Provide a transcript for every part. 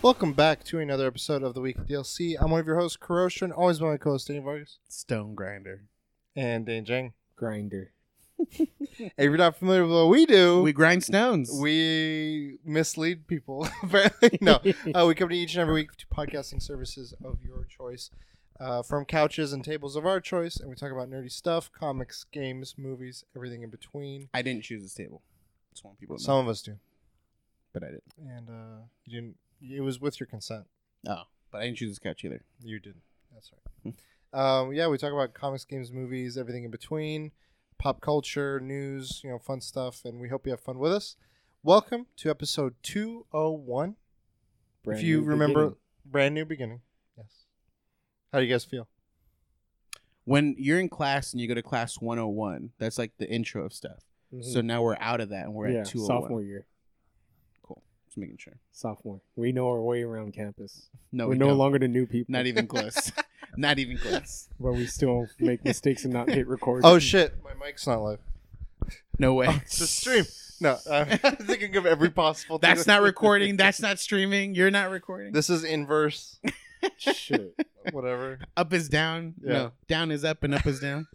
Welcome back to another episode of the Week of DLC. I'm one of your hosts, Kurosha, and always by my co-host, Danny Vargas Stone grinder. and Dane Jang. grinder. If you're not familiar with what we do, We grind stones. we mislead people. Apparently, no. Uh, we come to each and every week to podcasting services of your choice, uh, from couches and tables of our choice, and we talk about nerdy stuff, comics, games, movies, everything in between. I didn't choose this table. Just want people to know, Some of us do, but I didn't. and uh, you didn't. It was with your consent. Oh, but I didn't choose this couch either. You didn't. That's right. um, yeah, we talk about comics, games, movies, everything in between, pop culture, news, you know, fun stuff, and we hope you have fun with us. Welcome to episode 201. Brand if you new remember, beginning. brand new beginning. Yes. How do you guys feel? When you're in class and you go to class 101, that's like the intro of stuff. Mhm. So now we're out of that and we're yeah, at 201. sophomore year, Cool. Just making sure. sophomore. We know our way around campus. No, We're we no don't. longer the new people, Not even close. Not even close. but we still make mistakes and not hit record. Oh, shit. My mic's not live. No way. It's a stream. No, I'm thinking of every possible thing. That's not recording. That's not streaming. You're not recording. This is inverse, Shit. whatever. up is down. Yeah. No, down is up and up is down.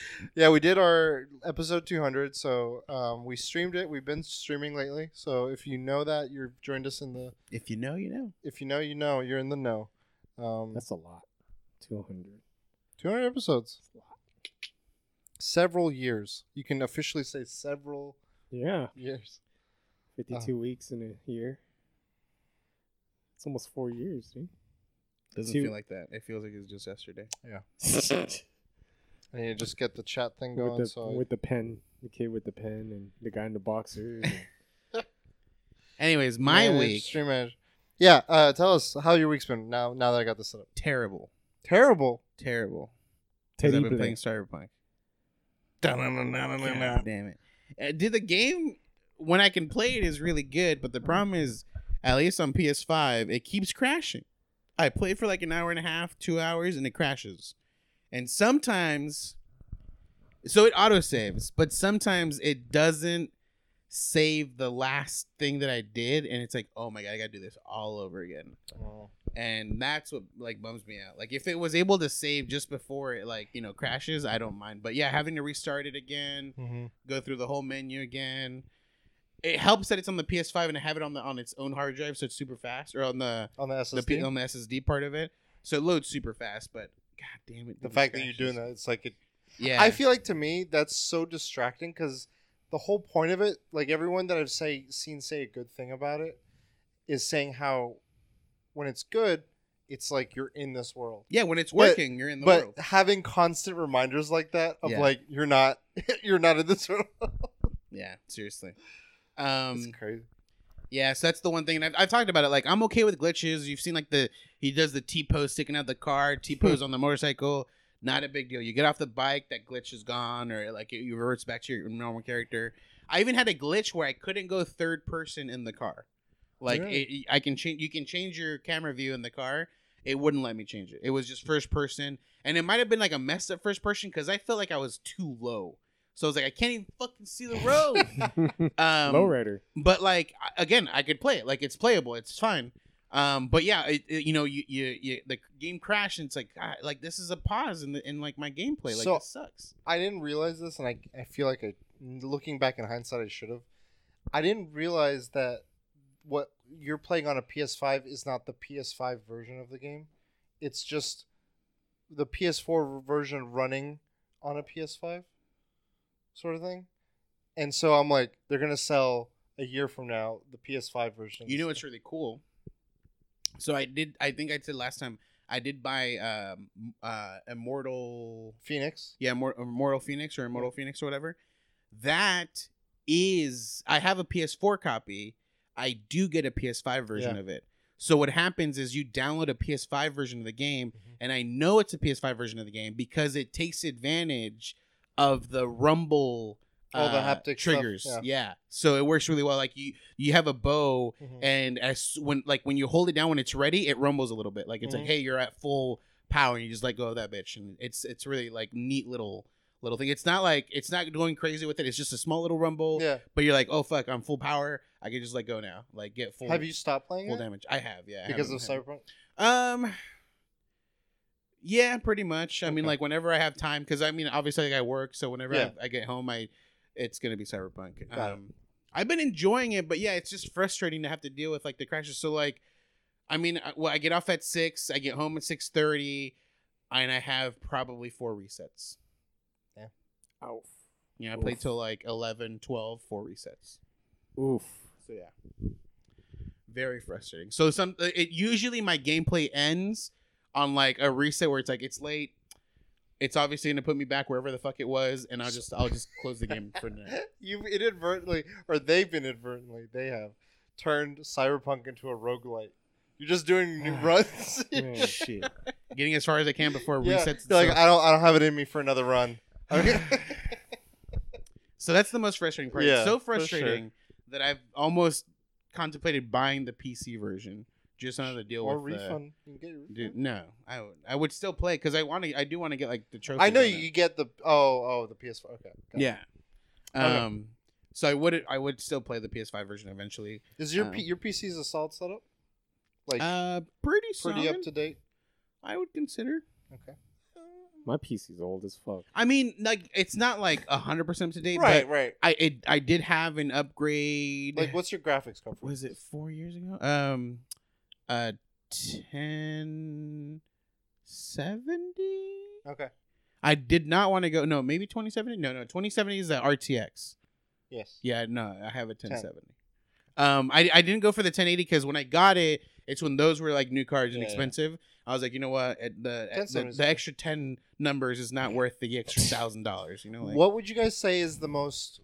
Yeah, we did our episode 200. So um, we streamed it. We've been streaming lately. So if you know that, you've joined us in the. If you know, you know. If you know, you know. You're in the know. Um, That's a lot. Two hundred. 200 episodes. Several years. You can officially say several Yeah, years. fifty-two weeks in a year. It's almost four years, dude. Doesn't Two- feel like that. It feels like it was just yesterday. And you just get the chat thing going. with the so with the pen, the kid with the pen, and the guy in the boxer. and- Anyways, my Manage, week Stream manager. Yeah, uh, tell us how your week's been now. Now that I got this set up, terrible, terrible. terrible. Because I've been Terrible. playing Cyberpunk. God damn it. Uh, Did the game when I can play it is really good, but the problem is, at least on PS5, it keeps crashing. I play for like an hour and a half, two hours, and it crashes. And sometimes, so it auto saves, but sometimes it doesn't save the last thing that I did, and it's like, oh my god, I gotta do this all over again Oh. and that's what like bums me out. Like if it was able to save just before it like you know crashes, I don't mind. But yeah, having to restart it again, Mm-hmm. go through the whole menu again. It helps that it's on the PS5 and I have it on the on its own hard drive, so it's super fast, or on the On the the SSD. P- on the SSD part of it, so it loads super fast. But god damn it, the these fact that you're doing that, it's like it. yeah, I feel like to me that's so distracting because the whole point of it, like everyone that I've say seen say a good thing about it, is saying how when it's good, it's like you're in this world. yeah. When it's But- working, you're in the but world. having constant reminders like that of Yeah. like you're not you're not in this world. Yeah, seriously. Um, it's crazy. Yeah, so that's the one thing, and I've, I've talked about it. Like, I'm okay with glitches. You've seen like the he does the T pose sticking out the car, T pose on the motorcycle. Not a big deal. You get off the bike, that glitch is gone, or like it reverts back to your normal character. I even had a glitch where I couldn't go third person in the car. Like, it, I can change. You can change your camera view in the car. It wouldn't let me change it. It was just first person, and it might have been like a messed up first person because I felt like I was too low. So I was like, I can't even fucking see the road. um, Lowrider. but like again i could play it like it's playable it's fine um but yeah it, it- you know you, you you the game crashed and it's like God, like this is a pause in the in like my gameplay like So- this sucks I didn't realize this, and I I feel like I looking back in hindsight I should have. I didn't realize that what you're playing on a PS5 is not the PS5 version of the game. It's just the PS4 version running on a PS5 sort of thing. And so I'm like, they're gonna sell a year from now the PS5 version. you know what's really cool so i did i think i said last time i did buy um uh immortal Phoenix. yeah Immor- immortal phoenix or immortal phoenix or whatever that is i have a ps4 copy i do get a ps5 version Yeah. of it so what happens is you download a ps5 version of the game Mhm. and i know it's a ps5 version of the game because it takes advantage of the rumble Oh, the uh, haptic triggers yeah. yeah so it works really well like you you have a bow Mhm. and as when like when you hold it down when it's ready it rumbles a little bit like it's Mhm. like hey you're at full power and you just let go of that bitch and it's it's really like neat little little thing. It's not like it's not going crazy with it. It's just a small little rumble. Yeah. But you're like, oh fuck, I'm full power. I can just let go now. Like get full. Have you stopped playing full it damage? I have, yeah. I because of Cyberpunk? Um. Yeah, pretty much. I mean, Okay. like whenever I have time, because I mean, obviously, like, I work, so whenever Yeah. I, I get home, I it's gonna be Cyberpunk. Got it. Um, I've been enjoying it, but yeah, it's just frustrating to have to deal with like the crashes. So like, I mean, I- well, I get off at six, I get home at six thirty, and I have probably four resets. Yeah. Oof. Yeah, know, I play Oof. till like 11, 12, four resets. Oof. So yeah, very frustrating. So some uh, it usually my gameplay ends on like a reset where it's like it's late. It's obviously gonna put me back wherever the fuck it was, and I'll just I'll just close the game for now. You've inadvertently, or they've inadvertently, they have turned Cyberpunk into a roguelite. You're just doing new runs. Man. Shit, getting as far as I can before yeah. resets. You're like, I don't, I don't have it in me for another run. Okay. so that's the most frustrating part. Yeah, it's so for sure. frustrating that I've almost contemplated buying the PC version just on the deal or with the- refund. You can get your Dude, no, I would I would still play because I want to. I do want to get like the trophy. I know you get the oh oh the PS4. Okay. got it. Yeah. Okay. Um. So I would I would still play the PS5 version eventually. Is your Um, P- your PC's a solid setup? Like uh, pretty pretty solid, up to date. I would consider. Okay. My PC's old as fuck. I mean, like it's not like hundred percent up to date, Right, but right. I it, I did have an upgrade. Like, what's your graphics card? For was it four years ago? Um, uh, ten seventy. Okay. I did not want to go. No, maybe twenty seventy. No, no, twenty seventy is the RTX. Yes. Yeah, no, I have a 1070. Um, I, I didn't go for the 1080 because when I got it, it's when those were like new cards and Yeah, yeah. expensive. I was like, you know what, at the at the, the extra 10 numbers is not worth the extra thousand dollars. You know, like what would you guys say is the most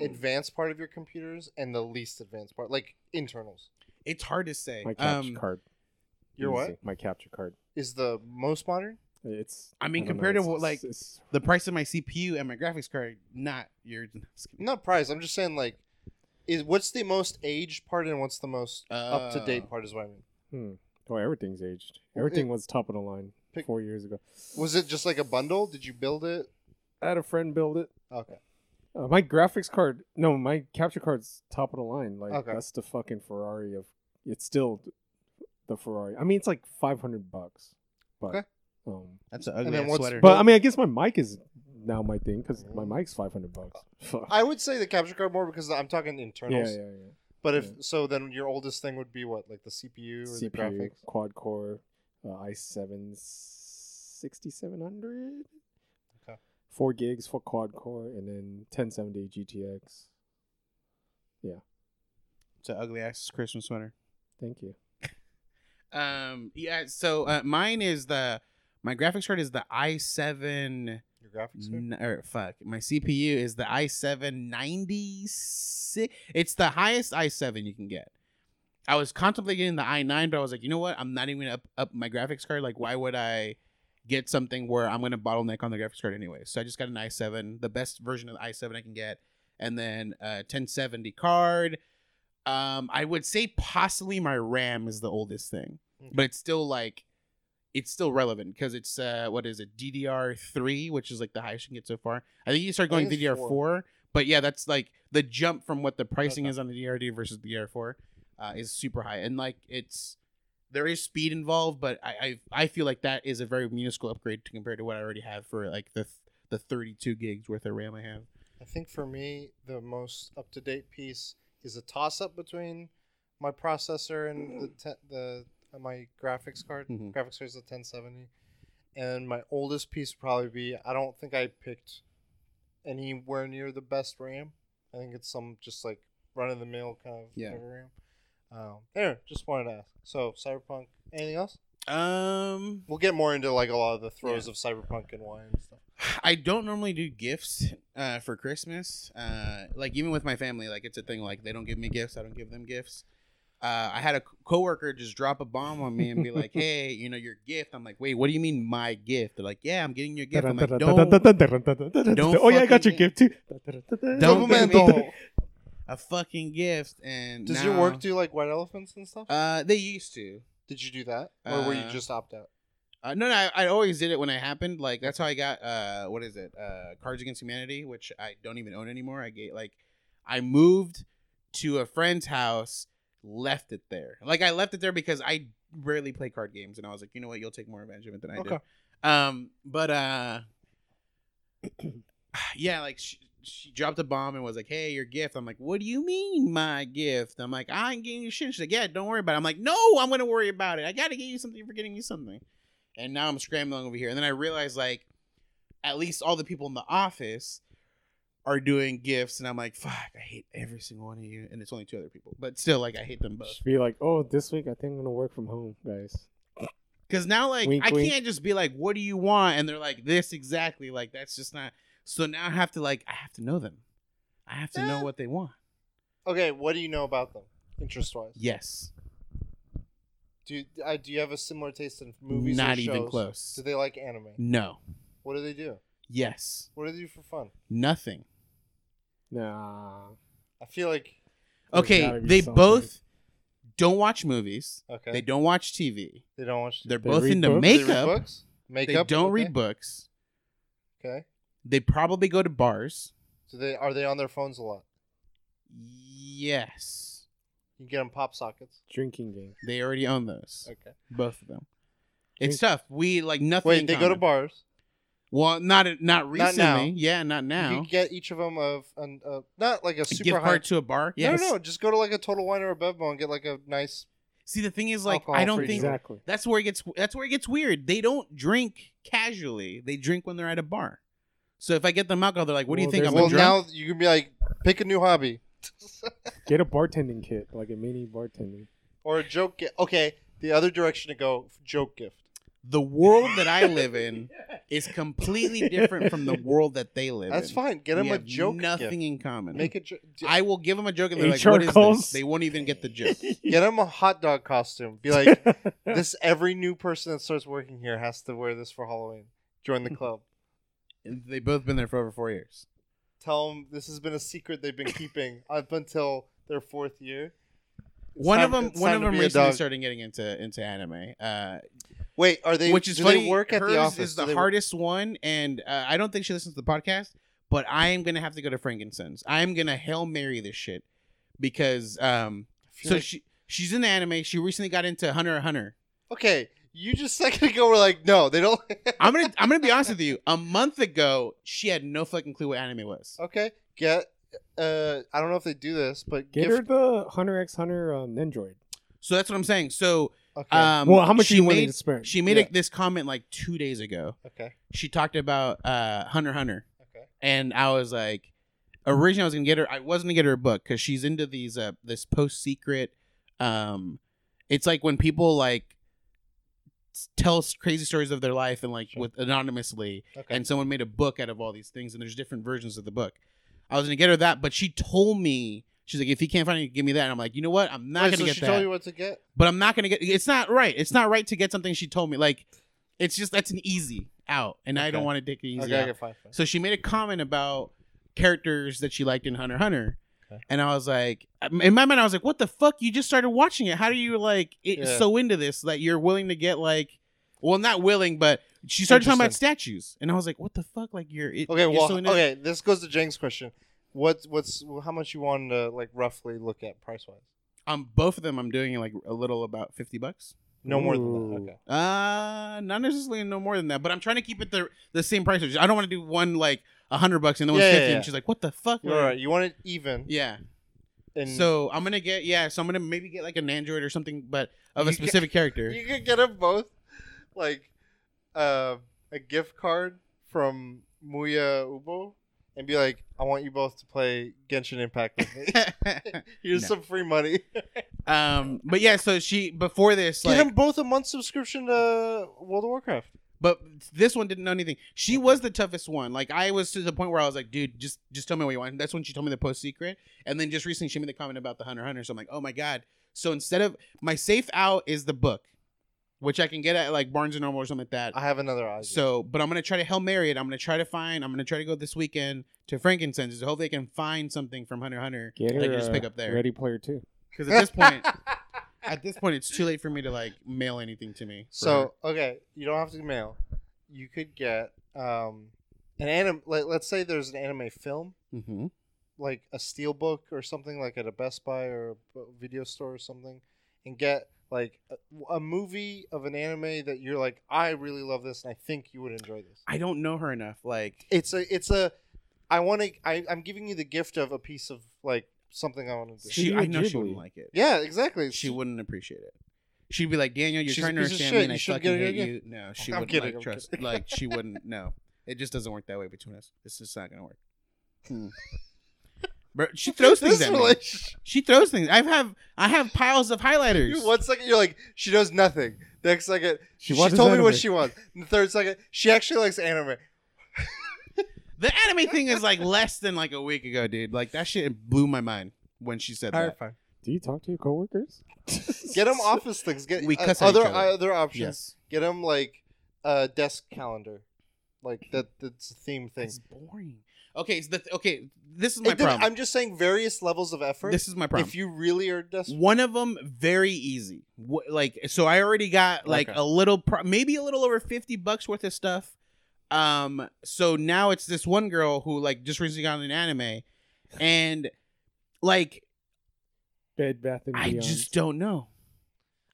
advanced part of your computers and the least advanced part, like internals? It's hard to say. My capture Um, card. Your what? My capture card. Is the most modern? It's. I mean, don't know, compared to it's- what, like, it's- it's- the price of my CPU and my graphics card, not your. Not price. I'm just saying, like, is what's the most aged part and what's the most up to Uh, date part? Is what I mean. Hmm. Oh, everything's aged. Everything it- was top of the line Pick- four years ago. Was it just like a bundle? Did you build it? I had a friend build it. Okay. Uh, my graphics card, no, my capture card's top of the line. Like Okay. that's the fucking Ferrari of. It's still the Ferrari. I mean, it's like five hundred bucks. But, Okay. Um, That's an And ugly then ass what's- sweater. but I mean, I guess my mic is now my thing because my mic's five hundred bucks. Fuck. I would say the capture card more because I'm talking Yeah, internals. yeah, yeah. But if yeah. so, then your oldest thing would be what, like the CPU or the CPU, graphics? quad core, uh, i7 6700. Okay. Four gigs for quad core, and then 1070 GTX. Yeah. It's an ugly ass Christmas sweater. Thank you. Um, yeah. So uh, mine is the my graphics card is the i7. Your graphics card? N- or fuck, my CPU is the i7 96. It's the highest i7 you can get. I was contemplating the i9, but I was like, you know what? I'm not even up up my graphics card. Like, why would I get something where I'm gonna bottleneck on the graphics card anyway? So I just got an i7, the best version of the i7 I can get, and then a 1070 card. Um, I would say possibly my RAM is the oldest thing, but it's still like it's still relevant because it's uh what is it DDR3, which is like the highest you can get so far. I think you start going think it's DDR4, four. but yeah, that's like the jump from what the pricing Okay. is on the DDR3 versus the DDR4 uh, is super high, and like it's there is speed involved, but I, I I feel like that is a very minuscule upgrade to compare to what I already have for like the the 32 gigs worth of RAM I have. I think for me, the most up to date piece is a toss up between my processor and the te- the uh, my graphics card. Mhm. Graphics card is a 1070, and my oldest piece would probably be. I don't think I picked anywhere near the best RAM. I think it's some just like run of the mill kind of Yeah. RAM. Um, anyway, just wanted to ask. So Cyberpunk. Anything else? Um, We'll get more into like a lot of the throes of Cyberpunk and why and stuff. I don't normally do gifts uh, for Christmas. Uh, like even with my family, like it's a thing. Like they don't give me gifts, I don't give them gifts. Uh, I had a coworker just drop a bomb on me and be like, "Hey, you know your gift." I'm like, "Wait, what do you mean my gift?" They're like, "Yeah, I'm getting your gift." I'm like, "Don't, don't oh yeah, I got your gift too. Don't Documento. A fucking gift." And Does now- your work do like white elephants and stuff? Uh, they used to. Did you do that, or were you Uh, just opt out? Uh, no, no, I, I always did it when it happened. Like that's how I got uh, what is it? Uh, Cards Against Humanity, which I don't even own anymore. I get like, I moved to a friend's house, left it there. Like I left it there because I rarely play card games, and I was like, you know what, you'll take more advantage of it than I Okay. do. Um, but uh, yeah, like she, she dropped a bomb and was like, "Hey, your gift." I'm like, "What do you mean, my gift?" I'm like, "I ain't getting you shit." She's like, "Yeah, don't worry about it." I'm like, "No, I'm gonna worry about it. I gotta get you something for getting me something." And now I'm scrambling over here, and then I realized like, at least all the people in the office are doing gifts, and I'm like, "Fuck, I hate every single one of you." And it's only two other people, but still, like, I hate them both. Just be like, oh, this week I think I'm gonna work from home, guys. Because now, like, Wink, I wink. can't just be like, "What do you want?" And they're like, "This exactly." Like, that's just not. So now I have to like, I have to know them. I have to know what they want. Okay, what do you know about them, interest wise? Yes, Do you, uh, do you have a similar taste in movies? not or even close. Do they like anime? No. What do they do? Yes. What do they do for fun? Nothing. Nah. I feel like Okay, they something. both don't watch movies. okay, They don't watch TV. they don't watch. TV. They're They both read into books? They read makeup. books. They, don't okay. read books. Okay. They probably go to bars. So they are they on their phones a lot? Yes. You get them pop sockets. Drinking game. They already own those. Okay. Both of them. It's tough. We like nothing. Wait, in they go to bars. Well, not not recently. now. Yeah, not now. You can get each of them of an uh, not like a a super gift high. card to a bar. Yes. No, no, just go to like a Total Wine or a Bevmo and get like a nice. See, the thing is, like, I don't free think drink. Exactly. that's where it gets. That's where it gets weird. They don't drink casually. They drink when they're at a bar. So if I get them alcohol, they're like, "What do you Well, think? there's- I'm a Well, drunk." now you can be like, pick a new hobby Get a bartending kit, like a mini bartending. or a joke gift. Okay, the other direction to go, joke gift. the world that I live in is completely different from the world that they live in. That's in. fine. Get We them a have joke Nothing gift. in common. Make a jo- I will give them a joke and they're like, HR "What is calls. this?" They won't even get the joke. get them a hot dog costume. Be like, this. Every new person that starts working here has to wear this for Halloween. Join the club. They've both been there for over four years. Tell them this has been a secret they've been keeping up until their fourth year. It's one time- of them, one of them recently started getting into into anime. Uh, Wait, are they? which is do funny. They work at hers the office. is the hardest one, and uh, I don't think she listens to the podcast. But I am gonna have to go to Frankincense. I am gonna hail mary this shit because um. So like- she she's in the anime. She recently got into Hunter Hunter. okay, you just a second ago were like, no, they don't. I'm gonna I'm gonna be honest with you. A month ago, she had no fucking clue what anime was. okay, get. Uh, I don't know if they do this, but Get gift. her the Hunter x Hunter um, Nendroid. So that's what I'm saying. So okay, um, well, how much she are you willing made to spend? she made Yeah. a, this comment like two days ago. okay, She talked about uh Hunter x Hunter, okay. and I was like, originally I was gonna get her. I wasn't gonna get her a book because she's into these uh this post secret. Um, it's like when people like s- tell crazy stories of their life and like Sure. with anonymously Okay. and someone made a book out of all these things and there's different versions of the book i was gonna get her that but she told me she's like if you can't find it give me that and i'm like you know what i'm not Wait, gonna so get she that told you what to get. but i'm not gonna get it's not right it's not right to get something she told me like it's just that's an easy out and i don't want to take it easy Okay, out. fine. fine. so she made a comment about characters that she liked in hunter hunter Okay. and I was like, in my mind, I was like, "What the fuck? You just started watching it. How do you like it Yeah. so into this that you're willing to get like, well, not willing, but she started talking about statues, and I was like, "What the fuck? Like you're it, Okay, you're well, so into- okay. This goes to Jang's question. What's what's how much you want to like roughly look at price wise? Um, both of them, I'm doing like a little about fifty bucks. No more than that. Okay. Uh, not necessarily no more than that, but I'm trying to keep it the the same price. I don't want to do one like a hundred bucks and the one's Yeah, yeah, fifty, yeah. and she's like, "What the fuck?" Like, right. You want it even. Yeah. And So I'm gonna get yeah. So I'm gonna maybe get like an android or something, but of a You ca- specific character. you could get them both, like uh, a gift card from miHoYo, and be like, "I want you both to play Genshin Impact with me. Here's No. some free money. um, but yeah. So she before this Get like them both a month subscription to World of Warcraft. But this one didn't know anything. She was the toughest one. Like I was to the point where I was like, dude, just just tell me what you want. That's when she told me the post secret. And then just recently she made the comment about the Hunter x Hunter. So I'm like, oh my god. So instead of my safe out is the book, which I can get at like Barnes and Noble or something like that. I have another idea. So, but I'm gonna try to Hail Mary it. I'm gonna try to find. I'm gonna try to go this weekend to Frankincense. So hopefully I can find something from Hunter x Hunter Get that I her can just pick up there. Ready Player Two. Because at this point, At this point, it's too late for me to like mail anything to me. So okay, you don't have to mail. You could get um an anime. Like, let's say there's an anime film, her. Mhm. like a steel book or something, like at a Best Buy or a video store or something, and get like a, a movie of an anime that you're like, I really love this, and I think you would enjoy this. I don't know her enough. Like, It's a, it's a. I want to. I'm giving you the gift of a piece of like something I want to do. she, Studio I know she wouldn't like it. Yeah, exactly. She wouldn't appreciate it. She'd be like, Daniel, you're She's a trying to piece of understand shit. me, and You I should fucking get it hate again. you. No, she I'm wouldn't kidding, like I'm trust. kidding. Like, she wouldn't. No, it just doesn't work that way between us. It's just not gonna work. Hmm. But she throws things This at me. relationship- She throws things. I have I have piles of highlighters. You- One second you're like, she does nothing. The Next second, She she, watches told me what she wants. And the third second, she actually likes anime. The anime thing is like less than like a week ago, dude. Like that shit blew my mind when she said that. fine. Do you talk to your coworkers? Get them office things. Get We uh, cuss at other each other. other options. Yes, Get them like a desk calendar, like that. That's a theme thing. it's boring. Okay, so the, okay, this is my It didn't- problem. I'm just saying various levels of effort. This is my problem. If you really are desperate, One of them very easy. Wh- Like so, I already got like Okay. a little, pro- maybe a little over fifty bucks worth of stuff. Um, so now it's this one girl who like just recently got an anime, and like Bed Bath and I just don't know.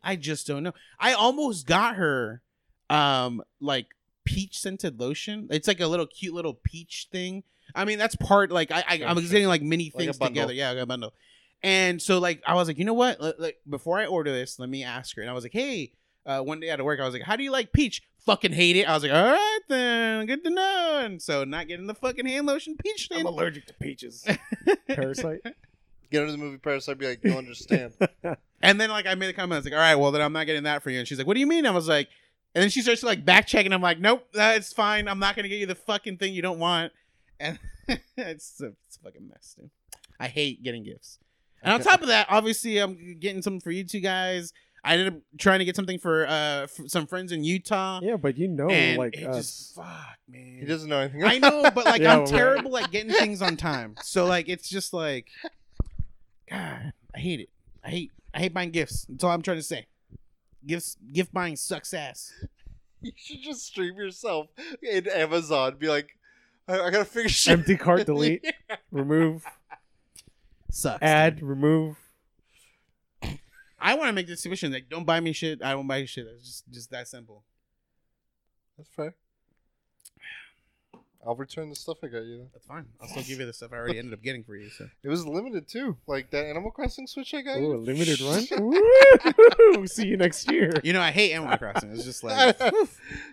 I just don't know. I almost got her, um, like peach scented lotion. It's like a little cute little peach thing. I mean, that's part like I, I I'm getting like many things bundle. together. Yeah, I got a bundle. And so like I was like, you know what? Like, like, before I order this, let me ask her. And I was like, hey, uh, one day at work, I was like, how do you like peach? Fucking hate it. I was like, all right then, good to know. And so not getting the fucking hand lotion peach thing. I'm allergic to peaches. Parasite. get into the movie Parasite. Be like, you'll understand. And then like I made a comment, I was like, all right, well then I'm not getting that for you. And she's like, what do you mean? I was like, and then she starts to like back checking. I'm like, nope, that's fine. I'm not gonna get you the fucking thing you don't want. And it's a, it's a fucking mess, dude. I hate getting gifts. And on top of that, obviously, I'm getting something for you two guys. I ended up trying to get something for uh f some friends in Utah. yeah, but you know, and like it us. just fuck, man. he doesn't know anything. I know, but like Yeah, I'm well, terrible at getting things on time. So like it's just like God, I hate it. I hate I hate buying gifts. That's all I'm trying to say. Gifts gift buying sucks ass. You should just stream yourself in Amazon. Be like, I, I gotta figure shit. Empty cart, delete, remove, Sucks. add, remove. I want to make the submission like don't buy me shit. I won't buy you shit. It's just just that simple. That's fair. I'll return the stuff I got you. Then. That's fine. I'll still give you the stuff I already ended up getting for you. So It was limited too, like that Animal Crossing Switch I got Ooh, you. limited run. Woo! See you next year. you know I hate Animal Crossing. It's just like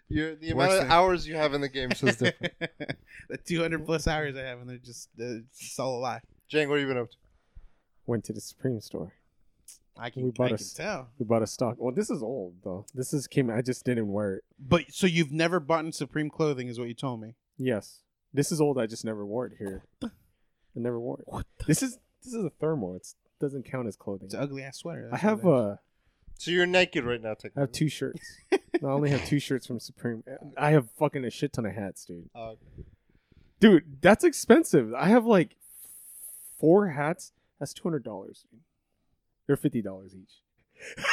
You're, the amount of thing. hours you have in the game says different. the 200 plus hours I have and they're just uh, it's all a lie. Jang, what have you been up to? Went to the Supreme store. I can, We bought I a can tell. We bought a stock. Well, this is old though. This is came. I just didn't wear it. But so you've never bought in Supreme clothing, is what you told me. Yes, this is old. I just never wore it here. I never wore it. What? This is this is a thermal. It doesn't count as clothing. It's an ugly ass sweater. I have what it is. uh, So you're naked right now, I have two shirts. I only have two shirts from Supreme. I have fucking a shit ton of hats, dude. Oh, okay. Dude, that's expensive. I have like four hats. That's two hundred dollars. They're fifty dollars each.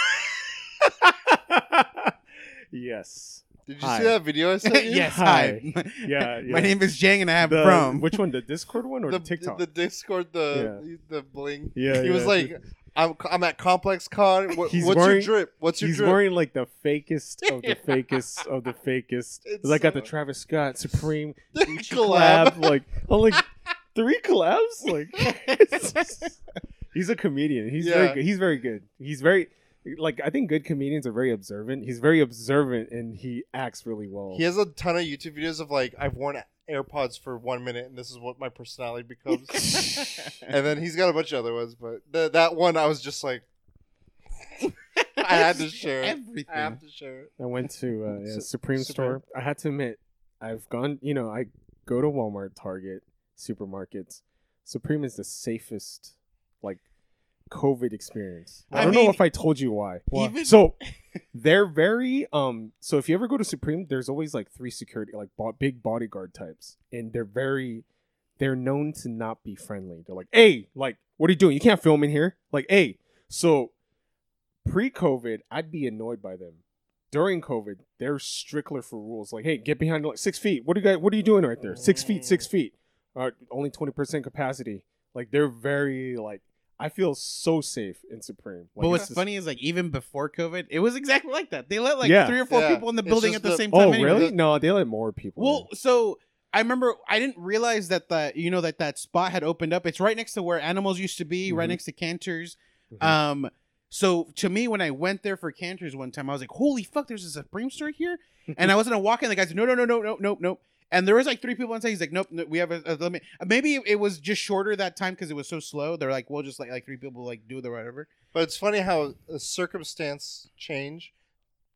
yes. Did you Hi. see that video I sent you? yes, Hi. hi. My, Yeah, my name is Jang, and I have The- from. which one? The Discord one or The, the, TikTok? the Discord, the the bling. yeah, he was yeah. like, I'm, I'm at Complex Con. What, He's what's wearing- your drip? What's your He's drip? wearing like the fakest of the fakest of the fakest. It's like got the Travis Scott Supreme Gucci collab. collab. Like, I'm like three collabs. Like, he's a comedian. He's Yeah. very good. He's very good. He's very like I think good comedians are very observant. He's very observant and he acts really well. He has a ton of YouTube videos of like, I've worn AirPods for one minute, and this is what my personality becomes. and then he's got a bunch of other ones, but the, that one I was just like, I had to share everything. I have to share it. I went to uh, yeah, Su- Supreme Supreme. store. I had to admit, I've gone. You know, I go to Walmart, Target, supermarkets. Supreme is the safest, like, COVID experience. I, I don't mean, know if I told you why. even- So they're very um. So if you ever go to Supreme, there's always like three security, like bo- big bodyguard types, and they're very. They're known to not be friendly. They're like, "Hey, like, what are you doing? You can't film in here." Like, "Hey." So pre-COVID, I'd be annoyed by them. During COVID, they're strictler for rules. Like, hey, get behind like six feet. What are you guys? What are you doing right there? Six feet, six feet. Uh, only twenty percent capacity. Like they're very like. I feel so safe in Supreme. Like, but what's just- funny is like even before COVID, it was exactly like that. They let like Yeah. three or four Yeah. people in the It's building at the the- same time. Oh, anyway. really? No, they let more people. Well, in. so I remember I didn't realize that the you know that that spot had opened up. It's right next to where animals used to be, right Mhm. next to Canter's. Mhm. Um, so to me, when I went there for Canter's one time, I was like, "Holy fuck! There's a Supreme store here!" and I was gonna walk in. The guy said, "No, no, no, no, no, no, no." And there was like three people inside. He's like, "Nope, no, we have a, a limit." Uh, maybe it was just shorter that time because it was so slow. They're like, "We'll just like like three people like do the whatever." But it's funny how a circumstance change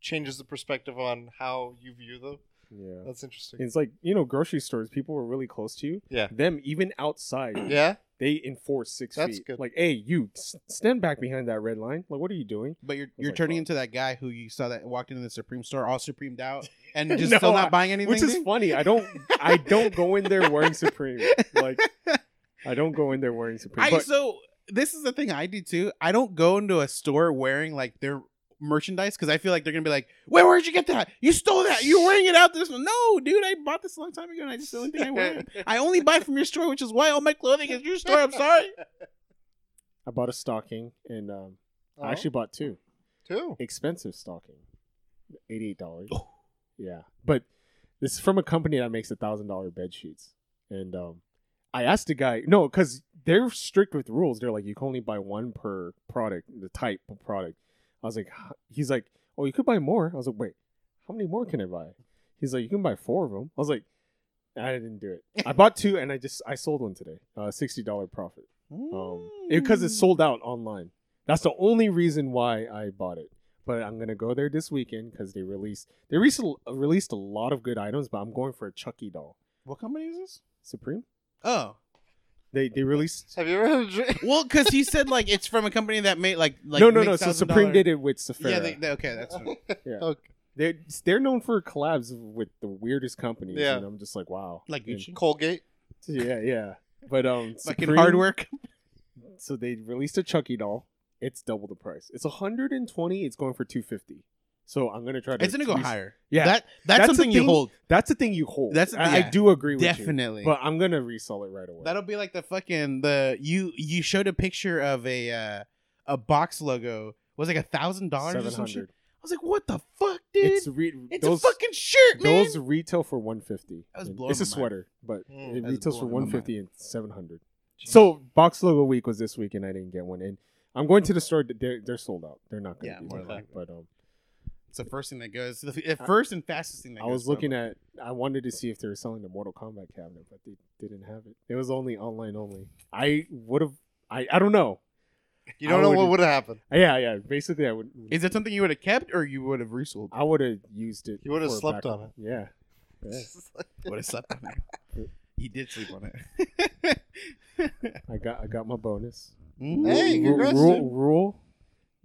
changes the perspective on how you view them. yeah, That's interesting. it's like you know, grocery stores. People were really close to you. Yeah. Them even outside. Yeah, they enforce six That's feet. good. Like, hey, you stand back behind that red line. Like, what are you doing? But you're you're like, turning fuck. into that guy who you saw that walked into the Supreme store all Supremed out and just No, still not buying anything. Which is dude? funny. I don't. I don't go in there wearing Supreme. Like, I don't go in there wearing Supreme. I but so this is the thing I do too. I don't go into a store wearing like their merchandise because I feel like they're gonna be like, "Where? Where'd you get that? You stole that? You're wearing it out this one?" No, dude, I bought this a long time ago, and I just the only thing I wear. I only buy from your store, which is why all my clothing is your store. I'm sorry. I bought a stocking, and um, Oh, I actually bought two two. expensive stocking, eighty-eight dollars. Oh. Yeah, but this is from a company that makes a thousand dollar bed sheets, and um, I asked the guy, no, because they're strict with rules. They're like, you can only buy one per product, the type of product. I was like, he's like, oh, you could buy more. I was like, wait, how many more can I buy? He's like, you can buy four of them. I was like, I didn't do it. I bought two, and I just I sold one today, uh, sixty dollar profit. Um, because it's sold out online. That's the only reason why I bought it. But I'm gonna go there this weekend because they released they recently released a lot of good items. But I'm going for a Chucky doll. What company is this? Supreme. Oh, They they released. Have you ever had a drink? well, because he said like it's from a company that made like like no no no. So Supreme did it with Sephora. Yeah, they, they, okay, that's fine. Yeah. Okay. They're they're known for collabs with the weirdest companies. Yeah. And I'm just like wow. like And- Gucci, Colgate. yeah yeah. But um, fucking Supreme- hard work. So they released a Chucky doll. It's double the price. It's 120. It's going for 250. So I'm gonna try to. It's gonna go tweak- higher. Yeah, that that's, That's the something you hold. That's the thing you hold. That's- I, I yeah. do agree with Definitely. you. But I'm gonna resell it right away. That'll be like the fucking the you you showed a picture of a uh, a box logo was like a thousand dollars or some shit. I was like, what the fuck, dude? It's It's, re- a fucking shirt, man. those retail for 150. That was And blowing It's a my mind. sweater, but Mm. it That was retails for blowing my 150 and 700. So box logo week was this week, and I didn't get one. And I'm going to the store. They're they're sold out. They're not gonna Yeah, be more there. likely. But um, it's the first thing that goes. The first and fastest thing that I was looking at. I wanted to see if they were selling the Mortal Kombat cabinet, but they didn't have it. It was only online only. I would have. I I don't know. You don't I know what would have happened. Yeah, yeah. Basically, I would. Is it something you would have kept or you would have resold? I would have used it. You would've slept on it. Yeah. yeah. Would have slept on it. He did sleep on it. I got I got my bonus. Mm. Hey, congrats, rule, dude. rule: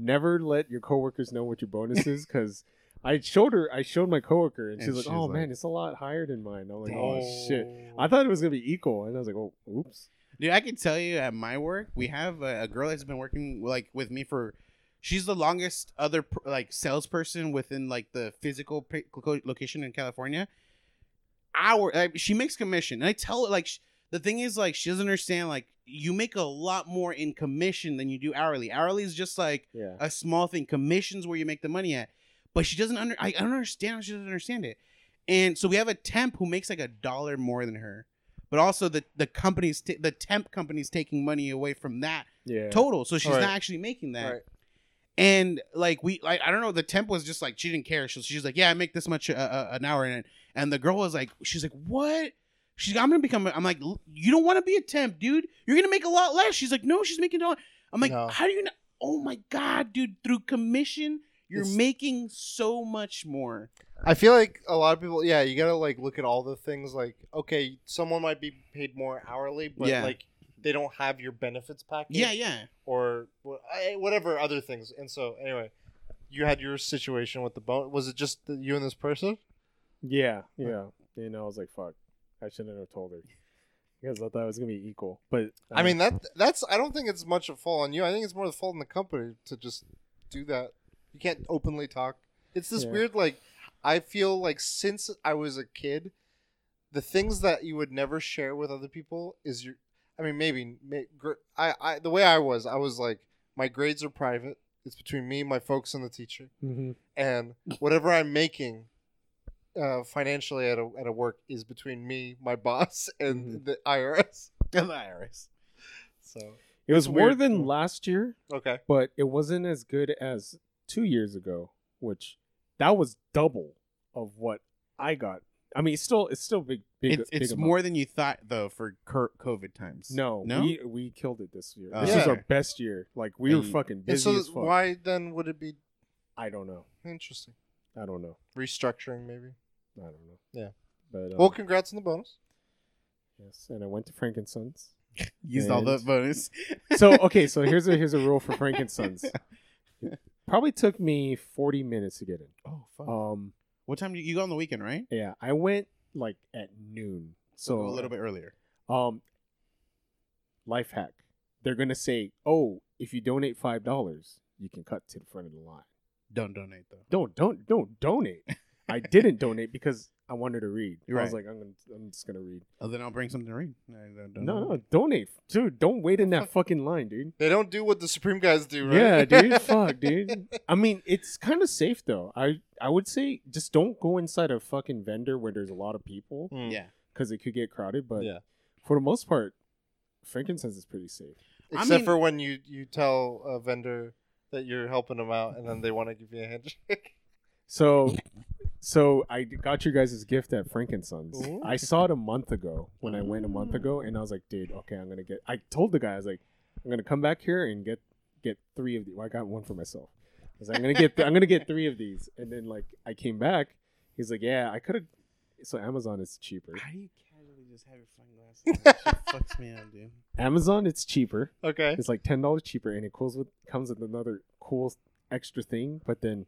never let your coworkers know what your bonus is because I showed her. I showed my coworker, and, And she's like, she's "Oh like- man, it's a lot higher than mine." I'm like, Dang. "Oh shit!" I thought it was gonna be equal, and I was like, "Oh, oops." Dude, I can tell you at my work, we have a, a girl that's been working like with me for. She's the longest other like salesperson within like the physical location in California. Our like, she makes commission, and I tell her like sh- the thing is like she doesn't understand like you make a lot more in commission than you do hourly. Hourly is just like Yeah. a small thing. Commissions where you make the money at, but she doesn't under. I, I don't understand how she doesn't understand it. And so we have a temp who makes like a dollar more than her, but also the the company's t- the temp company's taking money away from that Yeah. total, so she's Right. not actually making that. Right. And like we, like I don't know, the temp was just like she didn't care. She, she's like, yeah, I make this much an hour, and and the girl was like, she's like, what? She's, I'm gonna become. a-" I'm like, you don't want to be a temp, dude. You're gonna make a lot less. She's like, no, she's making a lot. I'm like, No. how do you know? Oh my god, dude! Through commission, you're It's- making so much more. I feel like a lot of people, yeah, you gotta like look at all the things. Like, okay, someone might be paid more hourly, but Yeah. like they don't have your benefits package. Yeah, yeah. Or whatever other things. And so, anyway, you had your situation with the bone. Was it just the, you and this person? Yeah. Yeah. You know, I was like, "Fuck, I shouldn't have told her." Because I thought it was gonna be equal, but I mean, that that's. I don't think it's much of a fault on you. I think it's more the fault on the company to just do that. You can't openly talk. It's this Yeah. weird like I feel like since I was a kid, the things that you would never share with other people is your. I mean, maybe may, gr- I, I the way I was, I was like my grades are private. It's between me, my folks, and the teacher. Mm-hmm. and whatever I'm making uh, financially at a at a work is between me, my boss, and Mhm. the IRS. the IRS. So It was more weird. than last year, okay, but it wasn't as good as two years ago, which that was double of what I got. I mean, it's still it's still big. big It's big it's more than you thought though for COVID times. No, no. we we killed it this year. Oh. this was Yeah. our best year. Like we were And- fucking and busy so as fuck. why then would it be I don't know. interesting? I don't know. Restructuring maybe. I don't know. Yeah. But um, Well, congrats on the bonus. yes, and I went to Frankensons. Used all the bonus. So okay, so here's a here's a rule for Frankensons. Probably took me 40 minutes to get in. Oh fuck. Um, what time do you, you go on the weekend, right? yeah, I went like at noon. So a little bit earlier. Um, life hack. They're gonna say, "Oh, if you donate five dollars, you can cut to the front of the line." Don't donate though. Don't don't don't donate. I didn't donate because I wanted to read. You're I was right. like, I'm gonna, I'm just gonna read. Oh, then I'll bring something to read. No, no, don't- No, no, donate, dude. Don't wait in that fucking line, dude. They don't do what the Supreme guys do, right? Yeah, dude. Fuck, dude. I mean, it's kind of safe though. I I would say just don't go inside a fucking vendor where there's a lot of people Mm. Yeah. because it could get crowded. But Yeah. for the most part, frankincense is pretty safe. I Except mean- for when you you tell a vendor that you're helping them out, and then they want to give you a handshake. So, so I got your guys' gift at Frankensons. Ooh. I saw it a month ago when I went a month ago, and I was like, dude, okay, I'm gonna get. I told the guy, I was like, I'm gonna come back here and get get three of these. Well, I got one for myself. I was like, I'm gonna get I'm gonna get three of these, and then like I came back, he's like, yeah, I could have. So Amazon is cheaper. How do you casually just have your sunglasses? That shit fucks me up, dude. Amazon, it's cheaper. okay. It's like ten dollars cheaper, and it comes with comes with another cool extra thing. But then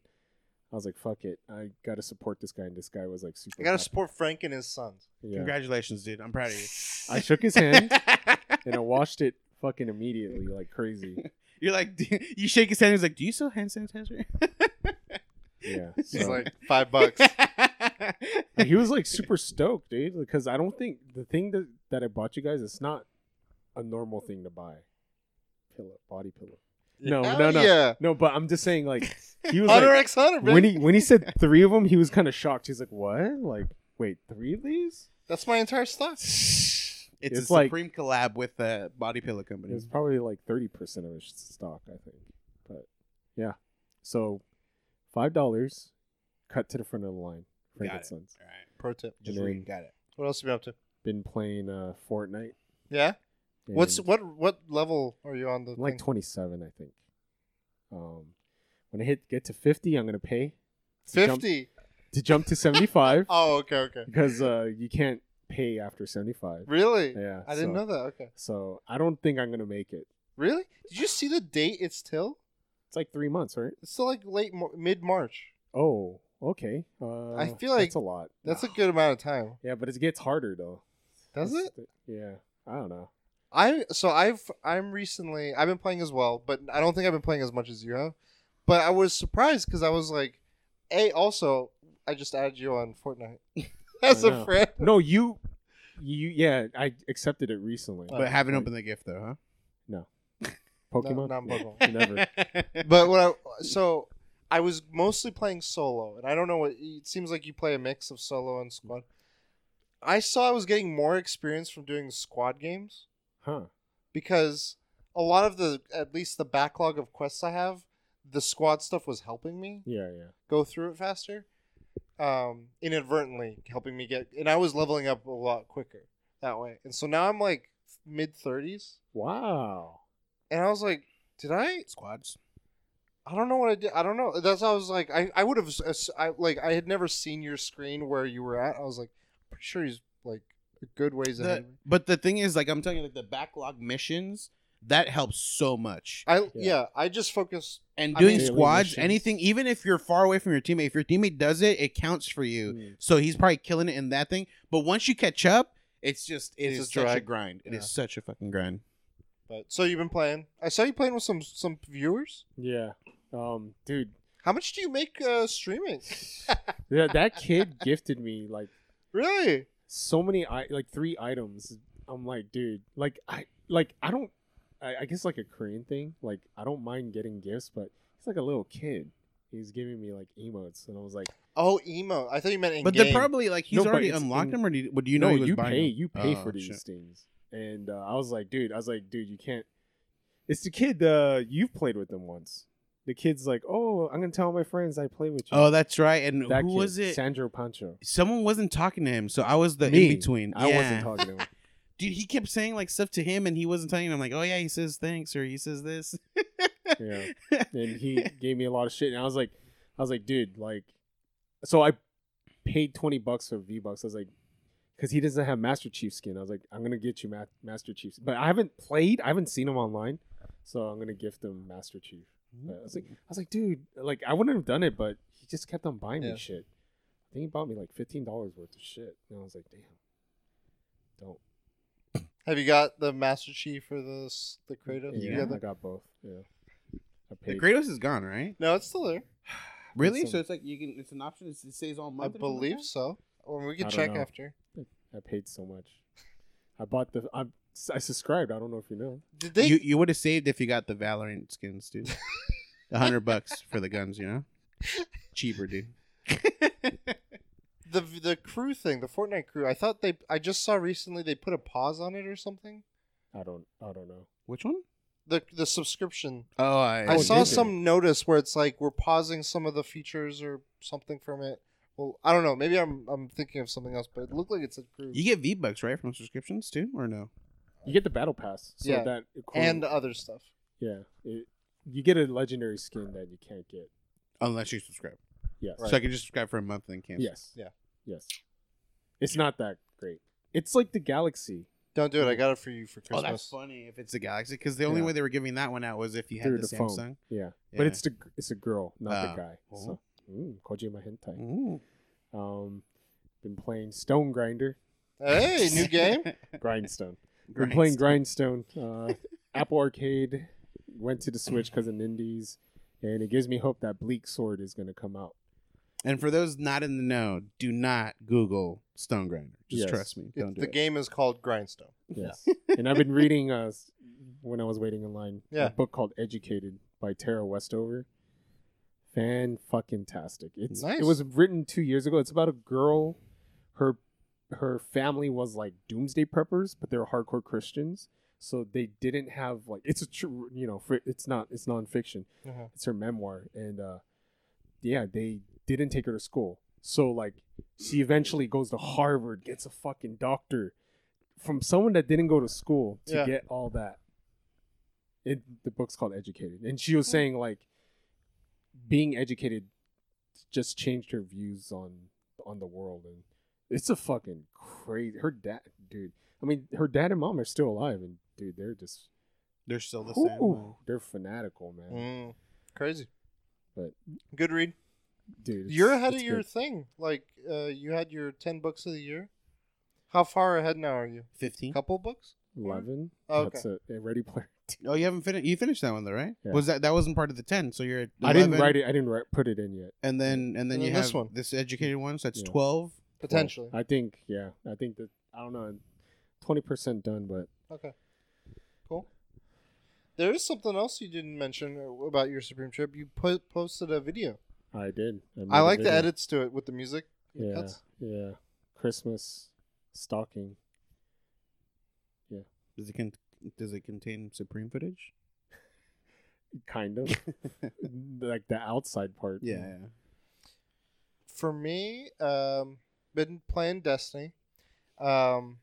I was like, fuck it, I gotta support this guy, and this guy was like super. I gotta hot. support Frank and his sons. Yeah. Congratulations, dude. I'm proud of you. I shook his hand and I washed it fucking immediately, like crazy. You're like, you shake his hand. He's like, "Do you sell hand sanitizer?" Yeah. He's so- like five bucks. And he was like super stoked, dude, because I don't think the thing that that I bought you guys it's not a normal thing to buy. Pillow, body pillow. No, Hell no, no. Yeah. No, but I'm just saying, like he was Hunter like X Hunter, baby. when he when he said three of them, he was kind of shocked. He's like, "What? Like, wait, three of these?" That's my entire stock. It's, It's a like- supreme collab with the body pillow company. It's probably like thirty percent of his stock, I think. But yeah, so five dollars, cut to the front of the line. Got it. Frankincense. All right, Pro tip. just read. Got it. What else have you been up to? Been playing uh Fortnite. Yeah. What's what what level are you on the I'm like twenty seven, I think. Um, when I hit get to fifty, I'm gonna pay to jump, fifty? to jump to seventy five. oh, okay, okay. because uh you can't pay after seventy five. Really? Yeah, I didn't know that. Okay. So I don't think I'm gonna make it. Really? Did you see the date? It's till. It's like three months, right? It's still like late mid March. Oh, okay. Uh, I feel like- that's a lot. That's a good amount of time. Yeah, but it gets harder though. Does That's it? yeah. I don't know. I so I've I'm recently I've been playing as well, but I don't think I've been playing as much as you have. But I was surprised because I was like, a also I just added you on Fortnite as a friend. No, you, you. Yeah, I accepted it recently. But haven't opened the gift though, huh? No, Pokemon. No, not Pokemon. Never. but what I so I was mostly playing solo, and I don't know what it seems like you play a mix of solo and squad. I saw I was getting more experience from doing squad games Huh. because a lot of the at least the backlog of quests I have, the squad stuff was helping me Yeah, yeah. go through it faster. Um, inadvertently helping me get, and I was leveling up a lot quicker that way. And so now I'm like mid thirties, Wow. and I was like, did I Squads. I don't know what I did. I don't know. That's how I was like. I, I would have. I like. I had never seen your screen where you were at. I was like, pretty sure he's like a good ways ahead. The, of me. but the thing is, like I'm telling you, like the backlog missions that helps so much. I yeah. Yeah. I just focus. And I doing mean- squads, anything, even if you're far away from your teammate, if your teammate does it, it counts for you. Mm. So he's probably killing it in that thing. But once you catch up, it's just it It's is a such a grind. It is Yeah. such a fucking grind. But so you've been playing. I saw you playing with some some viewers. Yeah. Um, dude, How much do you make uh, streaming? yeah, that kid gifted me like really? So many i like three items. I'm like, dude, like I like I don't. I, I guess like a Korean thing. Like I don't mind getting gifts, but he's like a little kid. He's giving me like emotes, and I was like, Oh, emo. I thought you meant in But they're probably like he's No, already unlocked in- them, or do you, what do you know? no, he was you buying pay, them? you pay Oh, for these shit. things. And uh, I was like, dude, I was like, dude, you can't. It's the kid. Uh, you've played with them once. The kid's like, oh, I'm gonna tell my friends I play with you. Oh, that's right. And that who kid, was it? Sandro Pancho. Someone wasn't talking to him, so I was the Me. in between. I yeah. wasn't talking to him. Dude, he kept saying like stuff to him, and he wasn't telling him. I'm like, oh yeah, he says thanks, or he says this. Yeah. and he gave me a lot of shit and i was like i was like dude like so i paid 20 bucks for v bucks i was like because he doesn't have master chief skin i was like i'm gonna get you Ma- master chief but i haven't played i haven't seen him online so i'm gonna gift him master chief but i was like i was like dude like i wouldn't have done it but he just kept on buying Yeah. me shit i think he bought me like $15 worth of shit and i was like damn don't Have you got the Master Chief or the s- the mm, Kratos? You yeah, got i the- got both yeah i the paid Kratos is gone, right? No, it's still there. Really? some- So it's like you can. It's an option. It's, it stays all I month. or something like believe that? so. Or we can don't check know. after. I paid so much. I bought the. I, I subscribed. I don't know if you know. Did they? you you would have saved if you got the Valorant skins, dude. A hundred bucks for the guns, you know, cheaper, dude. the the crew thing, the Fortnite crew. I thought they. I just saw recently they put a pause on it or something. I don't. I don't know. Which one? The the subscription. Oh, I, I Oh, saw did they? some notice where it's like we're pausing some of the features or something from it. Well, I don't know. Maybe I'm I'm thinking of something else, but it looked like it's a crew You get V bucks right from subscriptions too, or no? You get the battle pass. So Yeah. that and other stuff. yeah, it, you get a legendary skin that you can't get. Unless you subscribe. Yes. Right. So I can just subscribe for a month and then cancel. Yes. Yeah. Yes. It's not that great. It's like the Galaxy Don't do it. I got it for you for Christmas. Oh, Christmas. that's funny if it's the Galaxy, because the only Yeah. way they were giving that one out was if you had through the, the, Samsung. phone. Yeah. Yeah. But it's the it's a girl, not Oh. the guy. Oh. So, mm, Kojima hentai. Ooh. Um, been playing Stone Grinder, Hey, new game. Grindstone. Been playing Grindstone. Uh, Apple Arcade went to the Switch because of Nindies, and it gives me hope that Bleak Sword is going to come out. And for those not in the know, do not Google Stone Grinder. Just Yes. trust me. Don't It- do the it. game is called Grindstone. Yes, and I've been reading uh, when I was waiting in line Yeah. a book called Educated by Tara Westover. Fan fucking tastic. It's Nice. it was written two years ago. It's about a girl. Her her family was like doomsday preppers, but they're hardcore Christians. So they didn't have like it's a true you know it's not it's nonfiction. Uh-huh. It's her memoir, and uh, yeah, they didn't take her to school. So like, she eventually goes to Harvard, gets a fucking doctor from someone that didn't go to school to Yeah. get all that. It the book's called Educated, and she was saying like, being educated just changed her views on on the world, and it's a fucking crazy. Her dad, dude. I mean, her dad and mom are still alive, and dude, they're just They're still the same. Ooh, they're fanatical, man. Mm, crazy. But- good read. Dude, You're ahead of your good. thing. Like uh, you had your ten books of the year. How far ahead now are you? Fifteen. Couple books? eleven. Oh, That's a, a ready player. Oh, you haven't finished. You finished that one though, right? Yeah. Was that that wasn't part of the ten? So you're at 11, I didn't write it. I didn't write, put it in yet. and then and then And you then have this one. this educated one. So that's Yeah. twelve. Potentially. I think. Yeah. I think that. I don't know. Twenty percent done, but Okay. Cool. There is something else you didn't mention about your Supreme trip. You put posted a video. I did. I, I a like the edits to it with the music. Yeah. cuts. Yeah. Christmas stocking. Yeah. Does it con- does it contain Supreme footage? Kind of like the outside part. Yeah. For me, um, been playing Destiny. Um,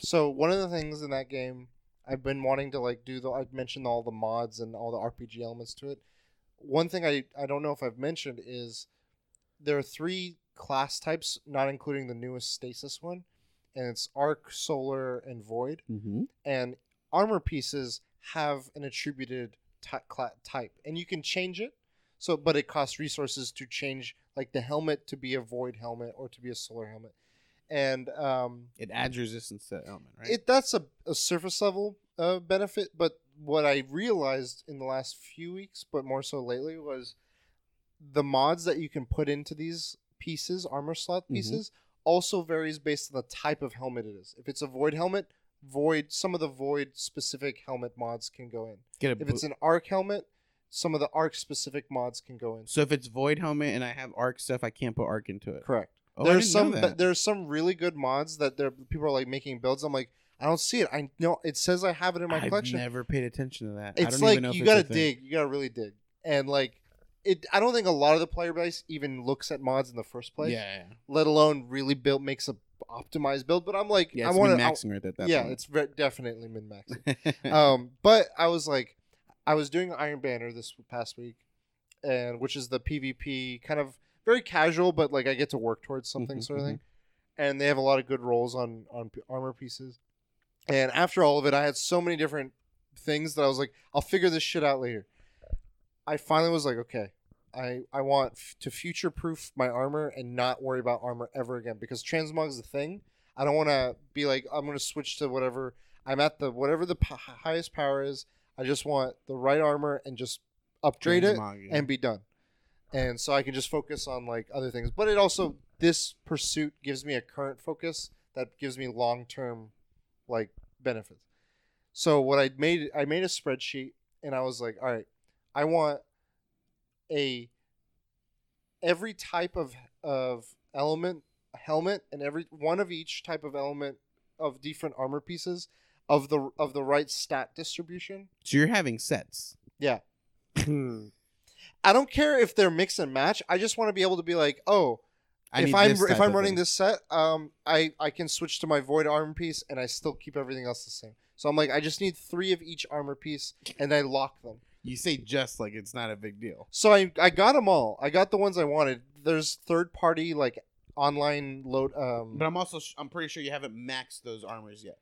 so one of the things in that game I've been wanting to like do the I've mentioned all the mods and all the RPG elements to it. One thing I I don't know if I've mentioned is there are three class types, not including the newest stasis one, and it's arc, solar, and void. Mm-hmm. and armor pieces have an attributed ty- cla- type and you can change it so but it costs resources to change like the helmet to be a void helmet or to be a solar helmet and um, It adds resistance to that element, right? it that's a, a surface level uh, benefit but what I realized in the last few weeks, but more so lately, was the mods that you can put into these pieces, armor slot Mhm. pieces, also varies based on the type of helmet it is. If it's a void helmet, void some of the void specific helmet mods can go in. Get a If it's an arc helmet, some of the arc specific mods can go in. so if it's void helmet and I have arc stuff, I can't put arc into it. Correct. Oh, there's some that. there's some really good mods that there people are like making builds. I'm like, I don't see it. I know it says I have it in my collection. I've never paid attention to that. I it's don't like even know you it's gotta dig. You gotta really dig. And like it I don't think a lot of the player base even looks at mods in the first place. Yeah, Let alone really build makes a optimized build. But I'm like yeah. I It's want to maxing right at that Yeah, point. it's ve- definitely min maxing. um, but I was like, I was doing Iron Banner this past week, and which is the PvP kind of very casual, but like I get to work towards something Mhm, sort of thing. And they have a lot of good rolls on on armor pieces. And after all of it, I had so many different things that I was like, I'll figure this shit out later. I finally was like, okay, I I want f- to future proof my armor and not worry about armor ever again because transmog is the thing. I don't want to be like I'm going to switch to whatever I'm at the whatever the p- highest power is. I just want the right armor and just upgrade it and be done. And so I can just focus on like other things. But it also this pursuit gives me a current focus that gives me long term like benefits. So what I made I made a spreadsheet and I was like, all right, I want a every type of of element helmet and every one of each type of element of different armor pieces of the of the right stat distribution. so you're having sets. Yeah. Hmm. I don't care if they're mix and match. I just want to be able to be like, oh, I if I'm if I'm running thing. this set, um, I I can switch to my void armor piece and I still keep everything else the same. So I'm like, I just need three of each armor piece and I lock them. you say just like it's not a big deal. So I I got them all. I got the ones I wanted. There's third party like online load. Um, But I'm also I'm pretty sure you haven't maxed those armors yet.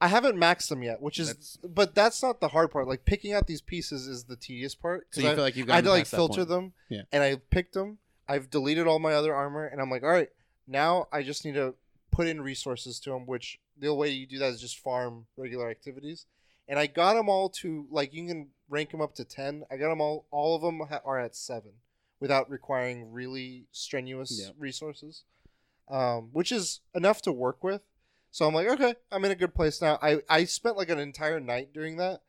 I haven't maxed them yet, which is That's- but that's not the hard part. Like picking out these pieces is the tedious part. So you I, feel like you've I got to like filter them, Yeah. and I picked them. I've deleted all my other armor, and I'm like, all right, now I just need to put in resources to them. Which the way you do that is just farm regular activities, and I got them all to like you can rank them up to ten. I got them all. All of them ha- are at seven, without requiring really strenuous Yeah. resources, um, which is enough to work with. So I'm like, okay, I'm in a good place now. I, I spent like an entire night doing that,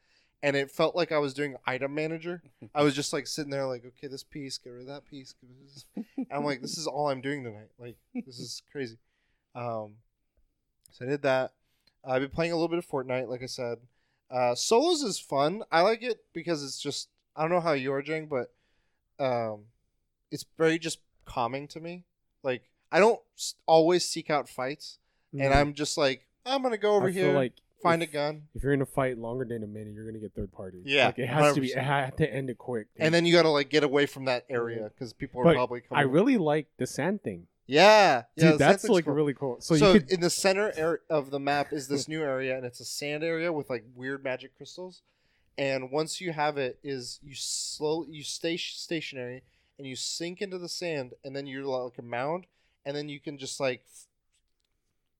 and it felt like I was doing item manager. I was just like sitting there, like, okay, this piece, get rid of that piece. I'm like, this is all I'm doing tonight. Like, this is crazy. Um, so I did that. I've been playing a little bit of Fortnite, like I said. Uh, solos is fun. I like it because it's just I don't know how you are, doing, but um, it's very just calming to me. Like I don't always seek out fights, and I'm just like I'm gonna go over. I here, like find a gun, If you're in a fight longer than a minute, you're gonna get third party. Yeah, like, it has to be. 100%. It had to end it quick. and then you gotta like get away from that area because people are But probably coming. I really like the sand thing, yeah, yeah, dude. that's like cool. really cool. So, So, you could in the center area of the map is this new area, and it's a sand area with like weird magic crystals. And once you have it, is you slow you stay stationary and you sink into the sand, and then you're like a mound, and then you can just like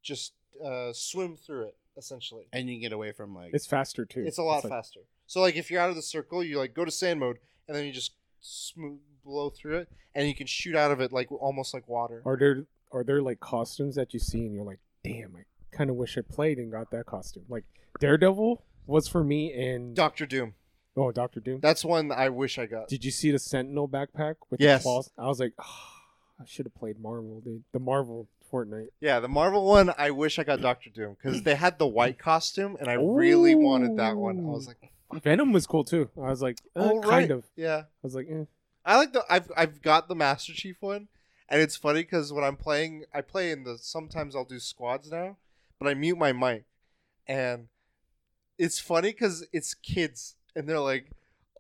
just uh, swim through it essentially. and you can get away from like it's faster too. It's a lot like- faster. So like if you're out of the circle, you like go to sand mode, and then you just smooth blow through it, and you can shoot out of it like almost like water. Are there are there like costumes that you see and you're like, damn, I kind of wish I played and got that costume. Like Daredevil was for me in Doctor Doom. oh Doctor Doom. That's one I wish I got. Did you see the Sentinel backpack with Yes. the claws? I was like, oh, I should have played Marvel, dude. The Marvel Fortnite. Yeah, the Marvel one, I wish I got Doctor Doom because they had the white costume, and I really wanted that one. I was like, Venom was cool too. I was like, uh, oh, kind right. of. Yeah, I was like, eh. I like the. I've I've got the Master Chief one, and it's funny because when I'm playing, I play in the. Sometimes I'll do squads now, but I mute my mic, and it's funny because it's kids, and they're like,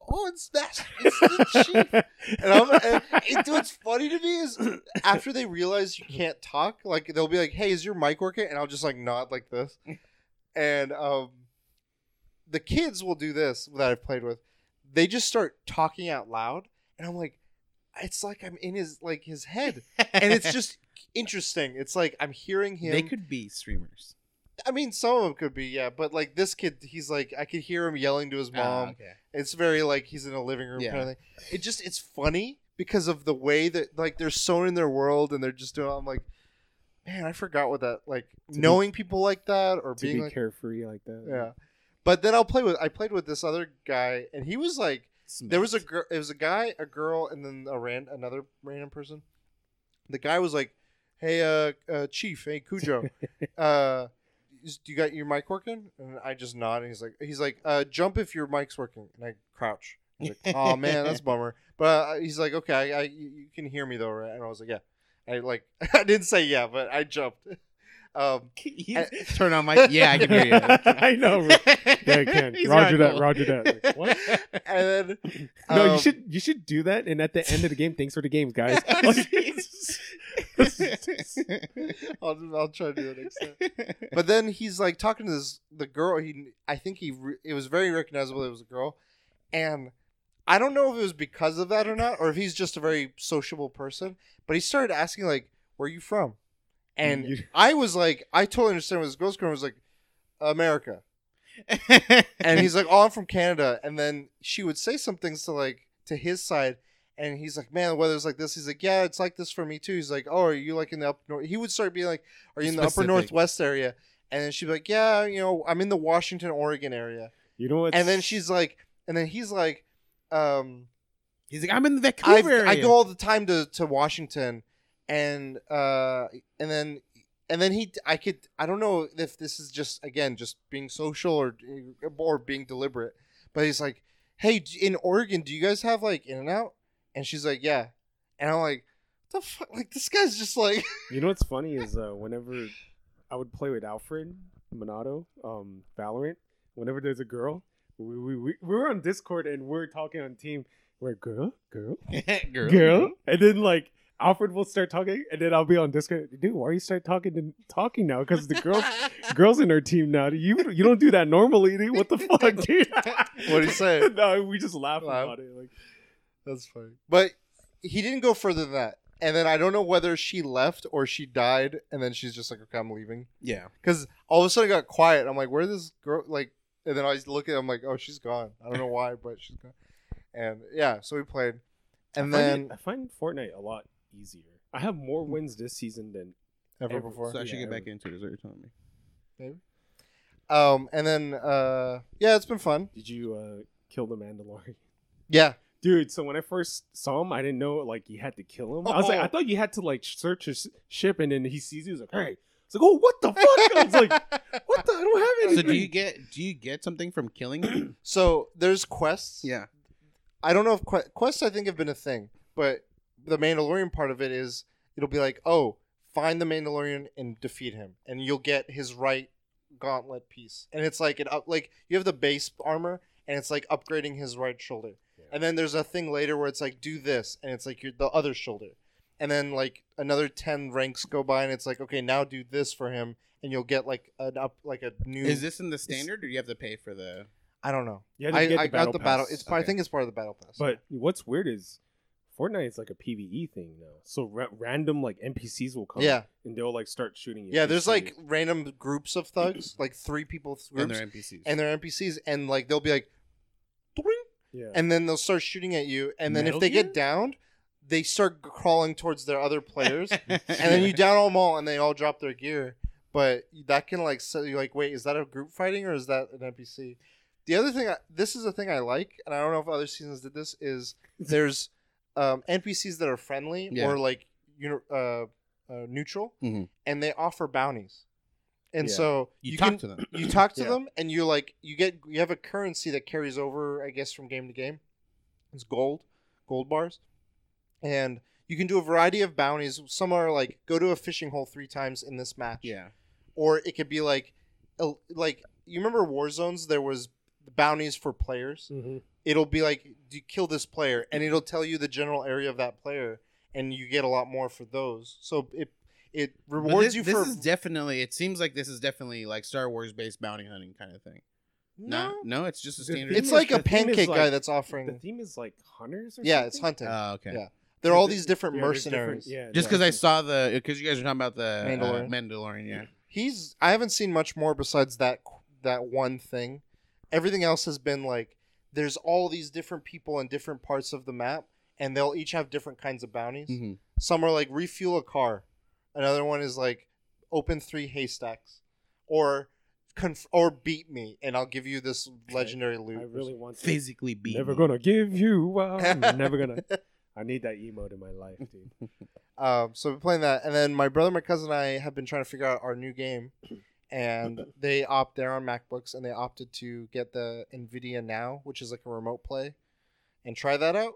"Oh, it's Master, it's the Chief." And I'm, and it, what's funny to me is after they realize you can't talk, like they'll be like, "Hey, is your mic working?" And I'll just like nod like this, and um, the kids will do this that I've played with. They just start talking out loud, and I'm like, it's like I'm in his like his head, and it's just interesting. It's like I'm hearing him. they could be streamers. I mean, some of them could be, yeah, but like this kid, he's like, I could hear him yelling to his Ah, mom. okay. It's very like he's in a living room Yeah. kind of thing. It just it's funny because of the way that like they're so in their world and they're just doing. I'm like, man, I forgot what that like be- knowing people like that or to being be like carefree like that. yeah. But then I'll play with I played with this other guy and he was like there was a girl it was a guy a girl and then a ran another random person. The guy was like, hey uh, uh chief hey Cujo, uh. Is- Do you got your mic working? And I just nod, and he's like, he's like, uh, jump if your mic's working, and I crouch. Like, oh man, that's a bummer. But uh, he's like, okay, I, I, you you can hear me though, right? And I was like, yeah. I like, I didn't say yeah, but I jumped. Um, Turn on my. Yeah, I can hear you. I know. Yeah, I can. He's Roger that. cool. Roger that. Like, what? and then No, you um, should you should do that, and at the end of the game, thanks for the game, guys. I'll, I'll try to do it next time. But then he's like talking to this the girl. He I think he re- it was very recognizable. It was a girl, and I don't know if it was because of that or not, or if he's just a very sociable person. But he started asking like, "Where are you from?" And You- I was like, I totally understand what this girl's girl was like, America. And he's like, "Oh, I'm from Canada." And then she would say some things to like to his side, and he's like, "Man, the weather's like this." He's like, "Yeah, it's like this for me too." He's like, "Oh, are you like in the up north?" He would start being like, "Are you in the upper northwest area?" And then she'd be like, "Yeah, you know, I'm in the Washington, Oregon area." You know what? And then she's like, and then he's like, um, He's like, I'm in the Vancouver area. I go all the time to to Washington, and uh, and then and then he I could I don't know if this is just again just being social or or being deliberate, but he's like, hey, in Oregon, do you guys have like In and Out? And she's like, yeah, and I'm like, what the fuck, like this guy's just like, You know what's funny is uh, whenever I would play with Alfred Monato, um, Valorant, whenever there's a girl, we, we, we, we were on Discord and we're talking on team. We're girl, girl, girl. girl, and then like Alfred will start talking, and then I'll be on Discord. Dude, why are you start talking to talking now? Because the girls, girls in our team now. You you don't do that normally, dude. What the fuck, dude? What'd he say? no, we just laugh Laugh. about it. Like, That's funny. But he didn't go further than that. And then I don't know whether she left or she died, and then she's just like, okay, I'm leaving. Yeah. Because all of a sudden it got quiet. I'm like, where this girl? Like, and then I look at it, I'm like, oh, she's gone. I don't know why, but she's gone. And yeah, so we played. And I find then it- I find Fortnite a lot easier. I have more wins this season than ever ever- before. So I should Yeah, get back I- into it. Is what you're telling me? Maybe. Um, and then uh, yeah, it's been fun. Did you uh, kill the Mandalorian? Yeah, Dude, so when I first saw him, I didn't know like you had to kill him. I was like, Oh. I thought you had to like search his ship, and then he sees you. He's like, "Hey," it's like, "Oh, what the fuck?" I was like, "What the? I don't have anything." So do you get do you get something from killing him? so there's quests. yeah. I don't know if que- quests I think have been a thing, but the Mandalorian part of it is it'll be like, oh, find the Mandalorian and defeat him, and you'll get his right gauntlet piece, and it's like it up like you have the base armor, and it's like upgrading his right shoulder, Yeah. And then there's a thing later where it's like do this, and it's like your the other shoulder, and then like another ten ranks go by, and it's like okay now do this for him, and you'll get like an up like a new. Is this in the standard, or do you have to pay for the? I don't know. You had to I, get I the got battle the battle. It's part, I Okay. think it's part of the battle pass. But what's weird is Fortnite is like a PVE thing now. So ra- random like NPCs will come, yeah. and they'll like start shooting you. Yeah, if there's shoot like it. random groups of thugs, like three people th- And groups, their NPCs. and they're NPCs, and like they'll be like, "Doing," yeah. and then they'll start shooting at you, and then Metal if they Gear? get downed, they start crawling towards their other players, and then you down them all, and they all drop their gear. But that can like so you're like, wait, is that a group fighting or is that an NPC? The other thing, I, this is a thing I like, and I don't know if other seasons did this. Is there's um, NPCs that are friendly Yeah. or like you know uh, uh, neutral, Mhm. and they offer bounties, and Yeah. so you, can talk to them. you talk to Yeah. them and you like you get you have a currency that carries over i guess from game to game it's gold gold bars and you can do a variety of bounties some are like go to a fishing hole three times in this match Yeah. or it could be like like you remember war zones there was bounties for players Mhm. it'll be like do you kill this player and it'll tell you the general area of that player and you get a lot more for those so it it rewards this, you this for is definitely. It seems like this is definitely like Star Wars based bounty hunting kind of thing. no No, no, it's just a standard. it's like a the theme is pancake guy like- that's The offering theme is like hunters. Or yeah something? it's hunting Oh, okay. Yeah. They're all these different yeah, there's different- mercenaries. Yeah, Just yeah. because I saw the because you guys were talking about the Mandalorian. Mandalorian, Mandalorian, yeah. he's I haven't seen much more besides that that one thing. Everything else has been like there's all these different people in different parts of the map, and they'll each have different kinds of bounties. hmm Some are like refuel a car. Another one is like open three haystacks, or conf- or beat me, and I'll give you this legendary loot. I really want to. Physically beat. Never me. gonna give you up. I'm never gonna. I need that emote in my life, dude. Um, so we're playing that, and then my brother, my cousin, and I have been trying to figure out our new game, and they opt. They're on MacBooks, and they opted to get the Nvidia Now, which is like a remote play, and try that out.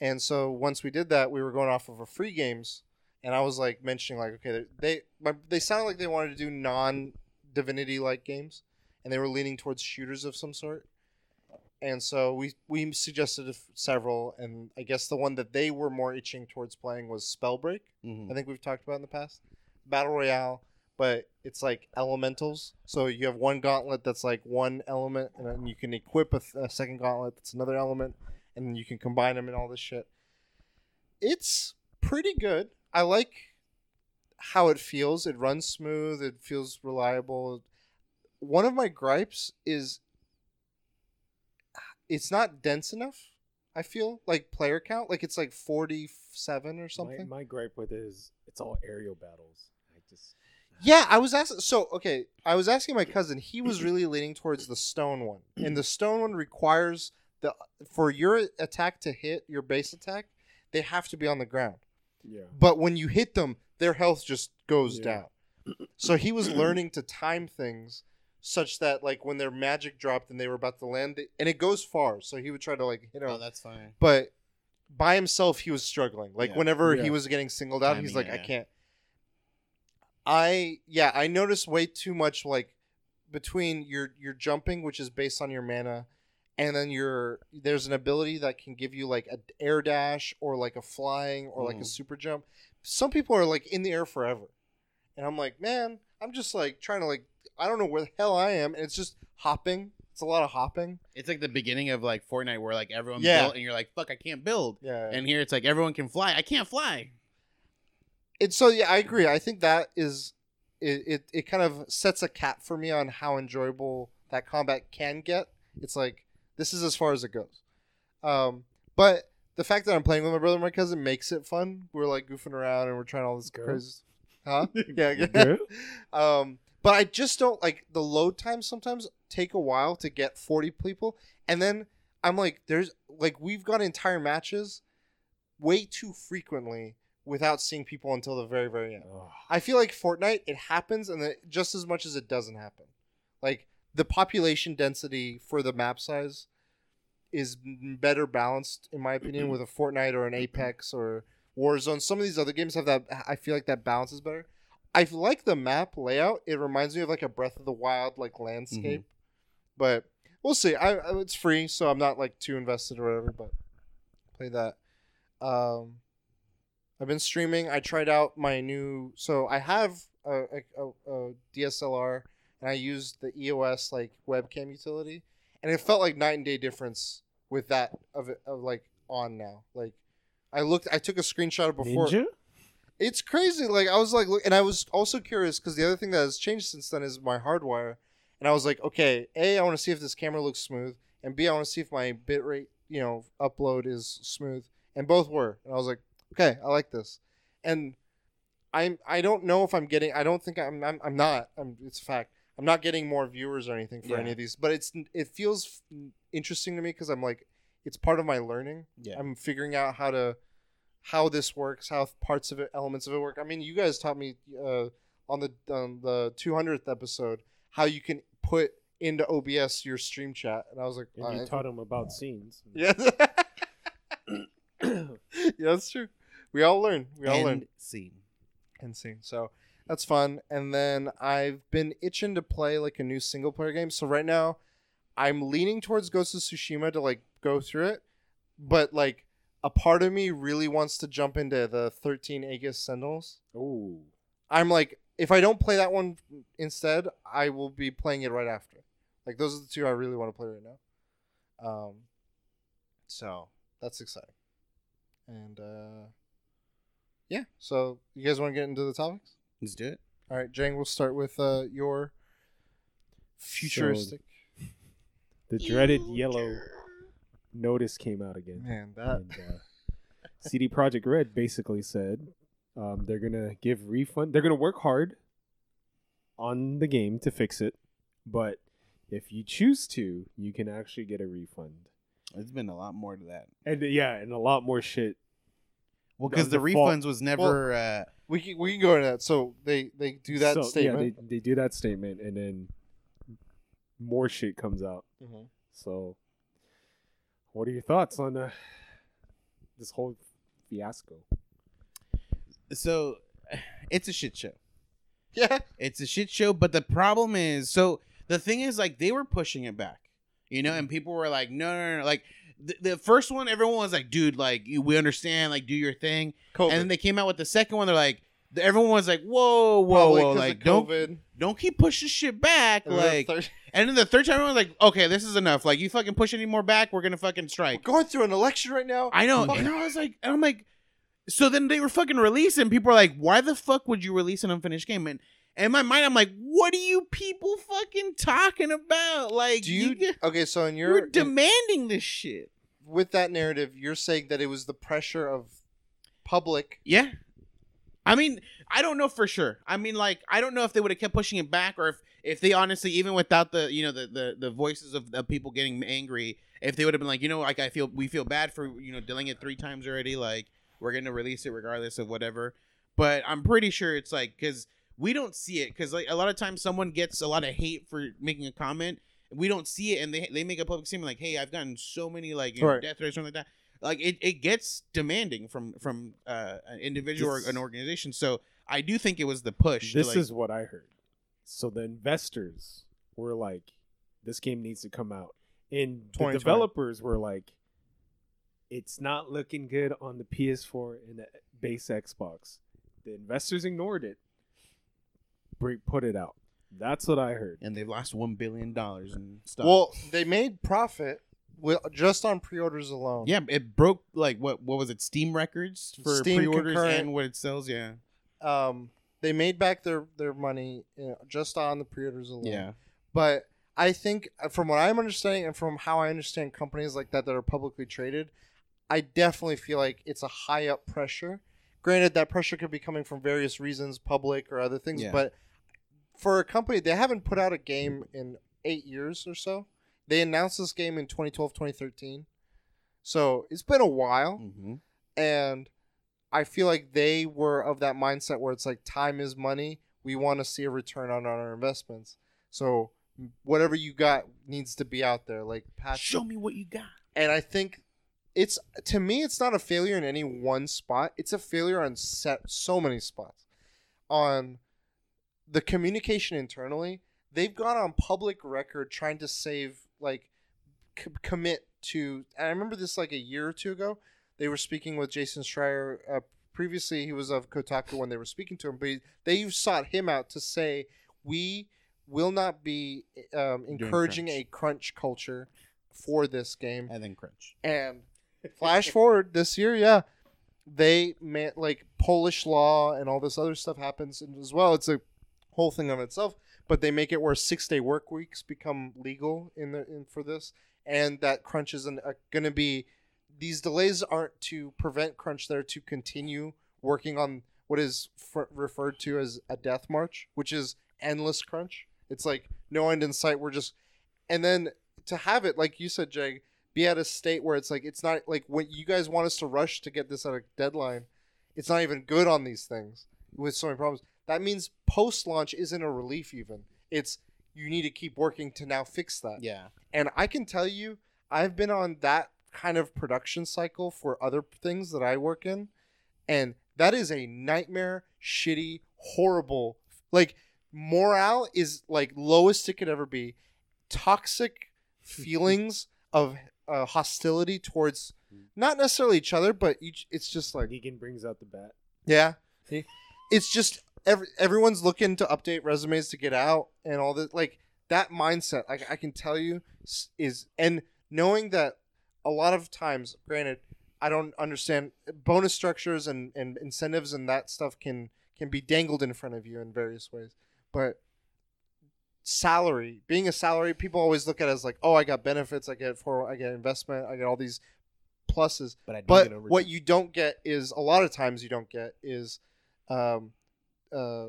And so once we did that, we were going off of a free games, and I was like mentioning like, okay, they they, my, they sounded like they wanted to do non Divinity like games, and they were leaning towards shooters of some sort. And so we we suggested several, and I guess the one that they were more itching towards playing was Spellbreak. Mhm. I think we've talked about in the past. Battle Royale, but it's like elementals. So you have one gauntlet that's like one element, and then you can equip a, th- a second gauntlet that's another element, and you can combine them and all this shit. It's pretty good. I like how it feels. It runs smooth. It feels reliable. One of my gripes is it's not dense enough. I feel like player count, like it's like forty-seven or My, something. my gripe with it is it's all aerial battles. I just Yeah, I was asking. So, okay, I was asking my cousin. He was really leaning towards the stone one, and the stone one requires the for your attack to hit your base attack, they have to be on the ground. Yeah. But when you hit them, their health just goes Yeah. down. So he was learning to time things such that like when their magic dropped and they were about to land, they, and it goes far. So he would try to like hit oh, them, Oh, that's fine. but by himself he was struggling like Yeah. whenever he was getting singled out I he's mean, like i can't i yeah i noticed way too much like between your your jumping which is based on your mana and then your there's an ability that can give you like an air dash or like a flying or like a Mhm. super jump some people are like in the air forever and i'm like man i'm just like trying to like i don't know where the hell i am and it's just hopping it's a lot of hopping It's like the beginning of like Fortnite where like everyone Yeah. built and you're like, fuck, I can't build. yeah And here it's like everyone can fly. I can't fly. And so yeah, I agree. I think that is it, it it kind of sets a cap for me on how enjoyable that combat can get. It's like this is as far as it goes. Um, but the fact that I'm playing with my brother and my cousin makes it fun. We're like goofing around and we're trying all this Girl? crazy Huh? Yeah, yeah. Um, but I just don't like the load times sometimes take a while to get 40 people. And then I'm like, there's like, we've got entire matches way too frequently without seeing people until the very, very end. Ugh. I feel like Fortnite, it happens and then just as much as it doesn't happen. Like the population density for the map size is better balanced, in my opinion, with a Fortnite or an Apex or Warzone. Some of these other games have that. I feel like that balance is better. I like the map layout. It reminds me of like a Breath of the Wild like landscape, but we'll see. I, I it's free, so I'm not like too invested or whatever. But play that. Um, I've been streaming. I tried out my new. So I have a, a, a DSLR, and I used the EOS like webcam utility, and it felt like night and day difference with that of it of like on now. Like I looked, I took a screenshot of before. Ninja? It's crazy. Like I was like, look, and I was also curious because the other thing that has changed since then is my hardwire, and I was like, okay, a, I want to see if this camera looks smooth, and b, I want to see if my bitrate, you know, upload is smooth, and both were, and I was like, okay, I like this, and I'm I don't know if I'm getting, I don't think I'm I'm, I'm not, I'm it's a fact. I'm not getting more viewers or anything for Yeah. any of these, but it's it feels interesting to me because I'm like, it's part of my learning. Yeah. I'm figuring out how to how this works, how parts of it, elements of it work. I mean, you guys taught me uh, on the on the 200th episode how you can put into OBS your stream chat, and I was like, And you taught him about scenes. yeah, yeah, that's true. We all learn. We all learn scene. and scene. So that's fun. And then I've been itching to play like a new single player game. So right now, I'm leaning towards Ghost of Tsushima to like go through it, but like a part of me really wants to jump into the 13 Aegis Sentinels. Oh. I'm like, if I don't play that one instead, I will be playing it right after. Like those are the two I really want to play right now. Um, so that's exciting. And uh, yeah, so you guys want to get into the topics? Let's do it. All right, Jang, we'll start with uh, your futuristic. The dreaded yellow notice came out again. Man, that And, uh, CD Projekt Red basically said um, they're gonna give refund. They're gonna work hard on the game to fix it, but if you choose to, you can actually get a refund. There's been a lot more to that. And uh, yeah, and a lot more shit. Well, because the The default- refunds was never. uh, we can we can go into that. So they they do that So, statement. Yeah, they, they do that statement, and then more shit comes out. Mhm. So, what are your thoughts on uh, this whole fiasco? so it's a shit show. Yeah, It's a shit show, but the problem is, so the thing is, like they were pushing it back, you know, mm-hmm. and people were like, no, no, no, like the, the first one, everyone was like, dude, like we understand, like do your thing, COVID. and then they came out with the second one, they're like, everyone was like, whoa, whoa, Probably whoa, like don't don't keep pushing shit back, And then like, third- and then the third time, everyone was like, okay, this is enough, like you fucking push any more back, we're gonna fucking we're strike. going through an election right now. I know. Fuck. And I was like, and I'm like, so then they were fucking releasing. People are like, why the fuck would you release an unfinished game? And, and in my mind, I'm like, what are you people fucking talking about? Like, Do you? you, Okay, so in you're your in- demanding this shit. with that narrative, you're saying that it was the pressure of public. Yeah. I mean, I don't know for sure. I mean, like, I don't know if they would have kept pushing it back or if, if they honestly, even without the, you know, the, the, the voices of, of people getting angry, if they would have been like, you know, like, I feel, we feel bad for, you know, delaying it three times already. Like, we're going to release it regardless of whatever. But I'm pretty sure it's like, because we don't see it. Because, like, a lot of times someone gets a lot of hate for making a comment. We don't see it, and they, they make a public statement like, "Hey, I've gotten so many like you know, Right. death threats, or something like that." like it, it gets demanding from from uh, an individual This- or an organization. So I do think it was the push. to, This like- is what I heard. So the investors were like, "This game needs to come out," and the 2020. developers were like, "It's not looking good on the PS4 and the base Xbox." The investors ignored it. Br- Put it out. That's what I heard. and they've lost one billion dollars in stuff. Well, they made profit with, just on pre-orders alone. yeah, it broke like what what was it? Steam records for Steam pre-orders concurrent. and what it sells. Yeah, Um, they made back their their money you know, just on the pre-orders alone. yeah. But I think, uh, from what I'm understanding and from how I understand companies like that that are publicly traded, I definitely feel like it's a high up pressure. Granted, that pressure could be coming from various reasons, public or other things, Yeah. but for a company, they haven't put out a game in eight years or so. They announced this game in 2012, 2013. So it's been a while Mm-hmm. and I feel like they were of that mindset where it's like time is money. We want to see a return on our investments. So whatever you got needs to be out there. Like. Show me what you got. And I think it's to me, it's not a failure in any one spot. It's a failure on set so many spots. On the communication internally, they've gone on public record trying to save like c- commit to. And I remember this like a year or two ago. They were speaking with Jason Schreier. Uh, previously, he was of Kotaku when they were speaking to him, but he, they sought him out to say we will not be um, encouraging crunch. a crunch culture for this game. And then crunch. And flash forward this year, yeah, they man, like Polish law and all this other stuff happens as well. It's a whole thing of itself, but they make it where six day work weeks become legal in the in for this, and that crunch isn't uh, going to be. These delays aren't to prevent crunch; they're to continue working on what is referred to as a death march, which is endless crunch. It's like no end in sight. We're just, and then to have it like you said, Jay, be at a state where it's like it's not like when you guys want us to rush to get this at a deadline, it's not even good on these things with so many problems. That means post launch isn't a relief even. It's you need to keep working to now fix that. Yeah. And I can tell you, I've been on that kind of production cycle for other things that I work in, and that is a nightmare, shitty, horrible. Like morale is like lowest it could ever be. Toxic feelings of uh, hostility towards not necessarily each other, but each. It's just like Negan brings out the bat. yeah, See? it's just every everyone's looking to update resumes to get out and all that. Like that mindset, I, I can tell you is and knowing that a lot of times, granted, I don't understand bonus structures and and incentives and that stuff can can be dangled in front of you in various ways. But salary, being a salary, people always look at it as like, oh, I got benefits, I get for, I get investment, I get all these pluses. But I But get what you don't get is a lot of times you don't get is, um, uh,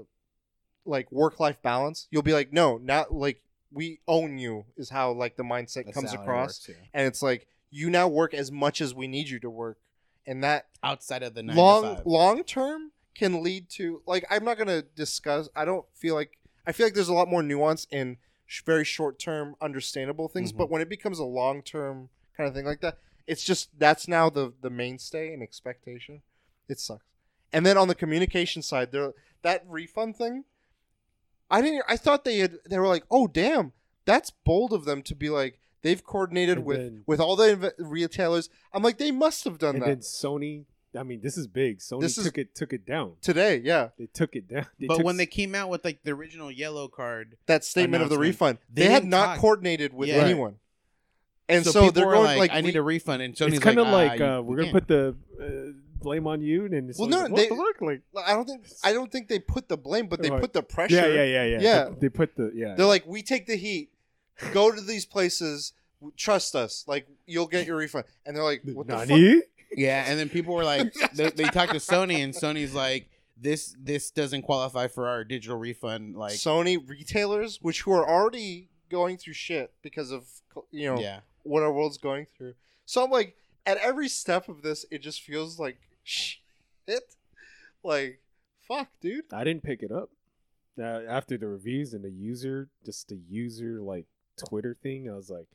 like work life balance. You'll be like, no, not like we own you is how like the mindset The comes across, works, yeah. and it's like you now work as much as we need you to work, and that outside of the nine long to five. long term can lead to like I'm not gonna discuss. I don't feel like I feel like there's a lot more nuance in sh- very short term understandable things, Mhm. but when it becomes a long term kind of thing like that, it's just that's now the the mainstay and expectation. It sucks. And then on the communication side, there that refund thing. I didn't. I thought they had. They were like, oh damn, that's bold of them to be like they've coordinated And with then- with all the inv- retailers. I'm like, they must have done and that then Sony. I mean, this is big. Sony This is- took it took it down. today. Yeah, They took it down. They but took when they came out with like the original yellow card, that statement of the refund. They They, had didn't talk- coordinated with Yeah. anyone, and so, people they're going like, "I need a refund," and Sony's it's kind of like, like, "Ah, uh, we're you gonna put the uh, blame on you, and it's Well, like, no, what they- the fuck? Like, I don't think I don't think they put the blame, but they Right. put the pressure. yeah, yeah, yeah, yeah, Yeah. They, they put the yeah. They're like, we take the heat. Go to these places. Trust us. Like you'll get your refund. And they're like, what the fuck? Yeah, and then people were like, they, they talked to Sony, and Sony's like, "This this doesn't qualify for our digital refund." Like, Sony retailers, which who are already going through shit because of you know yeah, what our world's going through. So I'm like, at every step of this, it just feels like shit. Like, fuck, dude. I didn't pick it up. Uh, after the reviews and the user, just the user like Twitter thing, I was like,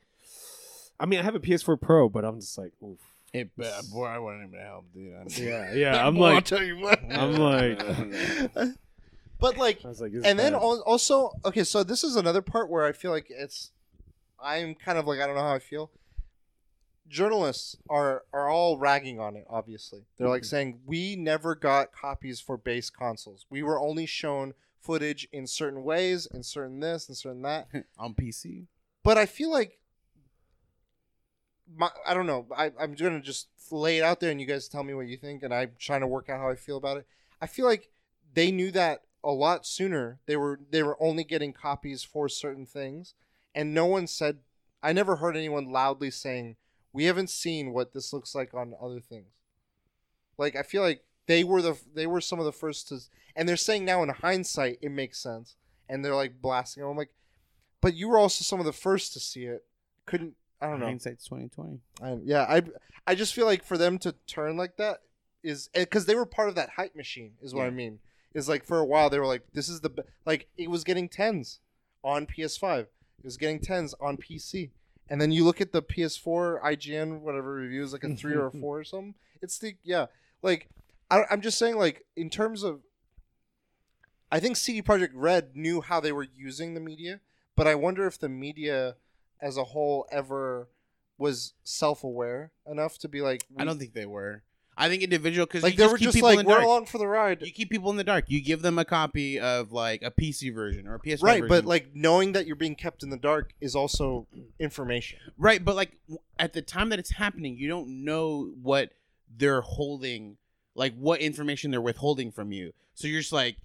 I mean, I have a PS4 Pro, but I'm just like, oof. it, uh, boy, I wasn't even help, dude. I'm- Yeah, yeah. I'm Boy, I'll like, tell you what. I'm like, but like, I was like, and then bad. al- also, okay, so this is another part where I feel like it's, I'm kind of like I don't know how I feel. Journalists are are all ragging on it. Obviously, they're like mm-hmm. saying we never got copies for base consoles. We were only shown footage in certain ways, in certain this, and certain that. on PC. But I feel like my I don't know. I, I'm gonna just lay it out there, and you guys tell me what you think. And I'm trying to work out how I feel about it. I feel like they knew that a lot sooner. They were they were only getting copies for certain things, and no one said. I never heard anyone loudly saying we haven't seen what this looks like on other things. Like I feel like they were the they were some of the first to, and they're saying now in hindsight it makes sense, and they're like blasting. I'm like, but you were also some of the first to see it. Couldn't I don't know. Hindsight's twenty twenty. I, yeah, I I just feel like for them to turn like that is eh, because they were part of that hype machine. Is what I mean. Is like for a while they were like, this is the like it was getting tens on PS5. It was getting tens on PC. And then you look at the PS4 IGN whatever reviews like a three or a four or something. It's the yeah like I, I'm just saying like in terms of I think CD Projekt Red knew how they were using the media, but I wonder if the media as a whole ever was self-aware enough to be like I don't think they were. I think individual because like you they just were keep just like in the we're dark. along for the ride You keep people in the dark. You give them a copy of like a PC version or a PS5 right version. but like knowing that you're being kept in the dark is also information right, but like w- at the time that it's happening, you don't know what they're holding, like what information they're withholding from you. So you're just like,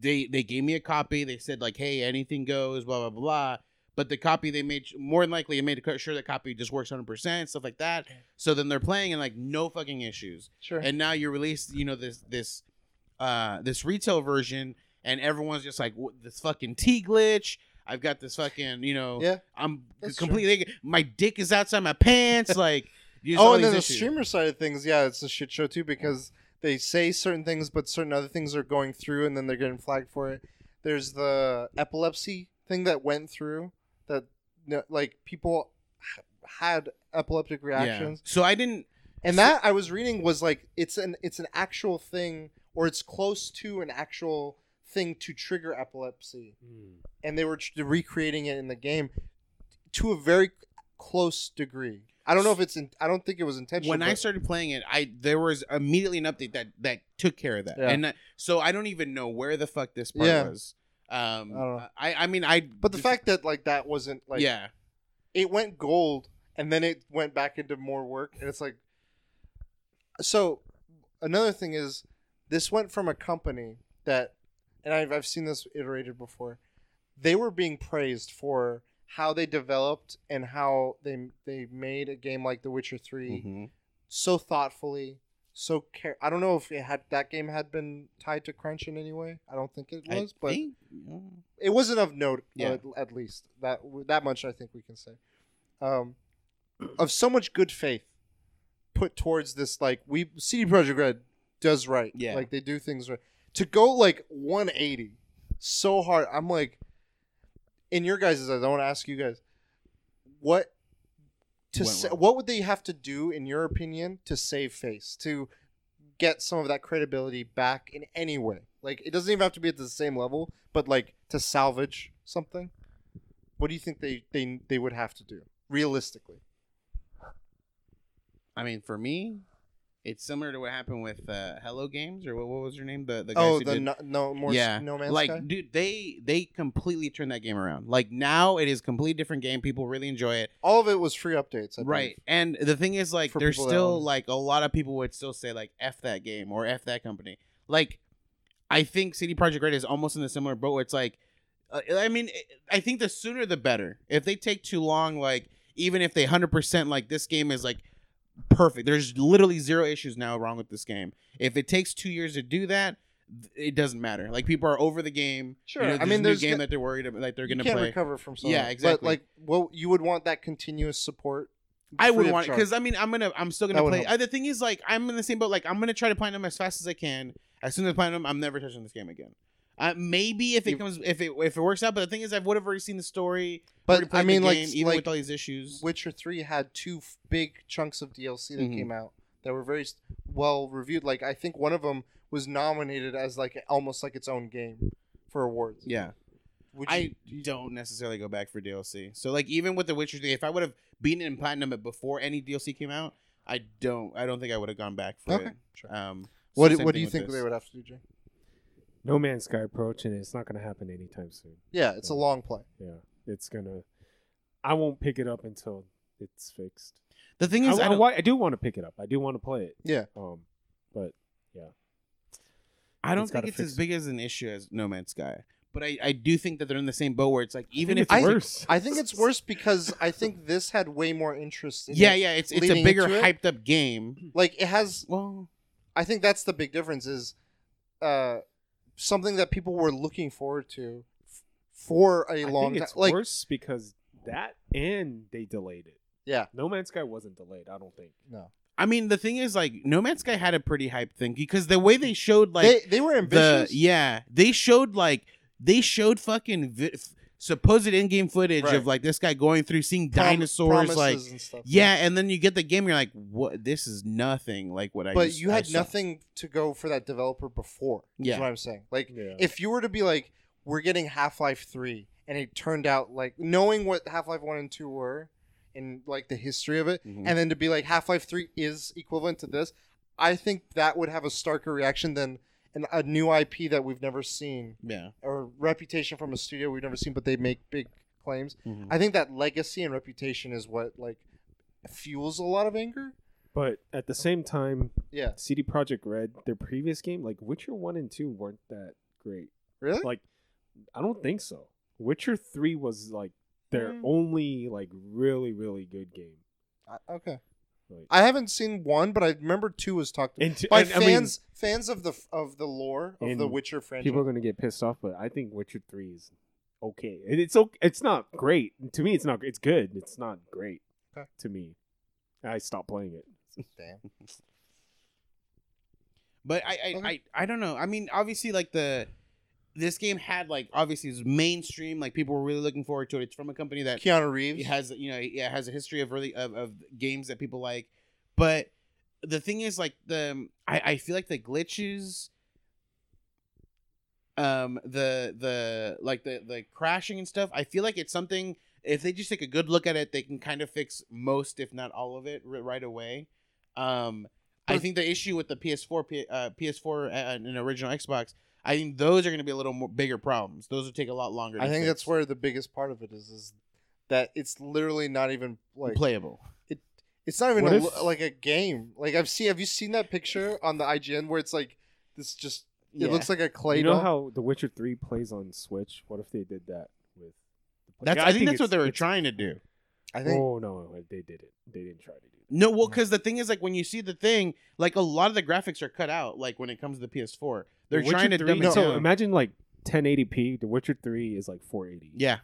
they they gave me a copy. They said like, hey, anything goes, blah blah blah. But the copy they made, more than likely, it made sure the copy just works 100 percent, stuff like that. So then they're playing and like no fucking issues. sure. And now you release you know this this uh this retail version and everyone's just like this fucking T glitch? I've got this fucking you know yeah. I'm completely my dick is outside my pants like oh and then the streamer side of things yeah it's a shit show too because they say certain things but certain other things are going through and then they're getting flagged for it. There's the epilepsy thing that went through. that no- like people had epileptic yeah. reactions so I didn't And that I was reading was like it's an it's an actual thing or it's close to an actual thing to trigger epilepsy. Hmm. And they were tr- recreating it in the game to a very close degree. I don't know if it's in, I don't think it was intentional. when I started playing it I there was immediately an update that that took care of that Yeah. and that, so I don't even know where the fuck this part Yeah. was um I don't know. I I mean I but the fact that like that wasn't like yeah it went gold and then it went back into more work and it's like so another thing is this went from a company that, and I've I've seen this iterated before. They were being praised for how they developed and how they they made a game like The Witcher 3 Mhm. so thoughtfully, so care. I don't know if it had that game had been tied to crunch in any way. I don't think it I was, but think- yeah. it wasn't of note. Yeah. at, at least that that much I think we can say. Um, of so much good faith put towards this, like we CD Projekt Red does right. Yeah. like they do things right. To go like 180 so hard, I'm like, in your guys' eyes, I want to ask you guys, what to sa- what would they have to do, in your opinion, to save face to get some of that credibility back in any way? Like it doesn't even have to be at the same level, but like to salvage something. What do you think they they they would have to do realistically? I mean, for me, it's similar to what happened with uh, Hello Games or what, what was your name? The the guys Oh, who the did- no, no more yeah, no man's like Sky? dude, they they completely turned that game around. Like now, it is a completely different game. People really enjoy it. All of it was free updates, I right and the thing is like For there's people that still own- like a lot of people would still say like f that game or f that company like i think CD Projekt Red is almost in a similar boat where it's like uh, i mean i think the sooner the better if they take too long like even if they 100% like this game is like perfect there's literally zero issues now wrong with this game if it takes two years to do that it doesn't matter like people are over the game Sure, you know, I there's a game go- that they're worried about like they're gonna can't play recover from something. Yeah, exactly. But like, well, you would want that continuous support. I would want because I mean I'm gonna I'm still gonna would play. Uh, the thing is like I'm in the same boat. Like I'm gonna try to platinum as fast as I can. As soon as I platinum, I'm never touching this game again. Uh, maybe if it comes if it if it works out, but the thing is I would have already seen the story. But I mean, like, game, even like with all these issues. Witcher Three had two f- big chunks of DLC that Mhm. came out that were very well reviewed. Like I think one of them was nominated as like almost like its own game for awards. yeah, I don't necessarily go back for DLC. So like even with the Witcher 3, if I would have beaten it in platinum it before any DLC came out, I don't I don't think I would have gone back for Okay, it. sure. Um, what so do- what do you think this. they would have to do, Jay? No Man's Sky approach, and it's not going to happen anytime soon. Yeah, it's a long play. Yeah, it's gonna. I won't pick it up until it's fixed. The thing is, I, I, don't- I do want to pick it up. I do want to play it. Yeah. Um, but yeah. I don't It's think it's fix as big as an issue as No Man's Sky. But I, I do think that they're in the same boat where it's like even if it's I- worse. I think it's worse because I think this had way more interest. In yeah it. yeah it's it's a bigger into it. hyped up game. Like it has Well, I think that's the big difference is uh, something that people were looking forward to f- for a I long think time. it's Like worse because that and they delayed it. Yeah. No Man's Sky wasn't delayed. I don't think. no, I mean the thing is like No Man's Sky had a pretty hype thing because the way they showed like they they were the ambitious. yeah they showed like they showed fucking vi- f- supposed in-game footage Right. of like this guy going through seeing Prom- dinosaurs like and stuff. yeah and then you get the game you're like what this is nothing like what I but you had nothing to go for that developer before. Yeah, Yeah. is what I'm saying. Like Yeah. if you were to be like, we're getting Half Life Three, and it turned out like knowing what Half Life One and Two were, and like the history of it, Mhm. and then to be like Half Life Three is equivalent to this, I think that would have a starker reaction than an, a new IP that we've never seen yeah or reputation from a studio we've never seen, but they make big claims. Mhm. I think that legacy and reputation is what like fuels a lot of anger. But at the same time, Yeah, CD Projekt Red, their previous game, like Witcher One and Two, weren't that great. really. Like, I don't think so. Witcher Three was like their Mm. only like really really good game. I- okay. Like, I haven't seen one, but I remember two was talked about and to- by and, I mean, fans fans of the of the lore of the Witcher franchise. people are gonna get pissed off, but I think Witcher Three is okay. It's okay. It's not great to me. It's not. It's good. It's not great Okay. to me. I stopped playing it. Damn. But I I, Okay. I I don't know. I mean, obviously, like the this game had like obviously it's mainstream. Like people were really looking forward to it. It's from a company that Keanu Reeves. has you know it has a history of really of, of games that people like. But the thing is, like the I I feel like the glitches. Um, the the like the the crashing and stuff. I feel like it's something. If they just take a good look at it, they can kind of fix most, if not all of it, r- right away. Um, I think the issue with the PS4, P- uh, PS4, and an original Xbox, I think those are going to be a little more bigger problems. Those will take a lot longer. To I think fix. that's where the biggest part of it is is that it's literally not even like playable. it's not even a, if- like a game. Like I've seen have you seen that picture on the IGN where it's like this just It looks like a clay you know doll. how The Witcher Three plays on Switch? What if they did that with? The That's, Yeah, I, think, that's what they were trying to do. I think Oh no, they did it. They didn't try to do that. No, well, because the thing is, like, when you see the thing, like, a lot of the graphics are cut out. Like, when it comes to the PS4, they're Witcher trying to 3 dumb it So down. imagine like 1080p. The Witcher Three is like 480. yeah,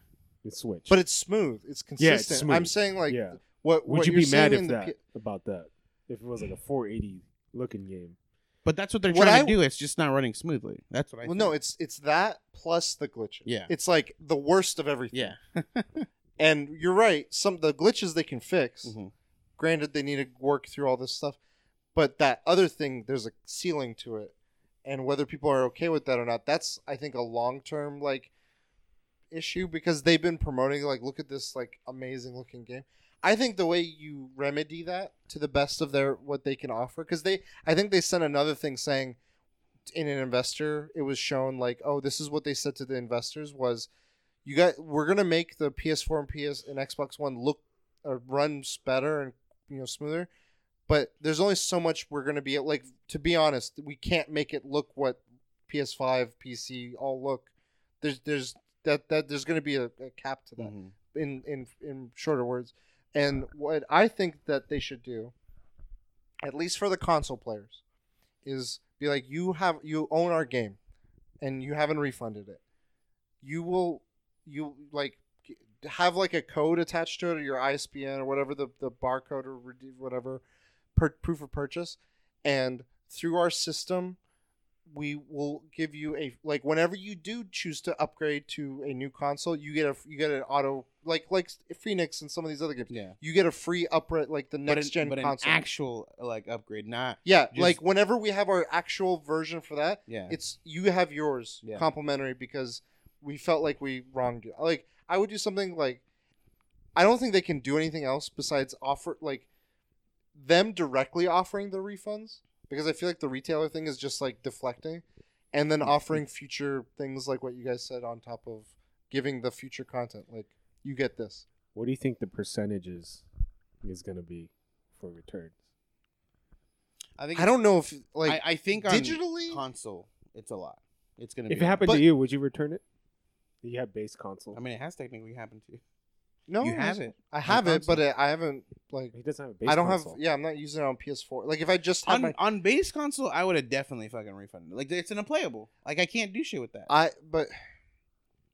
the Switch. but it's smooth. It's Yeah, it's consistent. I'm saying like yeah. what Would what you you're be mad seeing if in the that P- about that? If it was like a 480 looking game. but that's what they're What trying I- to do. It's just not running smoothly. That's what I. well, think. no, it's it's that plus the glitches. Yeah. it's like the worst of everything. yeah. and you're right. Some the glitches they can fix. Mhm. Granted, they need to work through all this stuff, but that other thing, there's a ceiling to it, and whether people are okay with that or not, that's I think a long term like issue because they've been promoting like look at this like amazing looking game. I think the way you remedy that to the best of their what they can offer because they I think they sent another thing saying in an investor it was shown like oh this is what they said to the investors was you got we're gonna make the PS4 and PS and Xbox One look or runs better and you know smoother, but there's only so much we're gonna be like. To be honest, we can't make it look what PS5, PC all look. There's there's that that there's gonna be a, a cap to that Mhm. in in in shorter words. And what I think that they should do, at least for the console players, is be like you have you own our game, and you haven't refunded it. You will you like have like a code attached to it or your ISBN or whatever the the barcode or whatever per, proof of purchase, and through our system we will give you a like whenever you do choose to upgrade to a new console, you get a you get an auto like like Phoenix and some of these other games. Yeah. You get a free upgrade like the But next an, gen but an console. actual like upgrade, not yeah, just- like whenever we have our actual version for that, yeah. it's you have yours Yeah. complimentary because we felt like we wronged you. Like I would do something like I don't think they can do anything else besides offer like them directly offering the refunds because I feel like the retailer thing is just like deflecting and then offering future things like what you guys said on top of giving the future content like you get this. What do you think the percentages is gonna be for returns? I think I don't know if like I, I think on digitally console, it's a lot. It's gonna. If be it happened But- to you, would you return it? You have base console. I mean, it has technically happened to you. no you have it. I have it but console. I haven't like he doesn't have a base I don't console. have yeah I'm not using it on PS4 like if I just had On my on base console, I would have definitely fucking refunded. it. Like it's an unplayable. Like I can't do shit with that. I but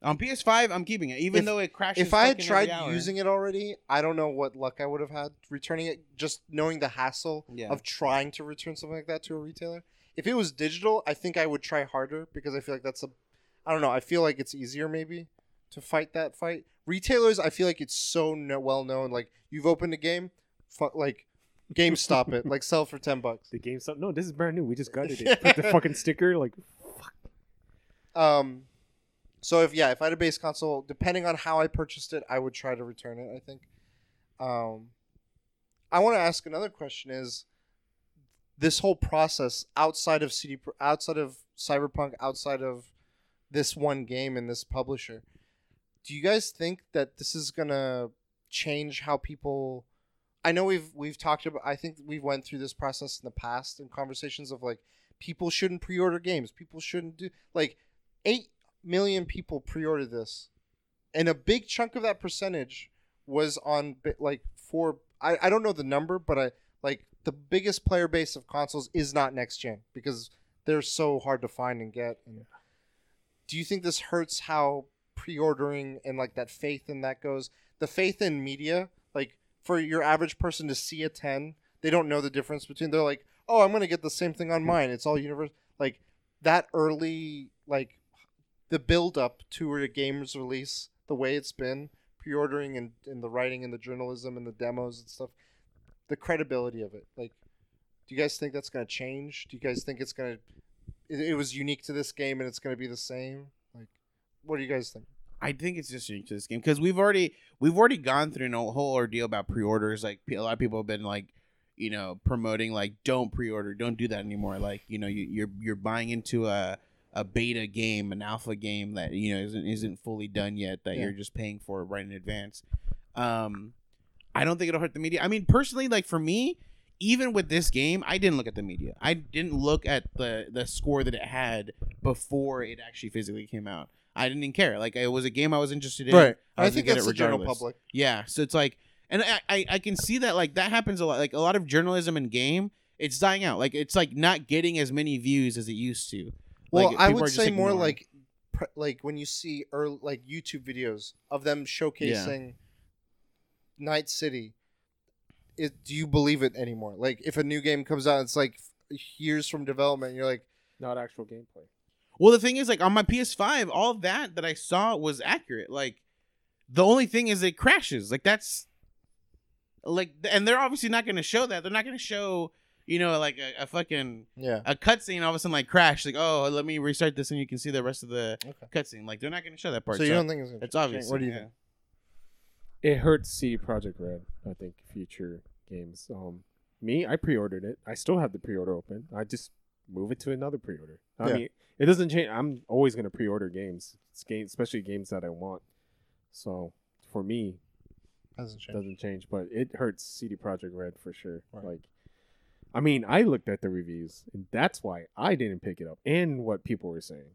on PS5, I'm keeping it, even If- though it crashes. if I had tried using it already, I don't know what luck I would have had returning it. Just knowing the hassle Yeah. of trying to return something like that to a retailer. If it was digital, I think I would try harder because I feel like that's a, I don't know. I feel like it's easier maybe to fight that fight. Retailers, I feel like it's so no, well known. Like you've opened a game, fu- like GameStop it, like sell for ten bucks. the GameStop. No, this is brand new. We just got it. Put the fucking sticker. Like, fuck. Um, so if yeah, if I had a base console, depending on how I purchased it, I would try to return it. I think. Um, I want to ask another question: Is this whole process outside of CD, outside of Cyberpunk, outside of this one game and this publisher? Do you guys think that this is gonna change how people? I know we've we've talked about. I think we've went through this process in the past in conversations of like people shouldn't pre-order games. People shouldn't do like eight million people pre-ordered this, and a big chunk of that percentage was on like for I, I don't know the number, but I like the biggest player base of consoles is not next gen because they're so hard to find and get. And do you think this hurts how pre-ordering and like that faith in that goes? The faith in media, like for your average person to see a ten, they don't know the difference between. They're like, oh, I'm gonna get the same thing on mine. It's all universe. Like that early, like the build up to a game's release, the way it's been pre-ordering and, and the writing and the journalism and the demos and stuff, the credibility of it. Like, do you guys think that's gonna change? Do you guys think it's gonna? It, it was unique to this game and it's gonna be the same. Like, what do you guys think? I think it's just unique to this game because we've already we've already gone through a whole ordeal about pre-orders. Like a lot of people have been like, you know, promoting like don't pre-order, don't do that anymore. Like you know, you, you're you're buying into a a beta game, an alpha game that you know isn't isn't fully done yet that Yeah. you're just paying for right in advance. Um, I don't think it'll hurt the media. I mean, personally, like for me, even with this game, I didn't look at the media. I didn't look at the the score that it had before it actually physically came out. I didn't even care. Like it was a game I was interested in. right. I, I, think that's it the general public. Yeah, so it's like, and I, I I can see that like that happens a lot. Like a lot of journalism in game, it's dying out. Like it's like not getting as many views as it used to. Well, Like, I would say more like, like when you see early, like YouTube videos of them showcasing Night City. It, do you believe it anymore? Like, if a new game comes out, it's like years from development. You're like, Not actual gameplay. Well, the thing is, like on my PS5, all that that I saw was accurate. Like the only thing is it crashes. Like that's like, and they're obviously not going to show that. They're not going to show, you know, like a, a fucking yeah, a cutscene all of a sudden like crash. Like, oh, let me restart this and you can see the rest of the Okay. cutscene. Like they're not going to show that part. so you don't think it's gonna it's obvious. What do you yeah. think? It hurts CD Projekt Red. I think future games. Um, me, I pre-ordered it. I still have the pre-order open. I just move it to another pre-order. I Yeah. mean, it doesn't change. I'm always gonna pre-order games. It's games, especially games that I want. So for me, Hasn't it changed. doesn't change, but it hurts CD Projekt Red for sure. Right. Like, I mean, I looked at the reviews, and that's why I didn't pick it up, and what people were saying.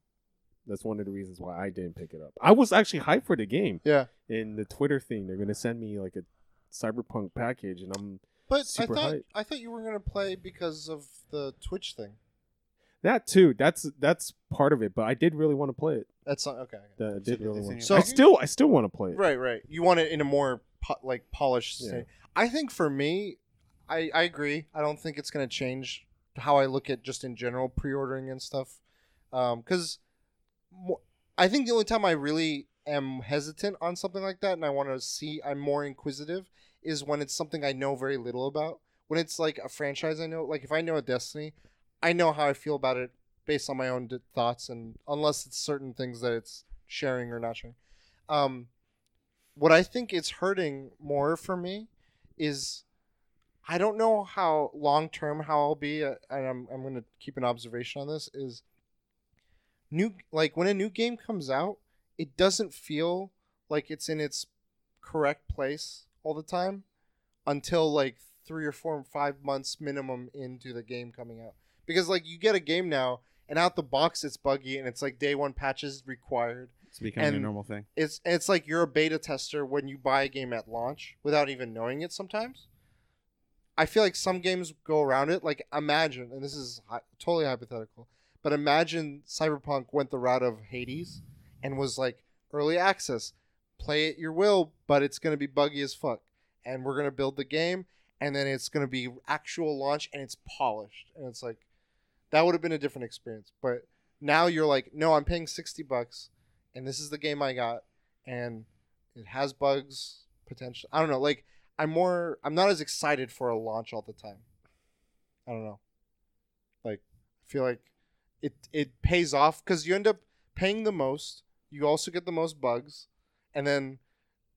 That's one of the reasons why I didn't pick it up. I was actually hyped for the game. Yeah, In the Twitter thing, they're gonna send me like a cyberpunk package, and I'm but I thought hype. I thought you were gonna play because of the Twitch thing. that too. That's that's part of it, but I did really want to play it. That's not okay. okay. That I did So really want. So I still I still want to play it. Right, right. You want it in a more po- like polished Yeah. state. I think for me, I I agree. I don't think it's gonna change how I look at just in general pre-ordering and stuff. Um, because I think the only time I really am hesitant on something like that, and I want to see, I'm more inquisitive, is when it's something I know very little about. When it's like a franchise I know, like if I know a Destiny, I know how I feel about it based on my own d- thoughts, and unless it's certain things that it's sharing or not sharing. Um, what I think it's hurting more for me is I don't know how long term how I'll be, uh, and I'm I'm gonna keep an observation on this. Is new like when a new game comes out, it doesn't feel like it's in its correct place all the time until like three or four or five months minimum into the game coming out. Because like you get a game now and out the box it's buggy and it's like day one patches required It's becoming a normal thing. it's it's like you're a beta tester when you buy a game at launch without even knowing it sometimes i feel like some games go around it like imagine and this is hy- totally hypothetical but imagine cyberpunk went the route of hades and was like early access play it your will but it's going to be buggy as fuck and we're going to build the game and then it's going to be actual launch and it's polished and it's like that would have been a different experience but now you're like no i'm paying 60 bucks and this is the game I got, and it has bugs potential. I don't know. Like I'm more, I'm not as excited for a launch all the time. I don't know. Like I feel like it it pays off because you end up paying the most. You also get the most bugs, and then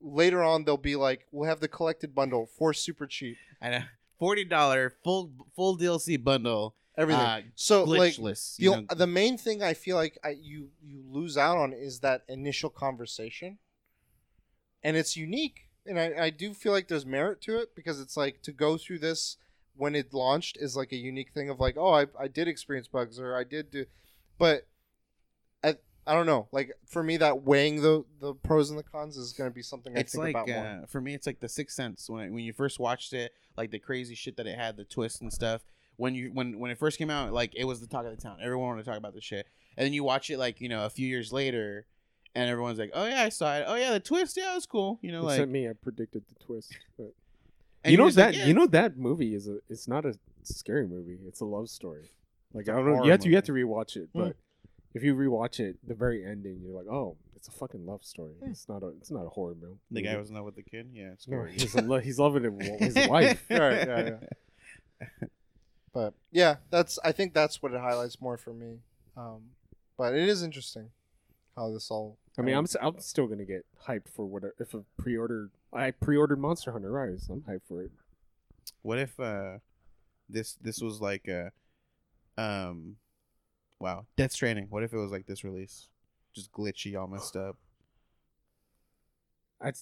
later on they'll be like, we'll have the collected bundle for super cheap. And a forty dollar full full DLC bundle, Everything. uh, so like glitchless. the, know, the main thing I feel like I, you you lose out on is that initial conversation, and it's unique, and I, I do feel like there's merit to it because it's like to go through this when it launched is like a unique thing of like oh I, I did experience bugs or I did do, but I I don't know like for me that weighing the the pros and the cons is going to be something I it's think like about more. uh, for me, it's like the Sixth Sense when I, when you first watched it, like the crazy shit that it had, the twists and stuff. When you when when it first came out, like it was the talk of the town. Everyone wanted to talk about the shit, and then you watch it like you know a few years later, and everyone's like, "Oh yeah, I saw it. Oh yeah, the twist. Yeah, it was cool." You know, like Except me, I predicted the twist. But and you know you're like, that yeah. you know that movie is a it's not a scary movie. It's a love story. Like I don't know. You have to you have to rewatch it, Hmm. but if you rewatch it, the very ending, you're like, oh, it's a fucking love story. Hmm. It's not a it's not a horror movie. the guy was in love with the kid. Yeah, it's no, he's, lo- he's loving it, with his wife. Right, yeah, yeah. But yeah, that's I think that's what it highlights more for me. Um, but it is interesting how this all. I mean, I'm s- I'm still gonna get hyped for what a- if a pre-order. I pre-ordered Monster Hunter Rise. I'm hyped for it. What if uh this this was like a um wow, Death Stranding. What if it was like this release? Just glitchy, all messed up. I,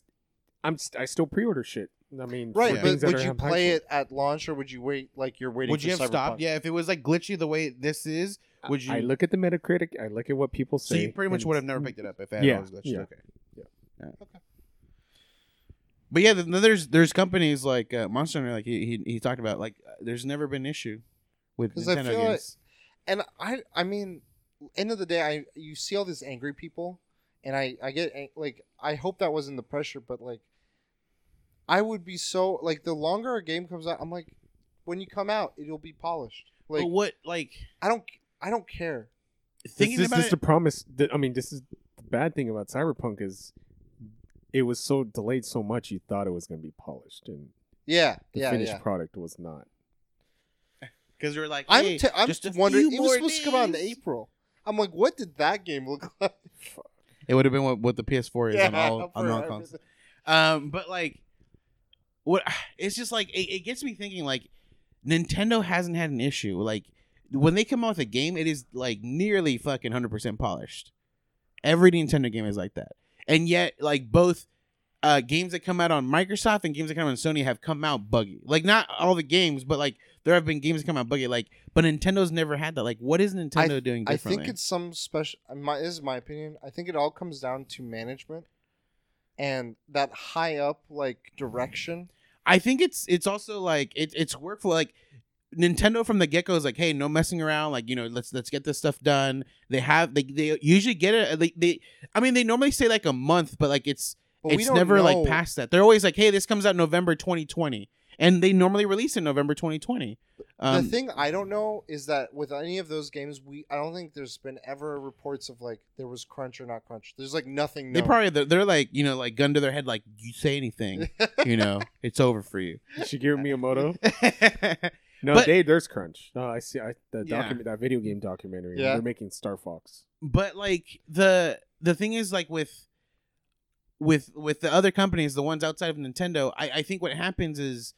I'm st- I still pre-order shit. I mean, Right, for Yeah. but that would you play hype- it at launch or would you wait like you're waiting Would for you have Cyberpunk? stopped? Yeah, if it was like glitchy the way this is, would you? I look at the Metacritic. I look at what people say. so you pretty much would have never picked it up if it had Yeah, all those glitches. yeah, Okay. yeah. Yeah. Okay. But yeah, then there's there's companies like uh, Monster Hunter, like he, he he talked about, like uh, there's never been issue with 'Cause I Nintendo feel like- games. and I I mean, end of the day, I you see all these angry people, and I I get like I hope that wasn't the pressure, but like, I would be so like the longer a game comes out, I'm like, when you come out, it'll be polished. Like but what like I don't I don't care. thinking this is about just it? the promise. That, I mean, this is the bad thing about Cyberpunk is it was so delayed so much. You thought it was going to be polished, and Yeah, the yeah, finished yeah. product was not. because we're like, I'm t- I'm just wondering. It was more supposed to come out in. April. I'm like, what did that game look like? It would have been what, what the PS4 is on all on all consoles. Um, but like, what? It's just like it, it gets me thinking. Like, Nintendo hasn't had an issue. Like, when they come out with a game, it is like nearly fucking hundred percent polished. Every Nintendo game is like that, and yet like both uh, games that come out on Microsoft and games that come out on Sony have come out buggy. Like, not all the games, but like there have been games that come out buggy. Like, but Nintendo's never had that. Like, what is Nintendo doing differently? I think it's some special. My is my opinion. I think it all comes down to management, and that high up like direction. I think it's it's also like it, it's work for like Nintendo from the get go is like, hey, no messing around. Like you know, let's let's get this stuff done. They have they they usually get it. They, they I mean, they normally say like a month, but like it's But it's never know- like past that. They're always like, hey, this comes out November 2020, and they normally release in November 2020. Um, the thing I don't know is that with any of those games, we I don't think there's been ever reports of like there was crunch or not crunch. There's like nothing. they probably they're, they're like you know like gun to their head like you say anything you know it's over for you. Shigeru Miyamoto. No, But- they there's crunch. No, I see. I the Yeah. document that video game documentary. Yeah. They're making Star Fox. but like the the thing is like with with with the other companies the ones outside of nintendo i, I think what happens is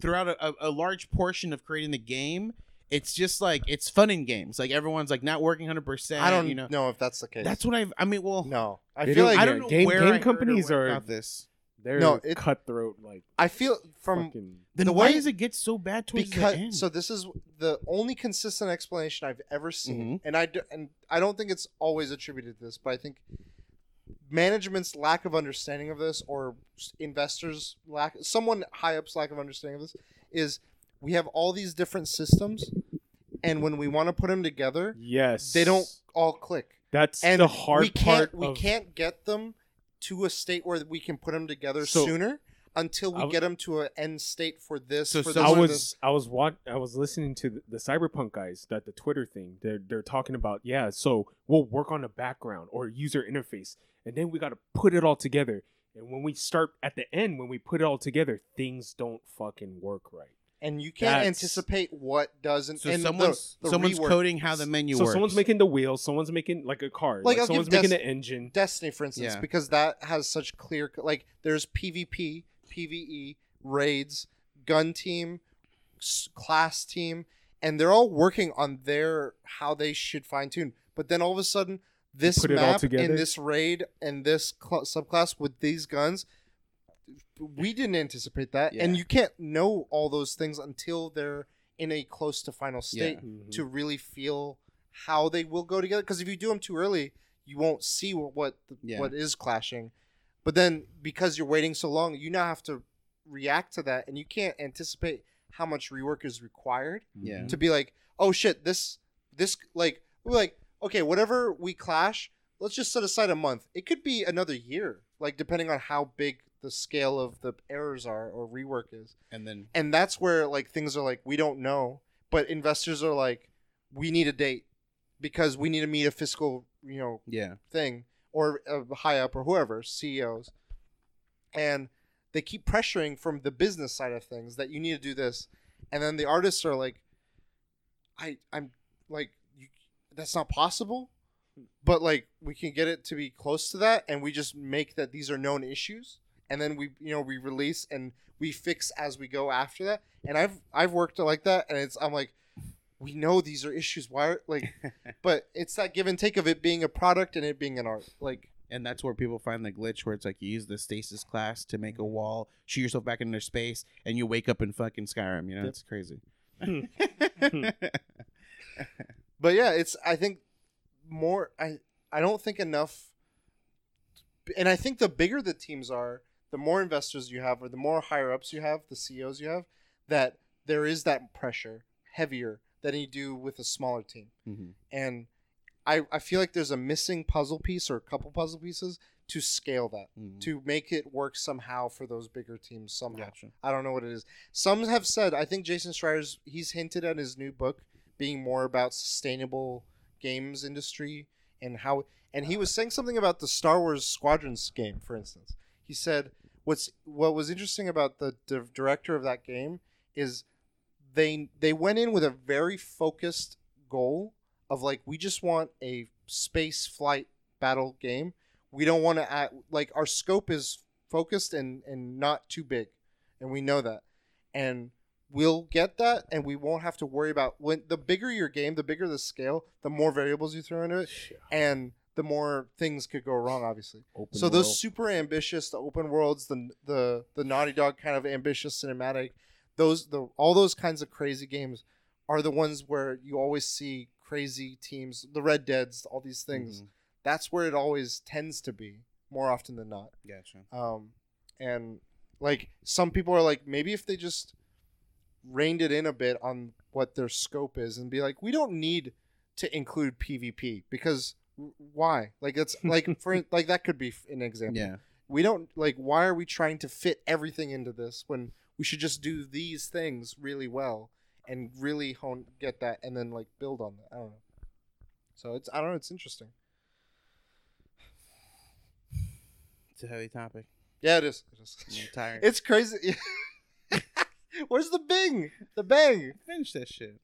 throughout a, a, a large portion of creating the game it's just like it's fun in games like everyone's like not working 100% I don't you know know if that's the case. that's what i've i mean well no. I feel like i don't know game- where game I heard or companies are- about this They're No, it- cutthroat like I feel from fucking. then The why way- does it get so bad towards because the end so this is the only consistent explanation I've ever seen, Mm-hmm. and I do, and I don't think it's always attributed to this, but I think management's lack of understanding of this or investors lack someone high up's lack of understanding of this is we have all these different systems, and when we want to put them together, Yes, they don't all click, That's and the hard we can't part. we of, can't get them to a state where we can put them together So- sooner until we w- get them to an end state for this. So for this, I was this. I was wat- I was listening to the, the cyberpunk guys that the Twitter thing they're they're talking about yeah so we'll work on the background or user interface and then we got to put it all together and when we start at the end when we put it all together things don't fucking work right and you can't That's- anticipate what doesn't. so and the- someone's the someone's rework- coding how the menu so works someone's making the wheels someone's making like a car Like, like, I'll someone's give making Des- the engine Destiny, for instance, Yeah. because that has such clear like there's PvP, PvE, raids, gun team, s- class team, and they're all working on their how they should fine tune. But then all of a sudden, this put it all map together? in this raid and this cl- subclass with these guns. We didn't anticipate that, and you can't know all those things until they're in a close to final state Mhm. to really feel how they will go together. Because if you do them too early, you won't see what what, Yeah. what is clashing. But then because you're waiting so long, you now have to react to that, and you can't anticipate how much rework is required yeah to be like, oh shit, this this like we're like okay, whatever we clash, let's just set aside a month. It could be another year, like depending on how big the scale of the errors are or rework is. And then and that's where like things are like we don't know but investors are like we need a date because we need to meet a fiscal you know yeah. thing or uh, high up or whoever ceos and they keep pressuring from the business side of things that you need to do this. And then the artists are like i i'm like you, that's not possible but like we can get it to be close to that and we just make that these are known issues and then we you know we release and we fix as we go after that and i've i've worked like that and it's i'm like we know these are issues why are, like but it's that give and take of it being a product and it being an art like and that's where people find the glitch where it's like you use the stasis class to make a wall, shoot yourself back into space, and you wake up in fucking Skyrim. You know, Yep. it's crazy. But yeah, it's I think more I I don't think enough and I think the bigger the teams are, the more investors you have or the more higher ups you have, the CEOs you have, that there is that pressure heavier than you do with a smaller team. Mhm. And I I feel like there's a missing puzzle piece or a couple puzzle pieces to scale that. Mhm. To make it work somehow for those bigger teams somehow. Gotcha. I don't know what it is. Some have said, I think Jason Schreier's, he's hinted at his new book being more about sustainable games industry and how, and he was saying something about the Star Wars Squadrons game, for instance. He said, what's, what was interesting about the di- director of that game is they, they went in with a very focused goal of like, we just want a space flight battle game. We don't want to act like our scope is focused and, and not too big and we know that. And we'll get that and we won't have to worry about when the bigger your game the bigger the scale the more variables you throw into it. And the more things could go wrong obviously Open so those super ambitious the open worlds the the the naughty dog kind of ambitious cinematic those the all those kinds of crazy games are the ones where you always see crazy teams the red deads all these things Mhm. that's where it always tends to be more often than not Gotcha. um, and like some people are like, maybe if they just reined it in a bit on what their scope is and be like, we don't need to include PvP because why? Like it's like for like that could be an example. Yeah. We don't like why are we trying to fit everything into this when we should just do these things really well and really hone get that and then like build on that. I don't know. So it's I don't know. It's interesting. It's a heavy topic. Yeah, it is. It is. I'm tired. It's crazy. Where's the bing? The bang? Finish that shit.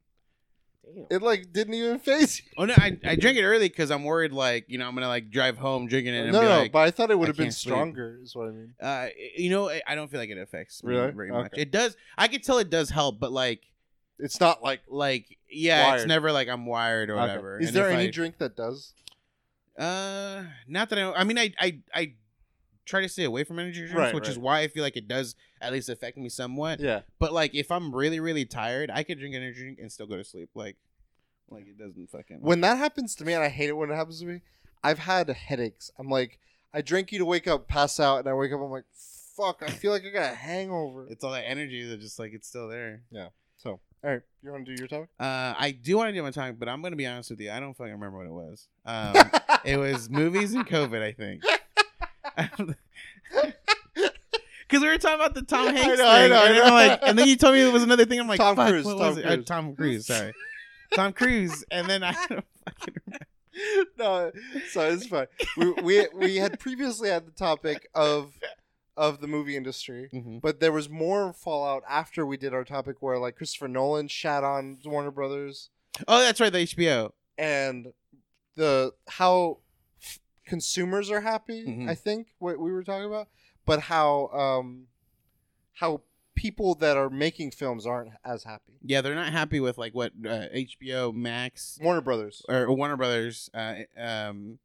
Damn. It like didn't even phase you. Oh no, I, I drank it early because I'm worried like you know I'm gonna like drive home drinking it and No, be no, like, but I thought it would have been can't sleep. stronger. Is what I mean. uh, you know I- I don't feel like it affects me Really? very Okay. much. It does. I could tell it does help, but like It's not like. like yeah, it's never like I'm wired or Okay. whatever. Is And there any I- drink that does? Uh, not that I. know. I mean, I I I try to stay away from energy drinks, Right, which is why I feel like it does at least affect me somewhat. Yeah. But like, if I'm really really tired, I could drink energy drink and still go to sleep. Like, like it doesn't fucking. When that happens to me, and I hate it when it happens to me, I've had headaches. I'm like, I drink you to wake up, pass out, and I wake up. I'm like, fuck. I feel like I got a hangover. it's all that energy that just like it's still there. Yeah. So, all right, you want to do your topic? Uh, I do want to do my topic, but I'm gonna be honest with you. I don't fucking remember what it was. Um, it was movies and COVID, I think. Because we were talking about the Tom I Hanks know, I know, and, then know. Like, and then you told me it was another thing. I'm like, Tom fuck, Cruise, what Tom was it? Uh, Tom Cruise, sorry, Tom Cruise. And then I don't fucking remember. no, so it's fine. We, we we had previously had the topic of of the movie industry, Mhm. but there was more fallout after we did our topic where like Christopher Nolan shat on Warner Brothers Oh, that's right, the HBO. and the how consumers are happy. Mhm. I think what we were talking about, but how um how people that are making films aren't as happy. Yeah, they're not happy with like what uh, HBO Max Warner Brothers. or Warner Brothers, uh, um,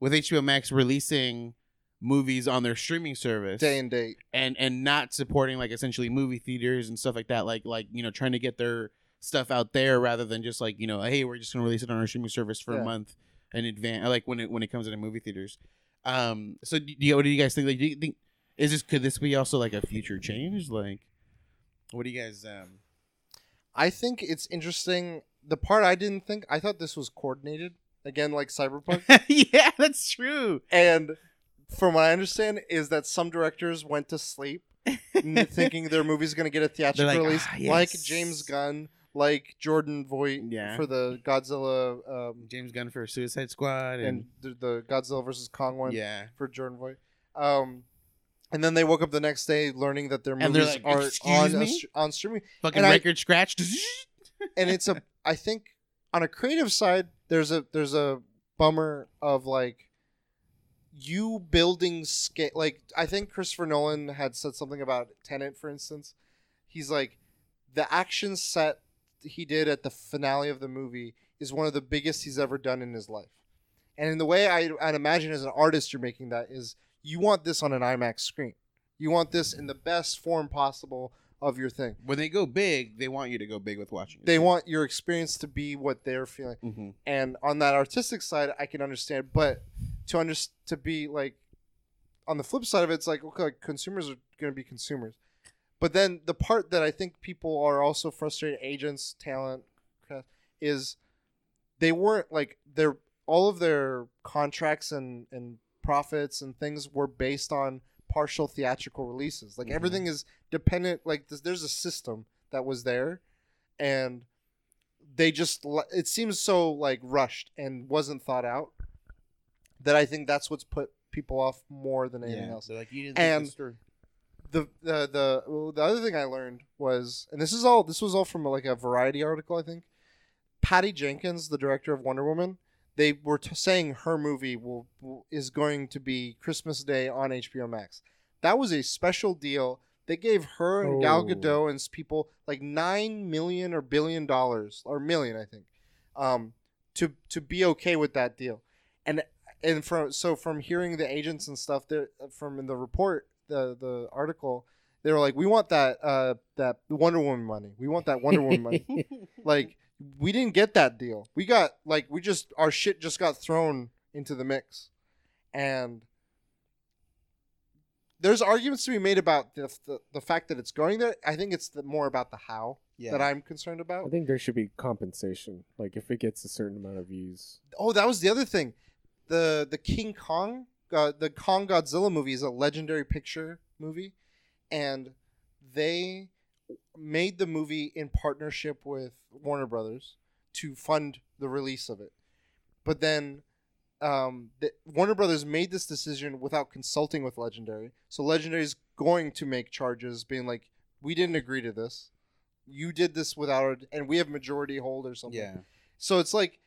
with HBO Max releasing movies on their streaming service Day and date. and and not supporting like essentially movie theaters and stuff like that like like you know trying to get their stuff out there rather than just like you know hey we're just gonna release it on our streaming service for Yeah. a month in advance like when it when it comes into movie theaters um so do you, what do you guys think like do you think is this could this be also like a future change like what do you guys um I think it's interesting. The part I didn't think, I thought this was coordinated again, like Cyberpunk. yeah that's true and from what I understand, is that some directors went to sleep thinking their movie's going to get a theatrical like, release, "Ah, like. James Gunn, like Jordan Vogt Yeah. for the Godzilla um, James Gunn for Suicide Squad and, and the, the Godzilla versus Kong one yeah for Jordan Vogt. Um, and then they woke up the next day learning that their And movies like, are on a on streaming. fucking And I- record scratch and it's a I think on a creative side there's a there's a bummer of like you building scale like I think Christopher Nolan had said something about Tenet for instance. He's like the action set he did at the finale of the movie is one of the biggest he's ever done in his life. And in the way I, I'd imagine as an artist, you're making that is you want this on an IMAX screen. You want this in the best form possible of your thing. When they go big, they want you to go big with watching. They want your experience to be what they're feeling. hmm And on that artistic side, I can understand, but to under to be like on the flip side of it, it's like okay, like consumers are going to be consumers. But then the part that I think people are also frustrated, agents, talent is they weren't like their all of their contracts and and profits and things were based on partial theatrical releases. Like Mhm. everything is dependent. Like there's, there's a system that was there, and they just it seems so like rushed and wasn't thought out that I think that's what's put people off more than anything Yeah. else They're like you didn't And- think this through. The the the well, the other thing I learned was, and this is all this was all from like a Variety article, I think. Patty Jenkins, the director of Wonder Woman, they were t- saying her movie will, will is going to be Christmas Day on HBO Max. That was a special deal. They gave her and Gal Oh. Gadot and people like nine million or billion dollars or million, I think, um, to to be okay with that deal. And and from so from hearing the agents and stuff there from in the report the the article they were like we want that uh that wonder woman money we want that wonder woman money like we didn't get that deal we got like we just our shit just got thrown into the mix and there's arguments to be made about the, the, the fact that it's going there i think it's the, more about the how yeah. that i'm concerned about. I think there should be compensation. Like if it gets a certain amount of views. Oh, that was the other thing. The the King Kong, uh, the Kong Godzilla movie is a legendary picture movie, and they made the movie in partnership with Warner Brothers to fund the release of it. But then um, the, Warner Brothers made this decision without consulting with Legendary. So Legendary is going to make charges, being like, "We didn't agree to this. You did this without, our, and we have majority hold or something." yeah. So it's like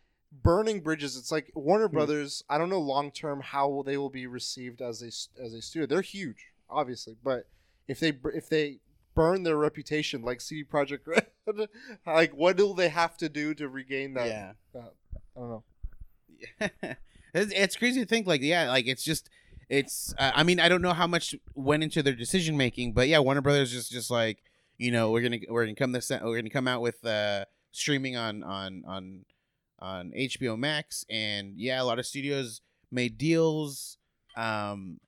burning bridges. It's like Warner Hmm. Brothers. I don't know long term how they will be received as a as a studio. They're huge, obviously, but if they if they burn their reputation like CD Projekt Red, like what do they have to do to regain that? Yeah. I don't know. it's, it's crazy to think like yeah like it's just it's uh, i mean i don't know how much went into their decision making but yeah warner brothers just just like you know we're gonna we're gonna come this we're gonna come out with uh streaming on on on on hbo max and yeah a lot of studios made deals um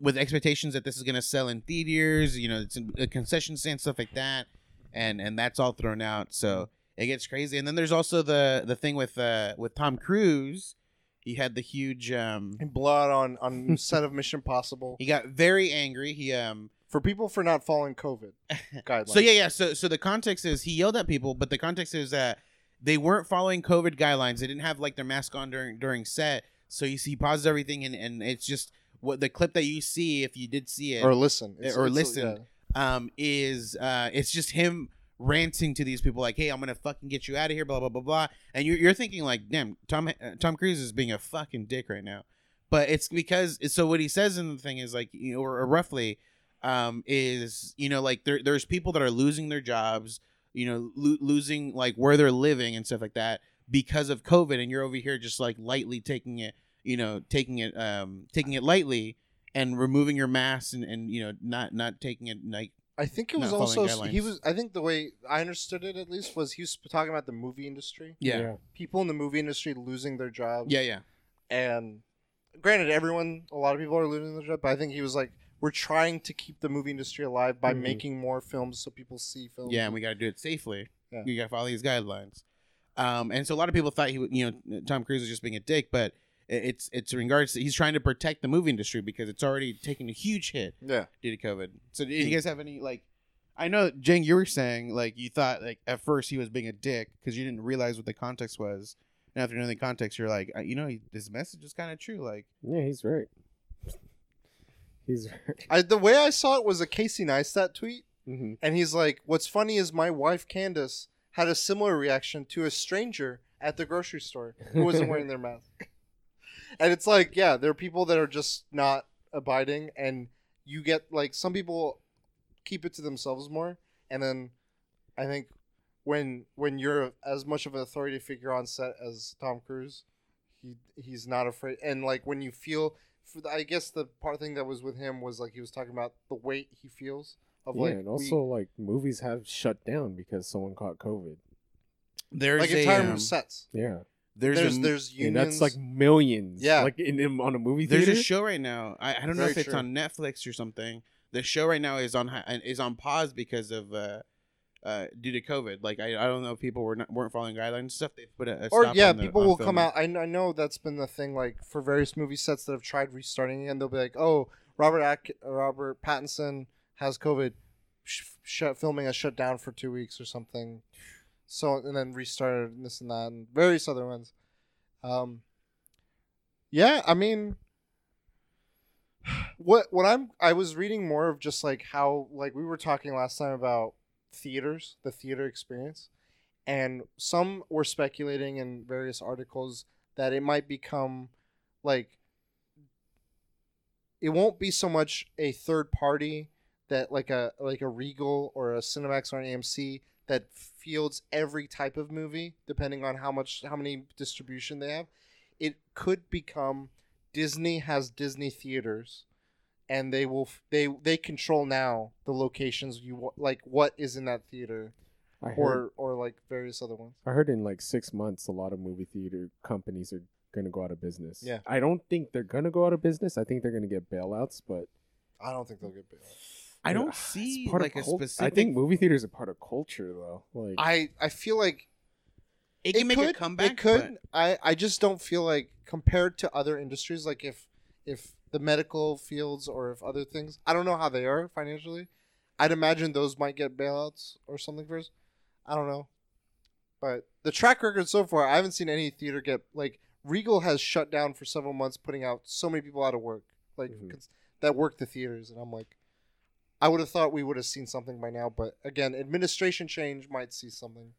with expectations that this is gonna sell in theaters you know it's in a concession stand stuff like that and and that's all thrown out so it gets crazy. And then there's also the the thing with uh with tom cruise he had the huge um blood on on set of Mission Possible. He got very angry. He um for people for not following COVID guidelines. so yeah yeah so so the context is he yelled at people but the context is that they weren't following covid guidelines they didn't have like their mask on during during set so you see he pauses everything and and it's just what the clip that you see if you did see it or listen It's- or it's- listen. yeah. um, is uh, it's just him ranting to these people like, "Hey, I'm gonna fucking get you out of here," blah blah blah blah, and you're you're thinking like, "Damn, Tom uh, Tom Cruise is being a fucking dick right now," but it's because so what he says in the thing is like, you know, or, or roughly, um, is you know like there there's people that are losing their jobs, you know, lo- losing like where they're living and stuff like that because of COVID, and you're over here just like lightly taking it, you know, taking it um taking it lightly and removing your mask and, and you know not not taking it like I think it was also following he was. I think the way I understood it at least was he was talking about the movie industry. Yeah. People in the movie industry losing their jobs. yeah yeah And granted, everyone, a lot of people are losing their job, but I think he was like, we're trying to keep the movie industry alive by Mhm. making more films so people see films. yeah and we got to do it safely Yeah. you got to follow these guidelines um and so a lot of people thought he would you know tom cruise was just being a dick but it's it's in regards to he's trying to protect the movie industry because it's already taken a huge hit yeah. due to covid so do you guys have any like i know jane you were saying like you thought like at first he was being a dick because you didn't realize what the context was and after knowing the context you're like uh, you know he, his message is kind of true like Yeah, he's right. He's. I, the way I saw it was a Casey Neistat tweet, hmm and he's like, "What's funny is my wife Candace had a similar reaction to a stranger at the grocery store who wasn't wearing their mask." And it's like, yeah, there are people that are just not abiding, and you get like some people keep it to themselves more, and then I think when when you're as much of an authority figure on set as Tom Cruise, He he's not afraid, and like when you feel, for the, I guess the part thing that was with him was like he was talking about the weight he feels of Yeah, like and we- also like movies have shut down because someone caught COVID. There's like a entire um, sets. Yeah, there's There's a, there's, and unions. that's like millions. Yeah. like in, in on a movie theater. there's theater. a show right now. I, I don't know Very if it's true. on Netflix or something. The show right now is on hi- is on pause because of uh, uh, due to COVID. Like I, I don't know if people were not weren't following guidelines and stuff. They put a, a or yeah, the- people will come out. I, I know that's been the thing. Like for various movie sets that have tried restarting again, they'll be like, "Oh, Robert Ack- Robert Pattinson has COVID. Sh- shut filming has shut down for two weeks or something." So and then restarted and this and that and various other ones. Um. Yeah, I mean, what what I'm I was reading more of just like how like we were talking last time about theaters, the theater experience and some were speculating in various articles that it might become like it won't be so much a third party that like a like a Regal or a Cinemax or an AMC that fields every type of movie depending on how much how many distribution they have. It could become Disney has Disney theaters and they will f- they they control now the locations you wa- like what is in that theater I heard, or or like various other ones. I heard in like six months, a lot of movie theater companies are gonna go out of business. Yeah. I don't think they're gonna go out of business. I think they're gonna get bailouts, but I don't think they'll get bailed. I don't It's see part of like a cult- specific. I think movie theaters are part of culture, though. Like, I I feel like it can make could, a comeback. It could. but- I I just don't feel like compared to other industries, like if if the medical fields or if other things, I don't know how they are financially. I'd imagine those might get bailouts or something first. I don't know, but the track record so far, I haven't seen any theater get like Regal has shut down for several months, putting out so many people out of work, like Mhm. cons- that work the theaters, and I'm like. I would have thought we would have seen something by now, but again, administration change might see something.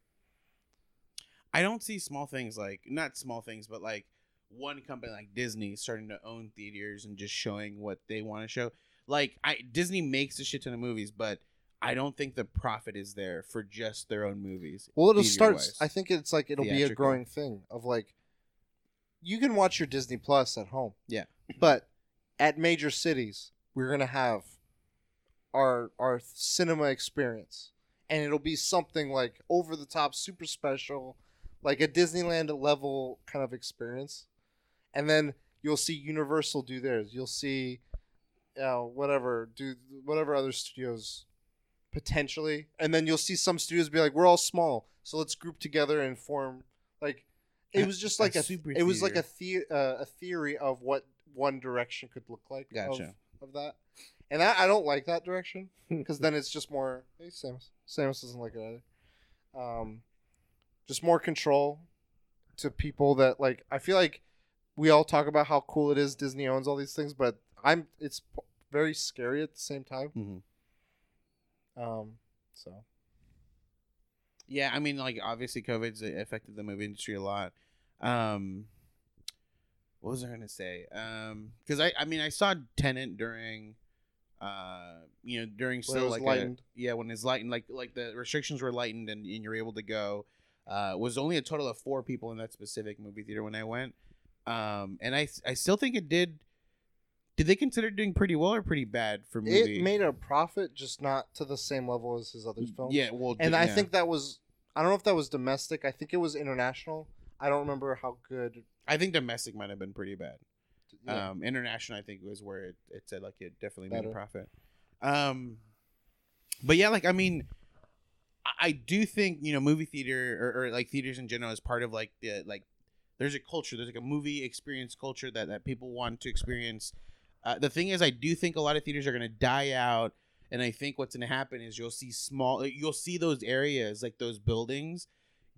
I don't see small things like not small things, but like one company like Disney starting to own theaters and just showing what they want to show. Like I Disney makes a shit ton of movies, but I don't think the profit is there for just their own movies. Well, it'll start. I think it's like it'll be a growing thing of like, you can watch your Disney Plus at home. Yeah. But at major cities, we're gonna have our our cinema experience, and it'll be something like over the top, super special, like a Disneyland level kind of experience, and then you'll see Universal do theirs. You'll see, uh, whatever do whatever other studios potentially and then you'll see some studios be like we're all small so let's group together and form like it was just like a, super it was like a the, uh, a theory of what one direction could look like of- Gotcha. of, that and I, I don't like that direction because then it's just more hey Samus Samus doesn't like it either um just more control to people that like I feel like we all talk about how cool it is Disney owns all these things but I'm it's p- very scary at the same time Mhm. um so Yeah, I mean, like obviously COVID's affected the movie industry a lot. Um, what was I gonna say? Um, because I, I mean, I saw Tenet during, uh, you know, during still like a- yeah, when it's lightened, like like the restrictions were lightened and, and you're able to go. Uh, was only a total of four people in that specific movie theater when I went. Um, and I, I still think it did. Did they consider doing pretty well or pretty bad for movie? It made a profit, just not to the same level as his other films. Yeah, well, and d- I yeah. think that was I don't know if that was domestic. I think it was international. I don't remember how good. I think domestic might have been pretty bad. yeah. Um, international, I think, was where it, it said like it definitely made a profit. Um, but yeah, like I mean, I, I do think you know movie theater or, or like theaters in general is part of like the like there's a culture, there's like a movie experience culture that that people want to experience. Uh, the thing is, I do think a lot of theaters are gonna die out, and I think what's gonna happen is you'll see small, you'll see those areas like those buildings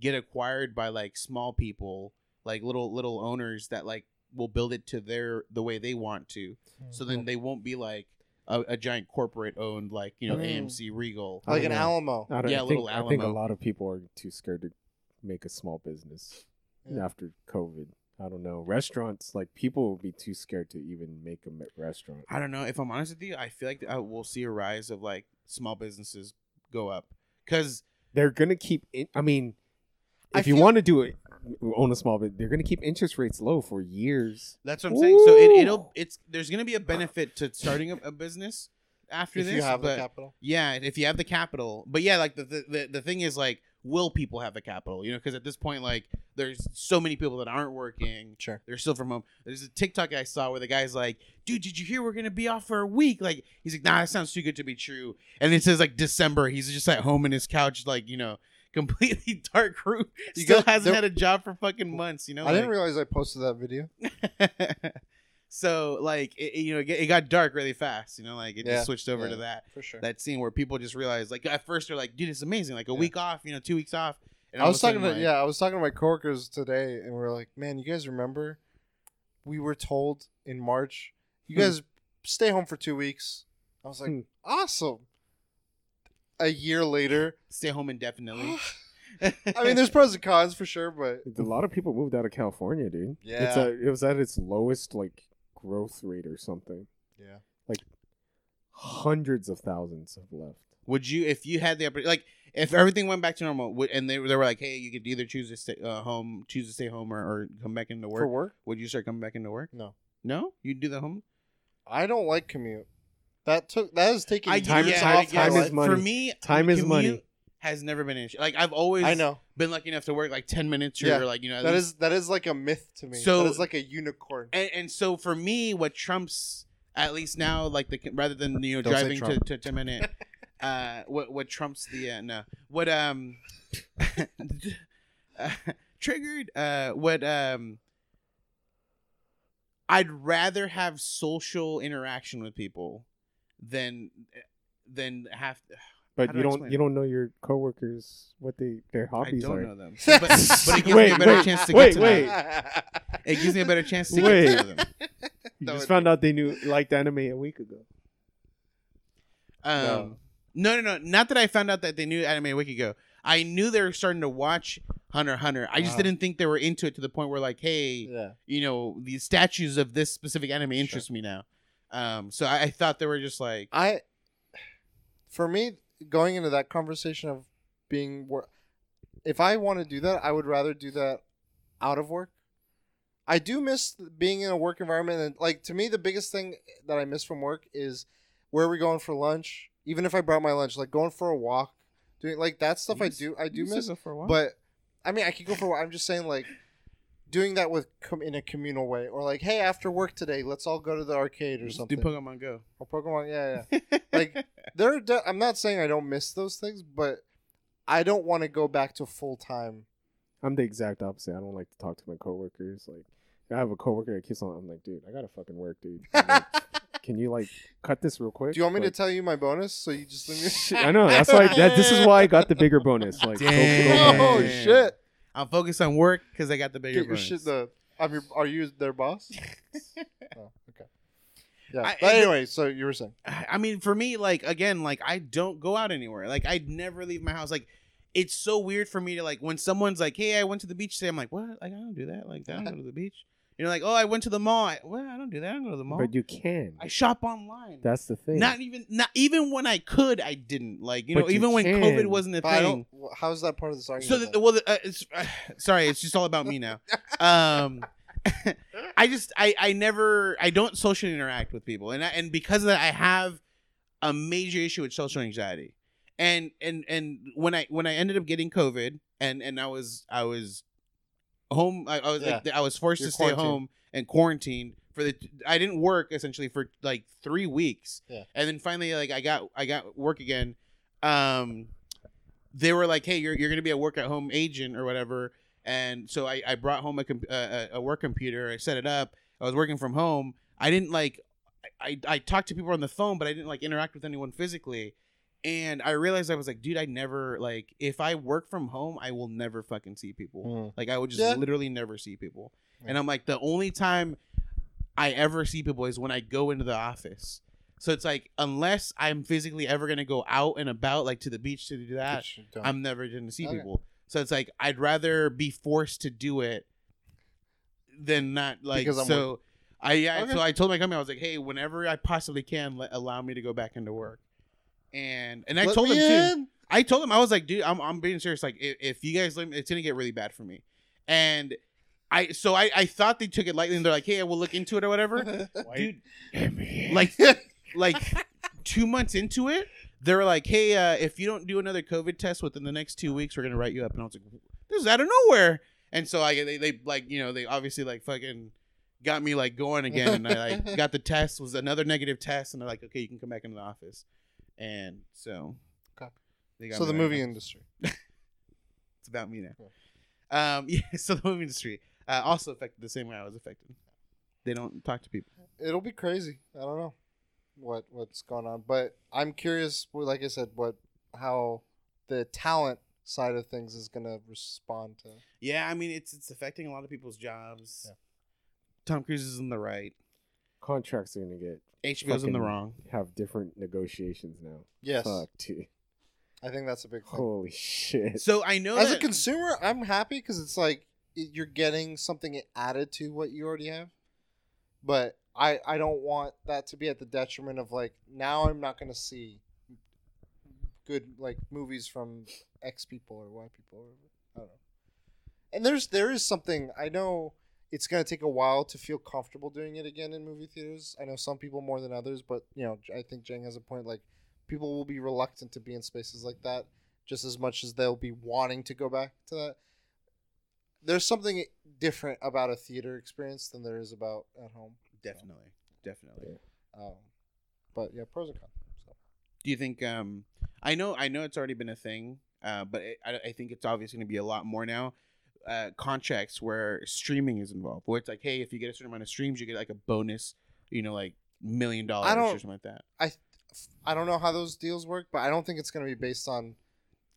get acquired by like small people, like little little owners that like will build it to their the way they want to. So then they won't be like a, a giant corporate owned like you know Mm. AMC Regal. Like an. Alamo. I, don't, Yeah, I, think, little I think a Alamo. lot of people are too scared to make a small business Yeah. after COVID. I don't know. Restaurants, like people will be too scared to even make a restaurant. I don't know if I'm honest with you. I feel like I will see a rise of like small businesses go up because They're gonna keep. In, I mean, I if you want to do it own a small bit, they're gonna keep interest rates low for years. That's what I'm saying. So it, it'll, it's there's gonna be a benefit to starting a, a business after if this. you have but the capital. yeah, if you have the capital. But yeah, like the the, the, the thing is like, will people have the capital? You know, because at this point, like, there's so many people that aren't working. Sure. They're still from home. There's a TikTok I saw where the guy's like, "Dude, did you hear we're gonna be off for a week?" Like, he's like, "Nah, that sounds too good to be true." And it says like December. He's just at home in his couch, like you know, completely dark room. You Still hasn't had a job for fucking months. You know, I didn't realize I posted that video. so like it, it- you know it, it got dark really fast you know like it Yeah, just switched over yeah. to that For sure. that scene where people just realized like at first they're like dude it's amazing like a Yeah. week off you know two weeks off and I was of a talking to like, yeah, I was talking to my coworkers today, and we are like, "Man, you guys remember? We were told in March, you Hmm. guys stay home for two weeks." I was like, Hmm. "Awesome." A year later, stay home indefinitely I mean, there's pros and cons for sure, but A lot of people moved out of California, dude. it's Yeah. a, it was at its lowest like growth rate or something. yeah, Like Hundreds of thousands have left. would you if you had the opportunity like if everything went back to normal would, and they, they were like hey you could either choose to stay uh, home choose to stay home or, or come back into work. for work work, would you start coming back into work no, no you'd do the home I don't like commute. That took that has taken I Time- yeah, off time is money. for me Time is money. Commute has never been an issue like I've always I know been lucky enough to work like 10 minutes or Yeah. like you know at that least- is that is like a myth to me. So- that is like a unicorn. and, and so for me what trumps at least now like the rather than you know Don't say driving to, Trump. to, to minute uh what what trumps the uh no what um uh, triggered uh what um i'd rather have social interaction with people than than have But do you I don't explain you it? don't know your coworkers what they their hobbies i hobbies don't are. know them but, but it gives me Wait, a better wait, chance to wait, get to wait. know them. it gives me a better chance to Wait. get to know them You That just would found out they knew liked anime a week ago. Um, no. no, no, Not that I found out that they knew anime a week ago. I knew they were starting to watch Hunter x Hunter. I just Uh-huh. didn't think they were into it to the point where like, hey, yeah. you know, these statues of this specific anime interest me now. Um, so I, I thought they were just like, I, for me, going into that conversation of being work, if I want to do that, I would rather do that out of work. I do miss being in a work environment, and like to me, the biggest thing that I miss from work is where are we going for lunch. Even if I brought my lunch, like going for a walk, doing like that stuff, I do, I do miss. for a walk." But I mean, I could go for. a walk. I'm just saying, like doing that with com- in a communal way, or like, hey, after work today, let's all go to the arcade or Just something. do Pokemon Go. or Pokemon, yeah, yeah. Like, There, are de- I'm not saying I don't miss those things, but I don't want to go back to full time. I'm the exact opposite. I don't like to talk to my coworkers. Like, I have a coworker that keeps on. I'm like, dude, I gotta fucking work, dude. Like, Can you like cut this real quick? Do you want me to tell you my bonus so you just leave me? I know. That's why. That, this is why I got the bigger bonus. Like, go- go Damn. oh shit! I'm focused on work because I got the bigger Get your bonus. shit. The I'm your. Are you their boss? oh, okay. Yeah. I- but anyway, so you were saying. I mean, for me, like again, like I don't go out anywhere. Like I never leave my house. Like it's so weird for me to like when someone's like, "Hey, I went to the beach today." I'm like, "What? Like I don't do that. Like I don't go to the beach." You know, like, "Oh, I went to the mall." I, well, I don't do that. I don't go to the mall. But you can. I shop online. That's the thing. not even not even when I could, I didn't. Like you know, you even when can. COVID wasn't a But I thing. don't. wh- How's that part of the this So the, well, the, uh, it's uh, sorry, it's just all about me now. Um, I just I I never I don't socially interact with people, and I, and because of that, I have a major issue with social anxiety. And and and when I when I ended up getting COVID, and and I was I was home, I, I was like I was forced You're to stay quarantined. home and quarantine for the I didn't work essentially for like three weeks, Yeah. and then finally like I got I got work again. Um, they were like, "Hey, you're you're gonna be a work at home agent or whatever." And so I, I brought home a, com- uh, a a work computer. I set it up. I was working from home. I didn't like I, I talked to people on the phone, but I didn't like interact with anyone physically. And I realized I was like, dude, I never like if I work from home, I will never fucking see people. Mm. Like I would just Yeah. literally never see people. Yeah. And I'm like, the only time I ever see people is when I go into the office. So it's like unless I'm physically ever gonna go out and about, like to the beach to do that, Which you don't. I'm never gonna see Okay. people. So it's like I'd rather be forced to do it than not like so I yeah, Okay. so I told my company I was like, "Hey, whenever I possibly can, let, allow me to go back into work." And and I Let told me them too. I told them I was like, dude, I'm, I'm being serious. Like, if, if you guys let me, it's gonna get really bad for me. and I so I I thought they took it lightly, and they're like, hey, we'll look into it or whatever, dude. Like like two months into it, they were like, hey, uh, if you don't do another COVID test within the next two weeks, we're gonna write you up. And I was like, this is out of nowhere. And so I they, they like you know they obviously like fucking got me like going again, and I like got the test was another negative test, and they're like, okay, you can come back into the office, and so Okay. they got so the movie on. industry. it's about me now. Um, yeah, so the movie industry uh, also affected the same way I was affected. They don't talk to people. It'll be crazy. I don't know what what's going on, but I'm curious. Like I said, what how the talent side of things is gonna respond to. Yeah, I mean it's it's affecting a lot of people's jobs. Yeah. Tom Cruise is in the right. Contracts are gonna get HBO's in the wrong. have different negotiations now. Yes, Fuck, dude. I think that's a big thing. Holy shit. So I know As a consumer, I'm happy because it's like you're getting something added to what you already have. But I I don't want that to be at the detriment of like now I'm not gonna see good like movies from X people or Y people or I don't know. And there's there is something I know it's gonna take a while to feel comfortable doing it again in movie theaters. I know some people more than others, but you know I think Jang has a point. Like people will be reluctant to be in spaces like that just as much as they'll be wanting to go back to that. There's something different about a theater experience than there is about at home. definitely, definitely. Um, but yeah, pros and cons. So. Do you think? Um, I know, I know, it's already been a thing, uh, but it, I, I think it's obviously going to be a lot more now. Uh, contracts where streaming is involved, where it's like, hey, if you get a certain amount of streams, you get like a bonus, you know, like million dollars or something like that. I I don't know how those deals work, but I don't think it's going to be based on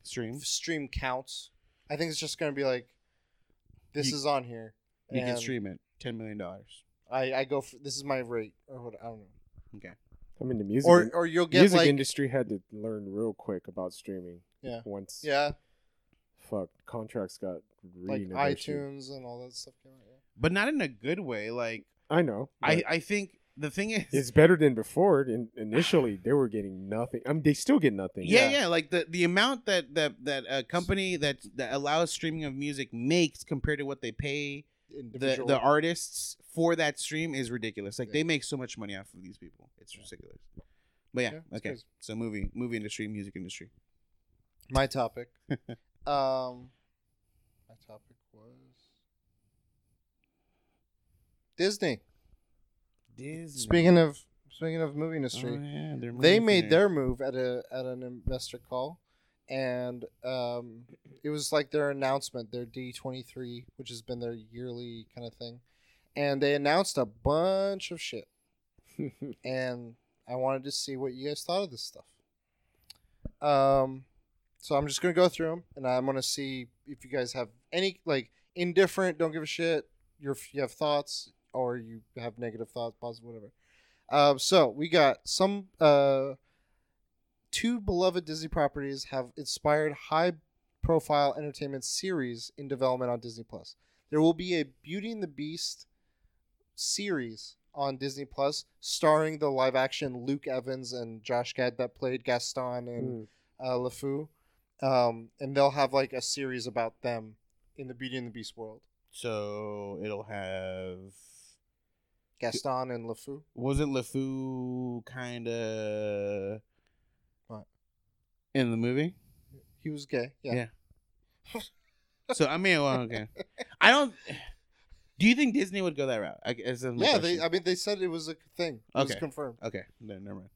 Streams, stream counts. I think it's just going to be like, this You- is on here. you can and stream it, ten million dollars. I, I go for this is my rate or what I don't know. Okay. I mean, the music Or or you'll get music like industry had to learn real quick about streaming. Yeah. Once yeah fuck contracts got like iTunes and all that stuff came out. Yeah. but not in a good way. Like I know. I, I think the thing is, it's better than before. In, initially, they were getting nothing. I mean, they still get nothing. yeah, Yeah. yeah, like the the amount that that that a company that that allows streaming of music makes compared to what they pay the Individual. the artists for that stream is ridiculous. Like Yeah. they make so much money off of these people. It's ridiculous. But yeah, Yeah, okay. crazy. So movie movie industry, music industry. my topic. um, my topic was Disney. Disney. Speaking of speaking of movie oh, industry, yeah, their they made thing. their move at a at an investor call, and um, it was like their announcement, their D twenty three, which has been their yearly kind of thing, and they announced a bunch of shit, and I wanted to see what you guys thought of this stuff. Um, so I'm just gonna go through them, and I'm gonna see if you guys have any like indifferent, don't give a shit. You're you have thoughts, or you have negative thoughts, positive, whatever. Um, so we got some uh, two beloved Disney properties have inspired high-profile entertainment series in development on Disney Plus. There will be a Beauty and the Beast series on Disney Plus, starring the live-action Luke Evans and Josh Gad that played Gaston and Mm. uh, LeFou. Um, and they'll have like a series about them in the Beauty and the Beast world. So it'll have Gaston and LeFou. wasn't LeFou kind of What? in the movie? He was gay. Yeah. Yeah. So I mean, well, okay. I don't. Do you think Disney would go that route? I guess that's my Yeah, they. I mean, they said it was a thing. It was Okay. confirmed. Okay, no, never mind.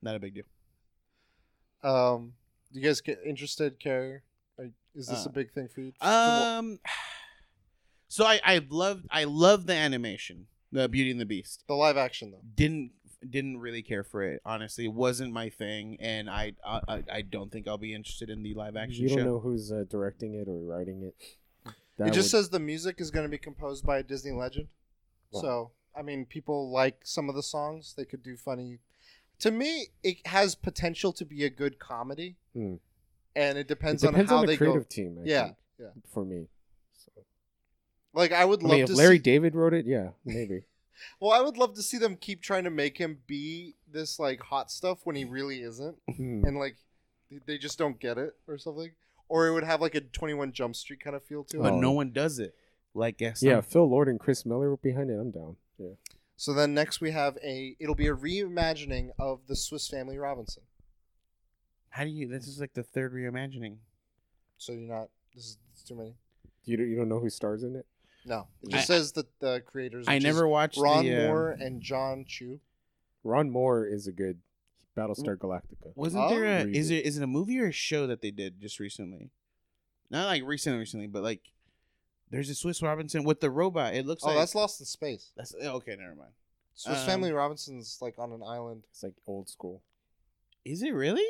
Not a big deal. Um, do you guys get interested, care? Is this Uh, a big thing for you? Um, so I I loved I love the animation, the Beauty and the Beast. the live action though. Didn't didn't really care for it. Honestly, it wasn't my thing, and I I, I- I don't think I'll be interested in the live action You don't show. know who's uh, directing it or writing it. it just would- says the music is going to be composed by a Disney legend. Wow. So I mean, people like some of the songs. They could do funny. To me, it has potential to be a good comedy, Hmm. and it it depends, depends on how on the they creative go. team. I Yeah, think, yeah. For me, so. Like I would I love mean, if to Larry see. David wrote it, yeah, maybe. Well, I would love to see them keep trying to make him be this like hot stuff when he really isn't. Hmm. and like they just don't get it or something or it would have like a 21 jump street kind of feel to it but Oh. no one does it. like Gaston. Yeah, Phil Lord and Chris Miller were behind it. I'm down. Yeah. So then next we have a. It'll be a reimagining of the Swiss Family Robinson. How do you? This is like the third reimagining. So you're not. This is too many. You don't, you don't know who stars in it? No, it just I- says that the creators. I never watched Ron the, um, Moore and Jon Chu. Ron Moore is a good Battlestar Galactica. Wasn't Oh. there a? Reboot. Is it? Is it a movie or a show that they did just recently? Not like recently, recently, but like there's a Swiss Robinson with the robot. It looks Oh, like that's Lost in Space. that's okay. Never mind. Swiss Um, Family Robinson's like on an island. It's like old school. Is it really?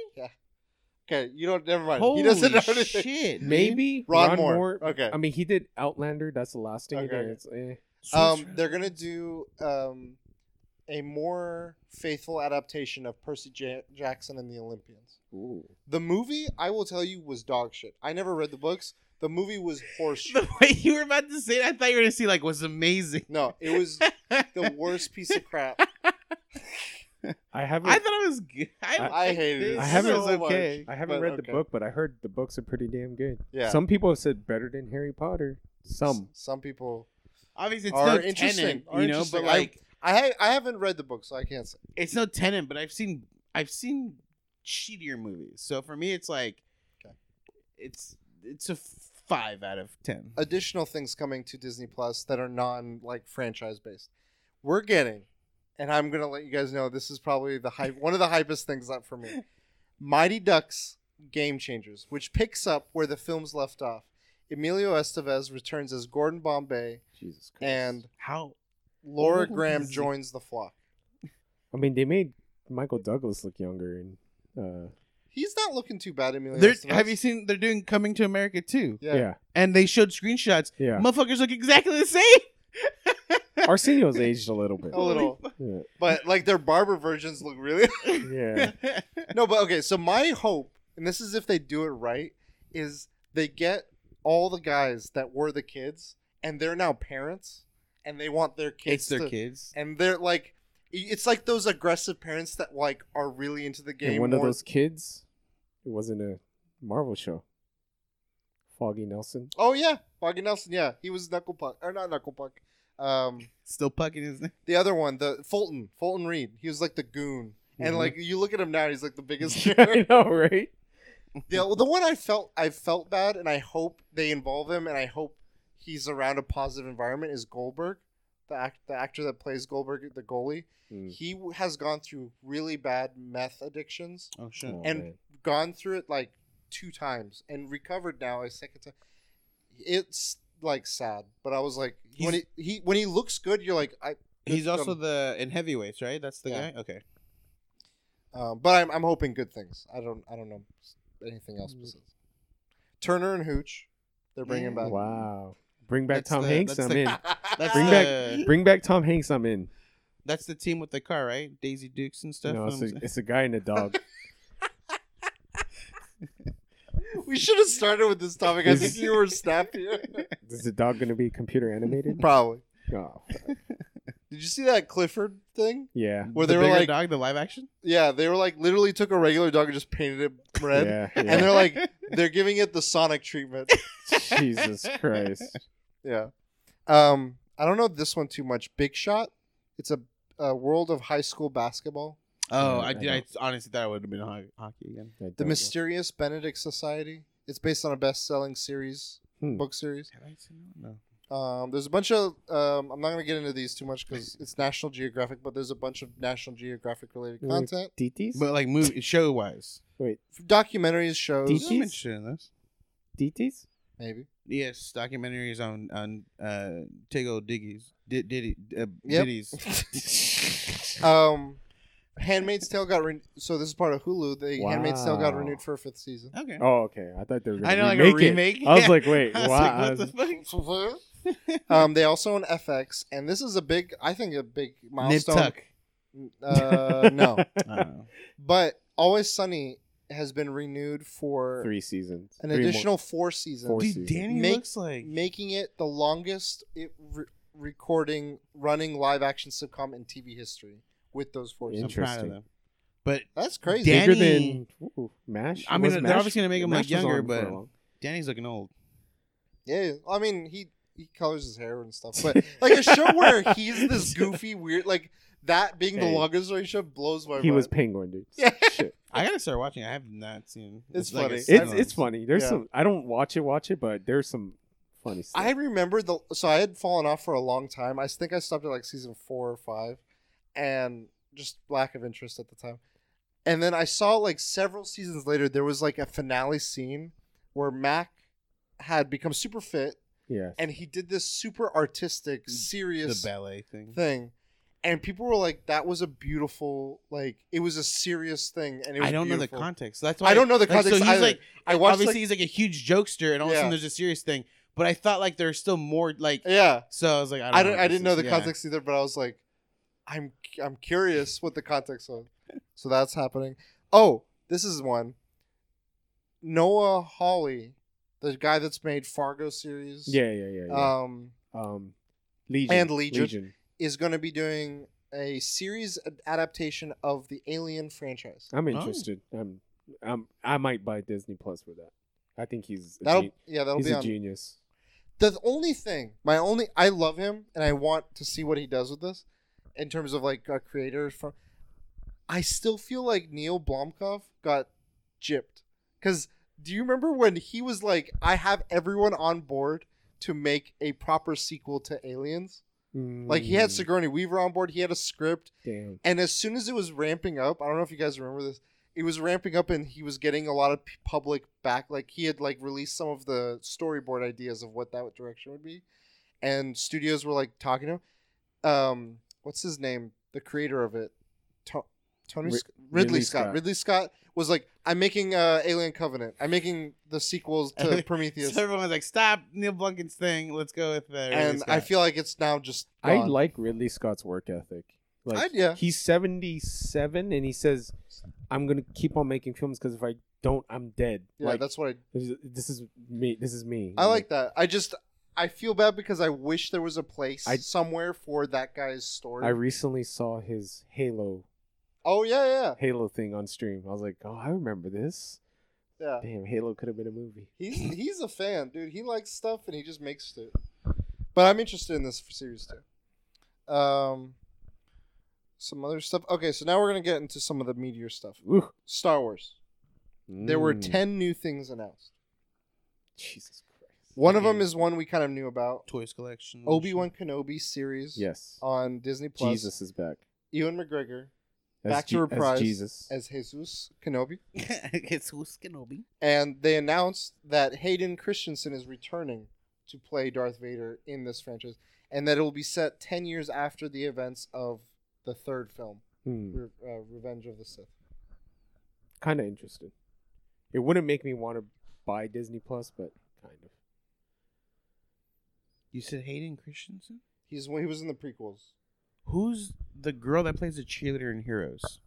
Okay, you don't. Never mind. Holy he doesn't know anything. shit! Maybe Ron Moore. Okay. I mean, he did Outlander. That's the last thing he Okay. did. It's, eh. Swiss Um, Ro- they're gonna do um, a more faithful adaptation of Percy J- Jackson and the Olympians. Ooh. The movie, I will tell you, was dog shit. I never read the books. The movie was horse shit. the way you were about to say it, I thought you were gonna see like was amazing. No, it was the worst piece of crap. I haven't. I thought it was good. I, I hated it I haven't- was so much. I haven't read okay. the book, but I heard the books are pretty damn good. Yeah. Some people have said better than Harry Potter. Some. S- some people. Obviously, it's Are no interesting, Tenet, are you know, interesting. but like I ha- I haven't read the book, so I can't say. it's no Tenet. But I've seen I've seen cheatier movies, so for me, it's like Okay. it's it's a five out of ten. Additional things coming to Disney Plus that are non like franchise based. We're getting, and I'm gonna let you guys know this is probably the hype. One of the hypest things up for me. Mighty Ducks Game Changers, which picks up where the films left off. Emilio Estevez returns as Gordon Bombay, Jesus Christ. and How Lauren old Graham joins the flock. I mean, they made Michael Douglas look younger, and uh, He's not looking too bad, Emilio. they're, Estevez. have you seen they're doing Coming to America too? Yeah. yeah, And they showed screenshots. yeah. Motherfuckers look exactly the same. Arsenio's aged a little bit. A little, Yeah. but like their barber versions look really. yeah. no, but okay. So my hope, and this is if they do it right, is they get all the guys that were the kids, and they're now parents, and they want their kids. it's their to, kids. and they're like, it's like those aggressive parents that like are really into the game. And one more- of those kids, it wasn't a Marvel show. Foggy Nelson. Oh yeah, Foggy Nelson. Yeah, he was Knuckle Puck or not Knuckle Puck. Um, Still pucking his name. the other one, the Fulton, Fulton Reed. He was like the goon, and Mhm. like you look at him now, he's like the biggest. Yeah. I know, right? the, the one I felt I felt bad, and I hope they involve him, and I hope he's around a positive environment. Is Goldberg, the act, the actor that plays Goldberg, the goalie? Mm. He has gone through really bad meth addictions, Oh shit. Oh, and man. gone through it like two times, and recovered now a second time. It's like sad, but I was like, when he, he when he looks good, you're like, I. He's good- also the in heavyweights, right? That's the Yeah. guy. Okay. Um, but I'm, I'm hoping good things. I don't I don't know anything else besides Turner and Hooch. They're bringing back. Wow. Bring back That's Tom the- Hanks. I'm the- in. That's Bring the, back, bring back Tom Hanks. I'm in. That's the team with the car, right? Daisy Dukes and stuff. No, it's Um, a, it's a guy and a dog. we should have started with this topic. I think you were snappier. Is the dog going to be computer animated? Probably. Oh, Did you see that Clifford thing? yeah. Where the they were bigger like, dog, the live action. yeah, they were like literally took a regular dog and just painted it red, Yeah, and they're like they're giving it the Sonic treatment. Jesus Christ. Yeah. Um, I don't know this one too much. Big Shot. It's a, a world of high school basketball. Oh, I I did. I, honestly thought it would have been ho- hockey again. I The don't know. Mysterious Benedict Society. It's based on a best-selling series, Hmm. book series. Have I seen that? No. Um, there's a bunch of. Um, I'm not gonna get into these too much because it's National Geographic, but there's a bunch of National Geographic related content, DTs? But like movie show wise, Wait, documentaries, shows, DTs? I'm interested in this. DTs? maybe. Yes, documentaries on on uh Tego Diggies, Did Diddy, uh, Yep. Ditties. Um, Handmaid's Tale got re- so this is part of Hulu. The Handmaid's Tale got renewed for a fifth season. Okay. Oh, okay. I thought they were going I to know, like a remake it. I was like, wait, I was wow. like, what the fuck? um, they also own FX, and this is a big, I think, a big Nip milestone. Tuck. Uh, no, Oh. but Always Sunny has been renewed for Three seasons. an Three more- additional four seasons, Four Dude, seasons. Danny Make- looks like making it the longest it re- recording running live action sitcom in TV history with those four Yeah. I'm proud of Interesting. them. But That's crazy. Dan- Bigger Danny- than ooh, MASH? I mean, Was they're MASH- obviously gonna make him, like, MASH was younger, on for a but- long- Danny's looking old. yeah, I mean he he colors his hair and stuff. But like a show where he's this goofy, weird, like that being the Hey. longest running show blows my He mind. was penguin, dude. Yeah. Shit. I gotta start watching. I have not seen. It's like a funny. It's season. it's funny. There's Yeah. some. I don't watch it, watch it, but there's some funny stuff. I remember the so I had fallen off for a long time. I think I stopped at like season four or five, and just lack of interest at the time. And then I saw like several seasons later, there was like a finale scene where Mac had become super fit, yeah. and he did this super artistic, the serious ballet thing. thing. And people were like, "That was a beautiful, like, it was a serious thing." And it was I don't know the context. That's why I don't know the like, context so he's either. like, I watched obviously like, he's like a huge jokester, and all of a sudden there's a serious thing. But I thought like there's still more like. yeah. So I was like, I don't. I, know don't, I didn't know the Yeah. context either, but I was like, I'm I'm curious what the context was. So that's happening. Oh, this is one. Noah Hawley, the guy that's made Fargo series, Yeah, yeah, yeah. yeah. um, um, Legion and Legion. Legion. is going to be doing a series adaptation of the Alien franchise. I'm Oh. interested. I'm, I'm, I might buy Disney Plus for that. I think he's a That'll gen- yeah, that'll he's be a on. genius. the only thing, my only, I love him and I want to see what he does with this in terms of like a creator from. I still feel like Neill Blomkamp got gypped because do you remember when he was like, "I have everyone on board to make a proper sequel to Aliens"? Like he had Mm, Sigourney Weaver on board, he had a script, damn. and as soon as it was ramping up, I don't know if you guys remember this. It was ramping up, and he was getting a lot of public back. Like he had like released some of the storyboard ideas of what that direction would be, and studios were like talking to him. Um, what's his name? The creator of it, to- Tony Ri- Sc- Ridley, Ridley Scott. Scott. Ridley Scott was like, "I'm making uh, Alien Covenant. I'm making the sequels to So Prometheus." everyone was like, "Stop Neil Blunkin's thing. Let's go with uh, Ridley and I feel like it's now just. I gone. like Ridley Scott's work ethic. Like I- yeah. he's 77 and he says, "I'm gonna keep on making films because if I don't, I'm dead." Yeah, like that's what I this is, this is me. This is me. I like that. I just I feel bad because I wish there was a place I- somewhere for that guy's story. I recently saw his Halo oh yeah, yeah, Halo thing on stream. I was like, "Oh, I remember this." yeah. Damn, Halo could have been a movie. He's he's a fan, dude. He likes stuff and he just makes it. But I'm interested in this series too. Um, some other stuff. Okay, so now we're gonna get into some of the meteor stuff. Ooh. Star Wars. There were Mm. ten new things announced. Jesus Christ. One of them is one we kind of knew about. Toys collection. Obi Wan Kenobi series. Yes. On Disney Plus. Jesus is back. Ewan McGregor As Back to Je- reprise. as Jesus. as Jesus Kenobi. who's Kenobi. and they announced that Hayden Christensen is returning to play Darth Vader in this franchise, and that it will be set ten years after the events of the third film, Hmm. Re- uh, Revenge of the Sith. Kind of interested. It wouldn't make me want to buy Disney Plus, but kind of. You said Hayden Christensen. He's he was in the prequels. Who's the girl that plays the cheerleader in Heroes?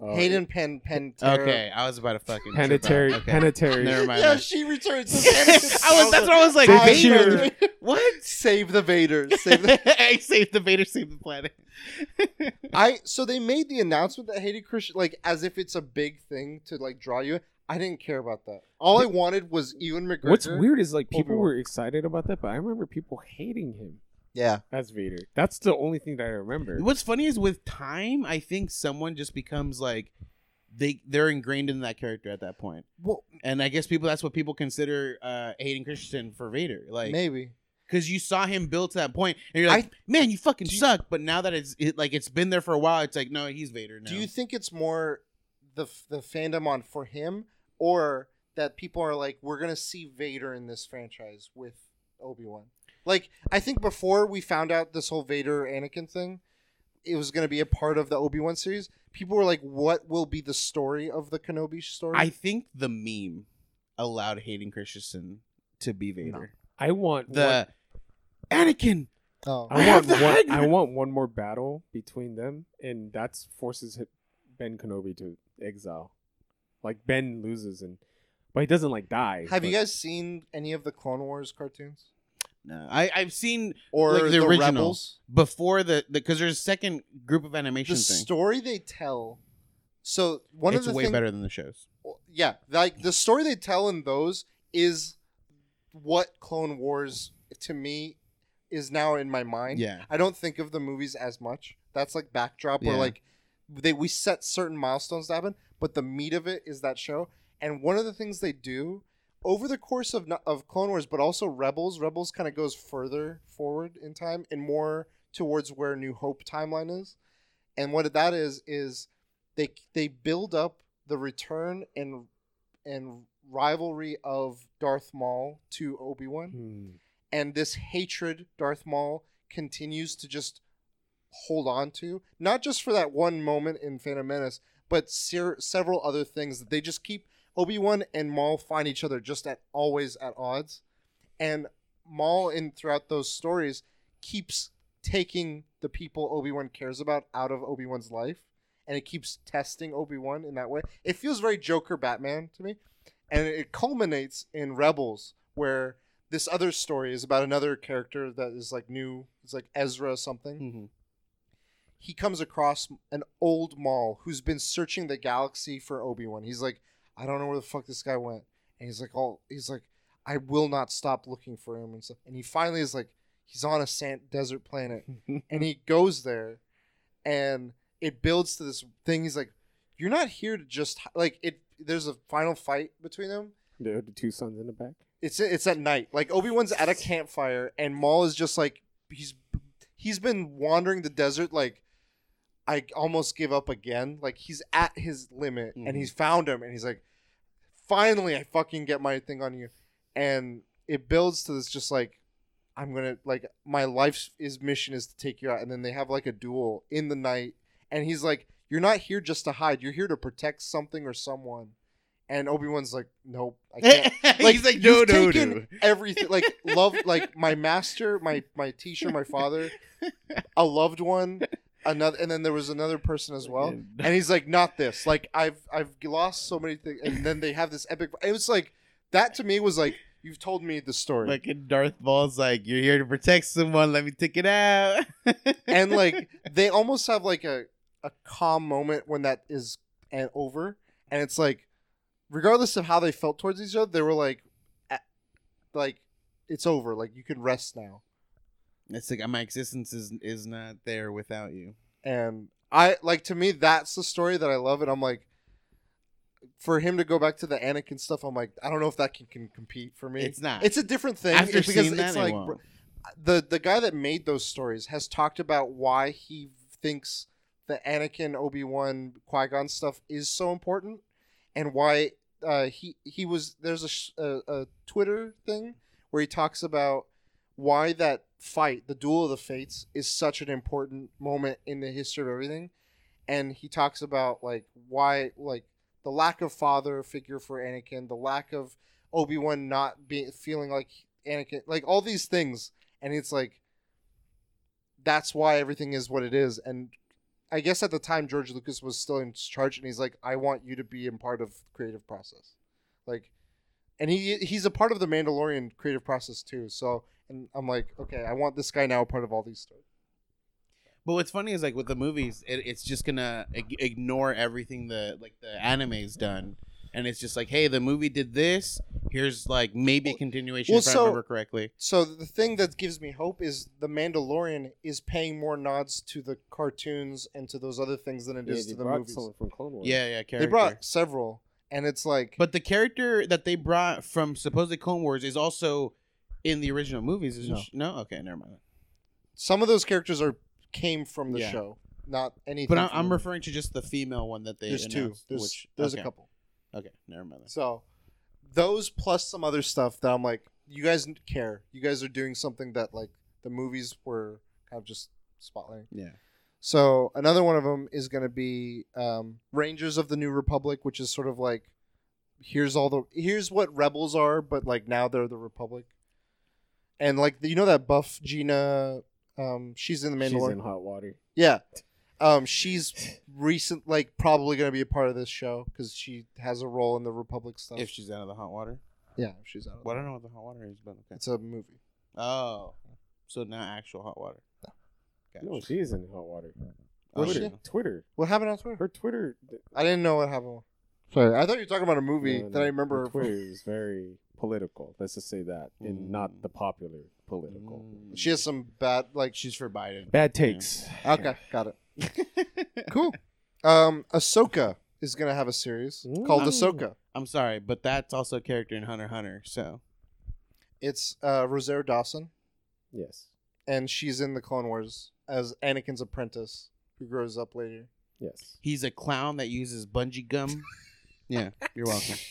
Uh, Hayden Pen Pen. Okay, I was about to fucking. trip out. Planetary. Okay. Planetary. Never mind. Yeah, then. she returns. I was. That's what I was like. Save Vader. What? Save the Vader. Save the. I save the Vader, save the planet. I so they made the announcement that Hayden Christian like as if it's a big thing to like draw you. I didn't care about that. All I wanted was Ewan McGregor. What's weird is like people Obi-Wan. were excited about that, but I remember people hating him Yeah. as Vader. That's the only thing that I remember. What's funny is with time, I think someone just becomes like they they're ingrained in that character at that point. Well, And I guess people that's what people consider uh Hayden Christensen for Vader. Like maybe. because you saw him build to that point and you're like, man, you fucking Do you- suck. But now that it's it, like it's been there for a while, it's like, no, he's Vader now. Do you think it's more the the fandom on for him, or that people are like, we're gonna see Vader in this franchise with Obi Wan? Like, I think before we found out this whole Vader Anakin thing, it was gonna be a part of the Obi Wan series. People were like, what will be the story of the Kenobi story? I think the meme allowed Hayden Christensen to be Vader. I want The Anakin. oh. I I want the one. high I want one more battle between them, and that's forces Ben Kenobi to exile. Like Ben loses, and but he doesn't like die. Have you guys seen any of the Clone Wars cartoons No, I I've seen or Like the the, original. Rebels? before the because there's a second group of animation The thing. story they tell. So one it's of the way thing- better than the shows. yeah like the story they tell in those is what Clone Wars to me is now in my mind. Yeah. I don't think of the movies as much. That's like backdrop where Yeah. like they we set certain milestones to happen, but the meat of it is that show. And one of the things they do over the course of of Clone Wars, but also Rebels, Rebels kind of goes further forward in time and more towards where New Hope timeline is. And what that is is they they build up the return and and rivalry of Darth Maul to Obi Wan Hmm. and this hatred Darth Maul continues to just hold on to, not just for that one moment in Phantom Menace, but ser- several other things that they just keep. Obi Wan and Maul find each other just at always at odds, and Maul in throughout those stories keeps taking the people Obi Wan cares about out of Obi Wan's life, and it keeps testing Obi Wan in that way. It feels very Joker Batman to me, and it culminates in Rebels where this other story is about another character that is like new. It's like Ezra something. Mm-hmm. He comes across an old Maul who's been searching the galaxy for Obi Wan. He's like, I don't know where the fuck this guy went, and he's like, oh, he's like, I will not stop looking for him and stuff. And he finally is like, he's on a sand desert planet, and he goes there, and it builds to this thing. He's like, you're not here to just like it. There's a final fight between them, The, the two sons in the back. it's it's at night. Like Obi Wan's at a campfire, and Maul is just like he's he's been wandering the desert. Like I almost give up again. Like he's at his limit, Mhm. and he's found him, and he's like, finally, I fucking get my thing on you, and it builds to this just like I'm gonna like my life's is mission is to take you out, and then they have like a duel in the night, and he's like, you're not here just to hide. You're here to protect something or someone. And Obi Wan's like, nope, I can't. Like, He's like, no, you've no, taken no. everything like love like my master my my teacher my father a loved one another and then there was another person as well. And he's like not this. Like i've i've lost so many things and then they have this epic it was like that to me was like you've told me the story. Like in Darth Maul's like, you're here to protect someone. Let me take it out. and like they almost have like a a calm moment when that is and over. And it's like regardless of how they felt towards each other they were like like it's over. Like you can rest now it's like my existence is is not there without you. and I like to me that's the story that I love and I'm like for him to go back to the Anakin stuff I'm like I don't know if that can, can compete for me It's not. it's a different thing After because seeing that, it's it like the the guy that made those stories has talked about why he thinks the Anakin Obi Wan Qui Gon stuff is so important, and why uh, he he was there's a, sh- a a Twitter thing where he talks about why that fight, the duel of the fates, is such an important moment in the history of everything, and he talks about like why like the lack of father figure for Anakin, the lack of Obi Wan not being feeling like Anakin, like all these things, and it's like that's why everything is what it is. And I guess at the time George Lucas was still in charge, and he's like, I want you to be a part of creative process, like, and he he's a part of the Mandalorian creative process too. So, and I'm like, okay, I want this guy now part of all these stories. But what's funny is like with the movies, it, it's just gonna ig- ignore everything the like the anime's done, and it's just like, hey, the movie did this. Here's like maybe a continuation well, if I so- remember correctly. So the thing that gives me hope is the Mandalorian is paying more nods to the cartoons and to those other things than it Yeah, is to the brought movies. someone from Clone Wars. Yeah, yeah. Character. They brought several, and it's like, but the character that they brought from supposedly Clone Wars is also in the original movies. Isn't No. she? no? Okay, never mind. some of those characters are came from the Yeah. show, not anything. But I'm, from I'm the- referring to just the female one that they There's two. announced, There's which, there's okay. a couple. Okay, never mind. then. So those plus some other stuff that I'm like, you guys care. You guys are doing something that like the movies were kind of just spotlighting. Yeah. So another one of them is going to be um, Rangers of the New Republic, which is sort of like here's all the here's what rebels are, but like now they're the Republic. And like you know that buff Gina, um, she's in the Mandalorian. She's Mandalorian. in hot water. Yeah. Um, she's recent, like probably gonna be a part of this show because she has a role in the Republic stuff. If she's out of the hot water. yeah, if she's out. Of Well, I don't know what the hot water is, but okay. It's a movie. Oh, so not actual hot water. Gotcha. No, she is in hot water. Oh, Was Twitter. she? Twitter. What happened on Twitter? Her Twitter. I didn't know what happened. Sorry, I thought you were talking about a movie no, that I remember. her Twitter is very political. Let's just say that, and not Mm. the popular political. Mm. She has some bad like. She's for Biden. Bad takes. Okay, got it. Cool. Um, Ahsoka is gonna have a series called Ooh. Ahsoka. I'm sorry, but that's also a character in Hunter x Hunter. So It's uh, Rosario Dawson, Yes. and she's in the Clone Wars as Anakin's apprentice, who grows up later. Yes. he's a clown that uses bungee gum. yeah, you're welcome.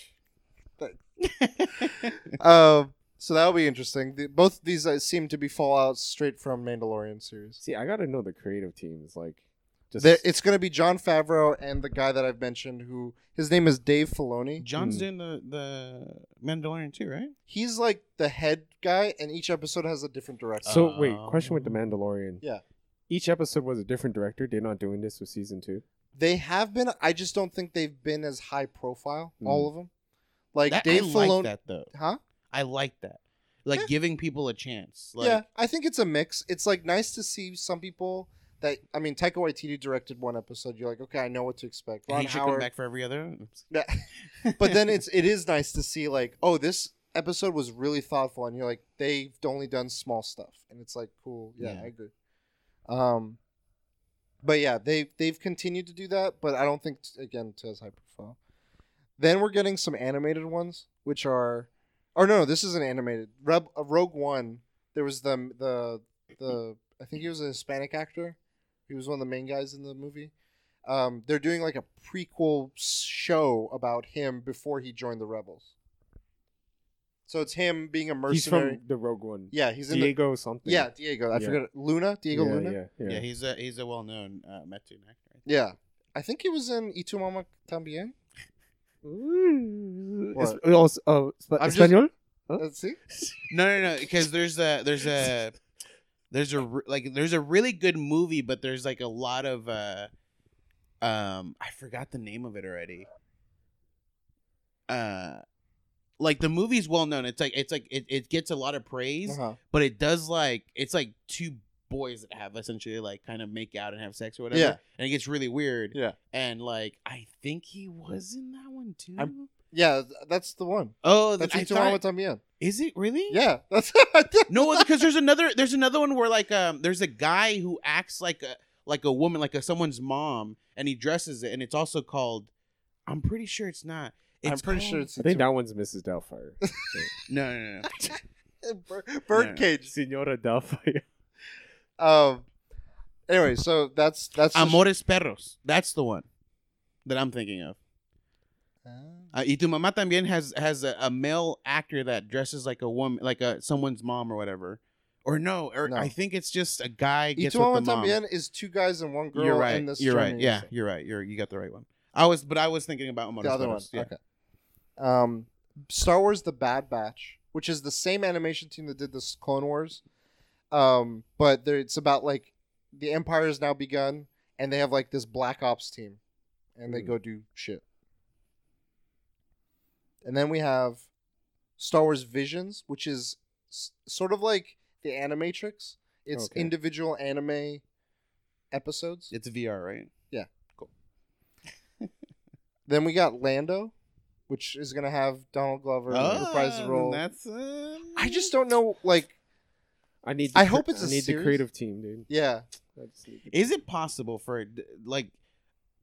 Um, so that'll be interesting. The, both these uh, seem to be fallouts straight from Mandalorian series. See, I gotta know the creative teams. Like, just There, it's going to be Jon Favreau and the guy that I've mentioned, who his name is Dave Filoni. John's Mm. doing the the Mandalorian too, right? He's like the head guy, and each episode has a different director. so. wait, question with the Um, Mandalorian. Yeah. Each episode was a different director. They're not doing this with season two. They have been. I just don't think they've been as high profile. Mm. All of them. Like That- Dave I Filoni. like that though. Huh? I like that. Like Yeah. giving people a chance. Like, yeah, I think it's a mix. It's like nice to see some people that. I mean, Taika Waititi directed one episode. You're like, okay, I know what to expect. and Ron he should come back for every other. Yeah. but then it's it is nice to see like, oh, this episode was really thoughtful, and you're like, they've only done small stuff, and it's like, cool, yeah, Yeah. I agree. Um, but yeah, they they've continued to do that, but I don't think again to as high. Then we're getting some animated ones, which are, or no, this isn't animated. Reb, uh, Rogue One. There was the the the I think he was a Hispanic actor. He was one of the main guys in the movie. Um, they're doing like a prequel show about him before he joined the rebels. So it's him being a mercenary. He's mercenary. from the Rogue One. yeah, he's in the Diego something. yeah Diego. I Yeah. forget Luna. Diego yeah, Luna. Yeah, Yeah. yeah. he's a he's a well known uh, Mexican actor. Yeah. I think he was in Y tu mamá también. Ooh. What? Es- oh, s- oh, I'm just- Espanol? Let's see. No, no, no. Because there's a there's a there's a re- like there's a really good movie, but there's like a lot of uh um I forgot the name of it already. Uh, like the movie's well known. It's like it's like it, it gets a lot of praise, Uh-huh. but it does like it's like two boys that have essentially like kind of make out and have sex or whatever. Yeah. and it gets really weird. Yeah. and like I think he was in that one too. I'm- Yeah, that's the one. oh, That's I Y tu thought- mamá también. is it really? Yeah, that's No, because there's another there's another one where like um there's a guy who acts like a like a woman, like a someone's mom, and he dresses it, and it's also called. I'm pretty sure it's not. It's I'm pretty sure it's I think that one's Mrs. Doubtfire. no, no, no. Bir- Birdcage. Senora Doubtfire. Um. Anyway, so that's that's Amores Perros. That's the one that I'm thinking of. Uh, y tu mamá también has has a, a male actor that dresses like a woman, like a someone's mom or whatever. Or no, or No. I think it's just a guy Y gets tu with mamá the mom. también is two guys and one girl. You're right. You're right. Yeah, you're right. You're you got the right one. I was, but I was thinking about Amores the other one. Yeah. Okay. Um, Star Wars: The Bad Batch, which is the same animation team that did the Clone Wars, um, but there, it's about like the Empire has now begun, and they have like this Black Ops team, and they Hmm. go do shit. And then we have Star Wars Visions, which is s- sort of like the Animatrix. It's Okay. individual anime episodes. It's VR, right? Yeah, cool. then we got Lando, which is gonna have Donald Glover reprise the Oh, role. That's. Uh, I just don't know. Like, I need. I the hope it's I a need series. the creative team, dude. yeah, I just need the- Is it possible for like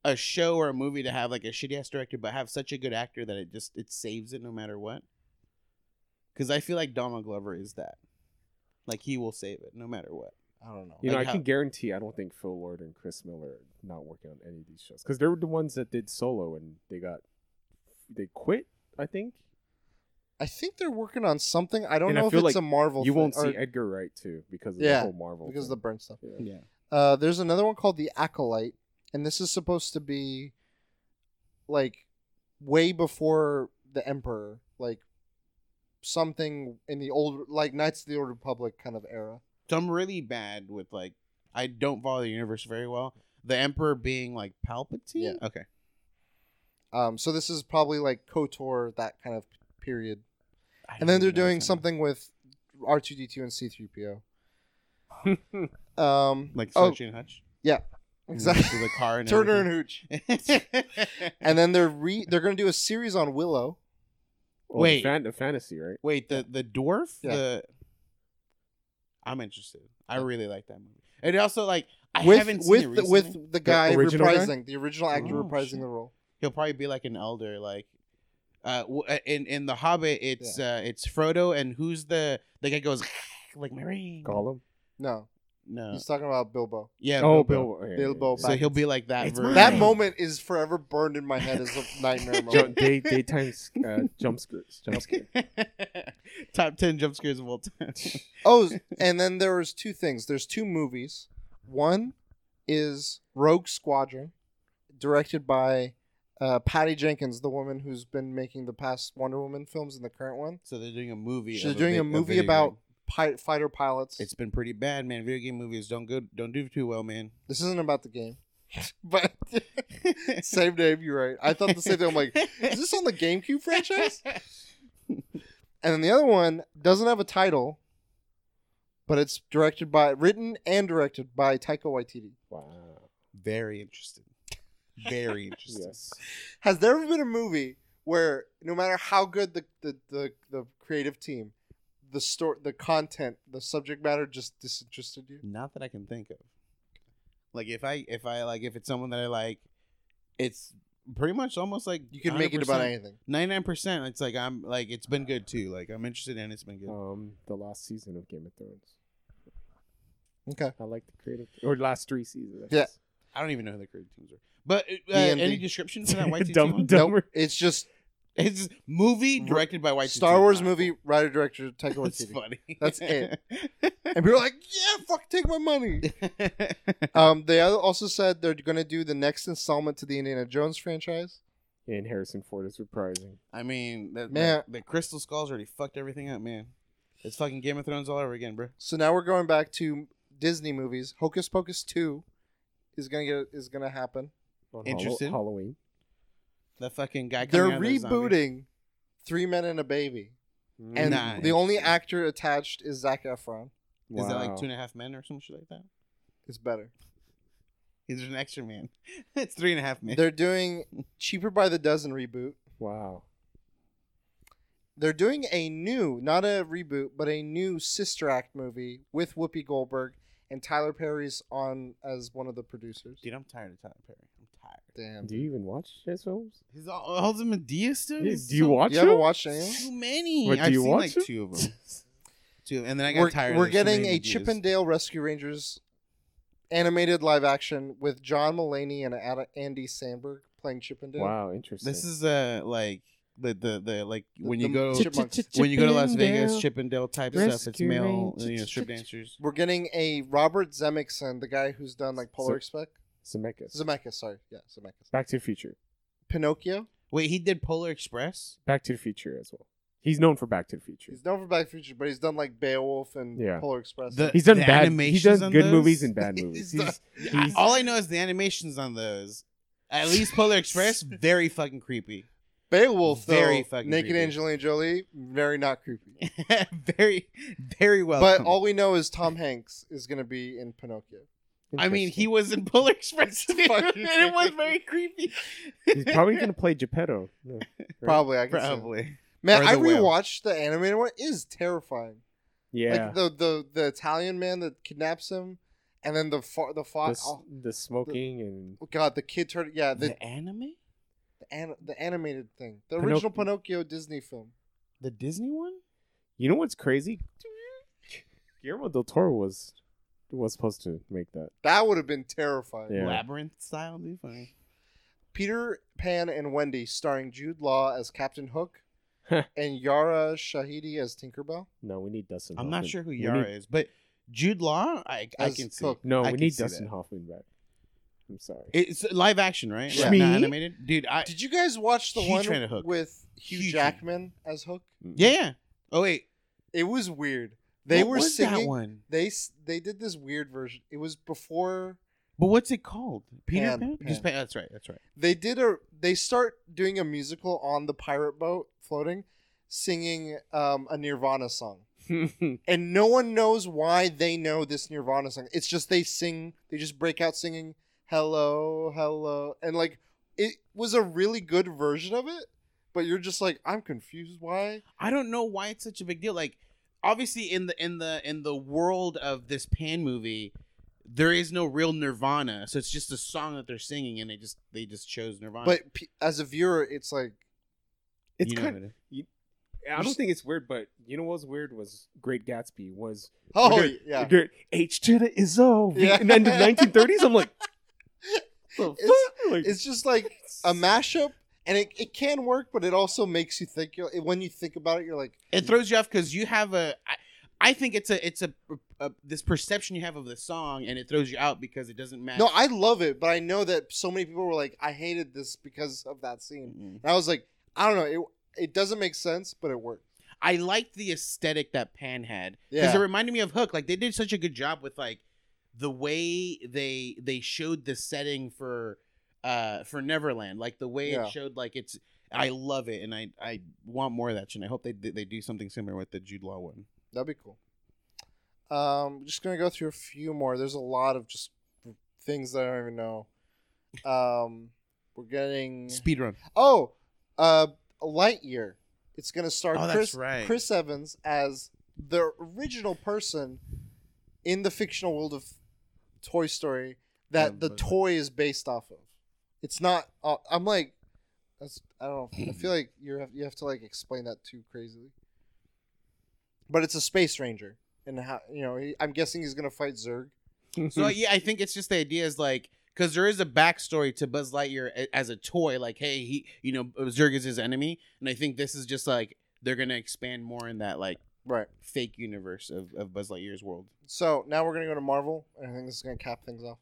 a show or a movie to have like a shitty ass director, but have such a good actor that it just it saves it no matter what? Because I feel like Donald Glover is that. Like he will save it no matter what. I don't know. You know, Like I can guarantee I don't think Phil Lord and Chris Miller are not working on any of these shows because they were the ones that did Solo and they got they quit. I think I think they're working on something. I don't And I know if it's like a Marvel. you thing, won't or- see Edgar Wright too because of Yeah, the whole Marvel because of the thing. burn stuff. Yeah. Yeah. Uh, there's another one called the Acolyte, and this is supposed to be like way before the Emperor, like something in the old, like Knights of the Old Republic kind of era. So I'm really bad with like I don't follow the universe very well. The Emperor being like Palpatine. Yeah. Okay. Um, so this is probably like Kotor, that kind of period. I And then they're doing what's something with R two D two and C three PO. Um, like oh, Starsky and Hutch. Yeah, exactly. The car and Turner and everything. Hooch. And then they're re they're gonna do a series on Willow. Oh, Wait. the, fan- the fantasy, right? Wait, the the dwarf. Yeah. The I'm interested. I really like that movie. And also, like, I with haven't seen with it the, recently. with the guy original guy? reprising the original actor Oh, reprising shit. the role. He'll probably be like an elder, like. Uh, uh, in in the Hobbit, it's uh, it's Frodo, and who's the the guy goes like Mary? Gollum. No, No, he's talking about Bilbo. yeah, oh, Bilbo. Bill. yeah, Bilbo So he'll be like that. That moment is forever burned in my head as a nightmare Ju- moment. day daytime uh, jump scares. Jump scare. Top ten jump scares of all time. Oh, and then there was two things. There's two movies. One is Rogue Squadron, directed by uh, Patty Jenkins, the woman who's been making the past Wonder Woman films and the current one. so they're doing a movie. She's doing vi- a movie video about pi- fighter pilots. It's been pretty bad, man. Video game movies don't go don't do too well, man. this isn't about the game, but same name. You're right. I thought the same thing. I'm like, is this on the GameCube franchise? And then the other one doesn't have a title, but it's directed by, written and directed by Taika Waititi. Wow. Very interested. Very interesting. Yes. Has there ever been a movie where no matter how good the the, the, the creative team, the story, the content, the subject matter just disinterested you? Not that I can think of. Like if I if I like if it's someone that I like, it's pretty much almost like You can make it about anything. Ninety nine percent. It's like I'm like it's been good too. Like I'm interested and it's been good. Um, the last season of Game of Thrones. Okay. I like the creative, or last three seasons. Yeah. Guess. I don't even know who the creative teams are. But uh, D&D. any description for that White Dumb- one? dumb- Nope. It's just It's movie directed by White Star Wars movie, writer director Taika That's Waititi. funny. That's it. And people are like, "Yeah, fuck, take my money." Um, they al- also said they're going to do the next installment to the Indiana Jones franchise. And Harrison Ford is reprising. I mean, the, Man. the, the Crystal Skulls already fucked everything up, man. It's fucking Game of Thrones all over again, bro. So now we're going back to Disney movies. Hocus Pocus two is gonna get is gonna happen. On Interested? Hallow- Halloween. The fucking guy. They're out of the rebooting Three Men and a Baby, mm. and Nah, the only actor attached is Zac Efron. Is that like two and a half men or some shit like that? It's better. He's an extra man. it's three and a half men. They're doing Cheaper by the Dozen reboot. Wow. They're doing a new, not a reboot, but a new Sister Act movie with Whoopi Goldberg and Tyler Perry's on as one of the producers. Dude, I'm tired of Tyler Perry. I'm tired. Damn. Do you even watch his films? He's all holds him a Diaz Do dude. you, do you so- watch You haven't watched any? Too many. What, do I've you seen watch like two of them. Two, and then I got We're, tired. we're of there's so getting a Diaz. Chip 'n Dale Rescue Rangers animated live action with John Mulaney and Ad- Andy Samberg playing Chippendale. Wow, interesting. This is uh like the the the like when you go when you go to Las Vegas, Chippendale. Chippendale type stuff. It's male, you know, strip dancers. We're getting a Robert Zemeckis, the guy who's done like Polar Express. Zemeckis. Zemeckis, sorry, yeah, Zemeckis. Back to the Future. Pinocchio. Wait, he did Polar Express. Back to the Future as well. He's known for Back to the Future. He's known for Back to the Future, but he's done like Beowulf and Yeah. Polar Express. The- He's done the bad. He animations does on good those? movies and bad movies. He's He's, done- he's- All I know is the animations on those. At least Polar Express, very fucking creepy. Beowulf, though, Very fucking naked creepy. Angelina Jolie, very not creepy. very, very well. but all we know is Tom Hanks is going to be in Pinocchio. I mean, he was in Polar Express, too, and it was very creepy. He's probably gonna play Geppetto. Yeah, right? Probably, I can see it. probably. Man, I the whale. rewatched the animated one. It is terrifying. Yeah. Like the, the the Italian man that kidnaps him, and then the fa- the the, oh, the smoking and oh god, the kid turned yeah the The, anime, the, an- the animated thing, the Pinoc- original Pinocchio Disney film. the Disney one. you know what's crazy? Guillermo del Toro was was supposed to make that. That would have been terrifying. Yeah. Labyrinth style, dude. Funny. Peter Pan and Wendy, starring Jude Law as Captain Hook, and Yara Shahidi as Tinkerbell. No, we need Dustin. I'm not sure who Yara need- is, but Jude Law, I I As can see. Cook. No, I we need Dustin that. Hoffman back. I'm sorry. It's live action, right? Yeah. Not animated, dude. I Did you guys watch the Huge one fan of Hook. with Hugh Huge Jackman as Hook? yeah, yeah. Oh wait, It was weird. They What were was that one. They s- they did this weird version. It was before But what's it called? Peter Pan, Pan. Pan. Just Pan. That's right. That's right. they did a they start doing a musical on the pirate boat floating, singing um, a Nirvana song. and no one knows why they know this Nirvana song. It's just they sing, they just break out singing "Hello, Hello," and like it was a really good version of it. but you're just like, I'm confused. Why? I don't know why it's such a big deal. Like, obviously, in the in the in the world of this Pan movie, there is no real Nirvana, so it's just a song that they're singing, and they just they just chose Nirvana. But p- as a viewer, it's like, It's You know kind. what it- I don't think it's weird, but you know what's weird was Great Gatsby was oh We're yeah, H to the is O. Yeah. And then the 1930s, I'm like, the It's- Like, it's just like a mashup, and it, it can work, but it also makes you think. You're, when you think about it, you're like, it hmm. throws you off because you have a. I, I think it's a it's a, a this perception you have of the song, and it throws you out because it doesn't match. no, I love it, but I know that so many people were like, I hated this because of that scene. Mm-mm. And I was like, I don't know, it it doesn't make sense, but it worked. I liked the aesthetic that Pan had because Yeah. it reminded me of Hook. Like they did such a good job with like the way they they showed the setting for uh for Neverland, like the way Yeah. it showed like it's. I love it, and I I want more of that shit. and I hope they they do something similar with the Jude Law one. That'd be cool. Um, just gonna go through a few more. There's a lot of just things that I don't even know. Um, we're getting Speed run. oh, uh, Lightyear. It's gonna start Oh, Chris right. Chris Evans as the original person in the fictional world of Toy Story that Yeah, the but- toy is based off of. It's not. Uh, I'm like, that's, I don't know. I feel like you have you have to like explain that too crazily. But it's a space ranger, and how you know? He, I'm guessing he's gonna fight Zurg. So yeah, I think it's just the idea is like because there is a backstory to Buzz Lightyear as a toy. Like, hey, he, you know, Zurg is his enemy, and I think this is just like they're gonna expand more in that like Right. fake universe of, of Buzz Lightyear's world. So now we're gonna go to Marvel, and I think this is gonna cap things off.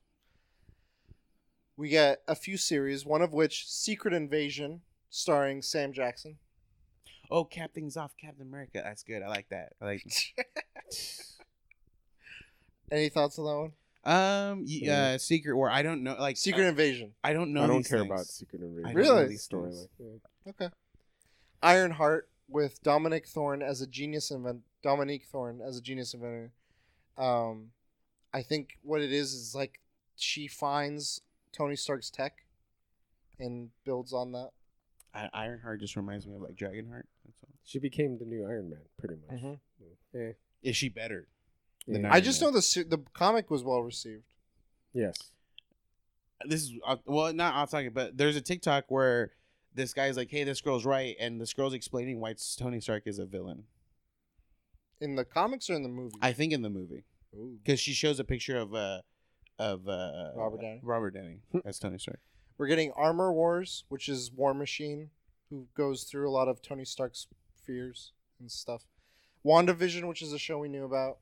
We get a few series, one of which Secret Invasion, starring Sam Jackson. Oh, cap things off, Captain America. That's good. I like that. I like. Any thoughts on that one? Um, y- Yeah. uh, Secret War. I don't know. Like Secret uh, Invasion. I don't know. I don't these care things. about Secret Invasion. I don't know Really? these things. stories. Yeah. Okay. Ironheart with Dominique Thorne as a genius invent. Dominique Thorne as a genius inventor. Um, I think what it is is like she finds Tony Stark's tech, and builds on that. I, Ironheart just reminds me of like Dragonheart. That's all. She became the new Iron Man, pretty much. Mhm. Yeah. Is she better? The Yeah. Iron I just Man. know the se- the comic was well received. Yes. this is uh, well not off talking but there's a tiktok where this guy's like hey this girl's right and this girl's explaining why tony stark is a villain In the comics or in the movie? i think in the movie because she shows a picture of uh of uh Robert Downey. robert downey as tony stark We're getting Armor Wars, which is War Machine, who goes through a lot of Tony Stark's fears and stuff. WandaVision, which is a show we knew about.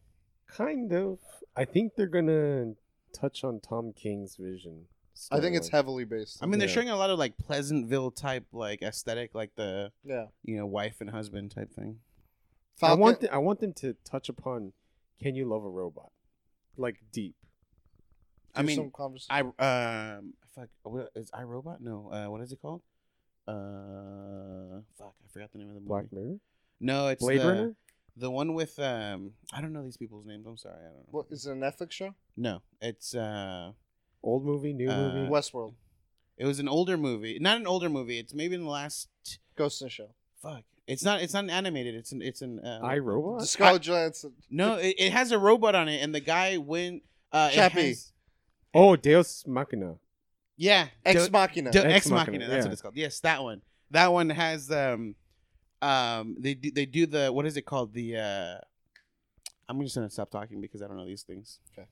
Kind of. I think they're gonna touch on Tom King's vision. I think it's storyline. heavily based. i mean they're Yeah. showing a lot of like pleasantville type like aesthetic like the yeah. you know wife and husband type thing I want th- I want them to touch upon can you love a robot? Like deep. i mean some conversation. i um fuck what is i robot no uh what is it called uh fuck i forgot the name of the movie Black Mirror? no it's Blade the, Runner? The one with um, I don't know these people's names. I'm sorry, I don't know. what is it a Netflix show? No, it's uh, Old movie, new Uh, movie? Westworld, it was an older movie. Not an older movie. It's maybe in the last. Ghost in the Shell. Fuck. It's not. It's not animated. It's an. It's an. Uh, I Robot? Scarlett Johansson. no, it, it has a robot on it, and the guy went. Uh, Chappie. has- Oh, Deus Machina. yeah. Ex Do- Machina. do- Ex Ex Machina, Machina. That's yeah. what it's called. Yes, that one. That one has um, um. They do. They do the. What is it called? The. uh I'm just gonna stop talking because I don't know these things. Okay.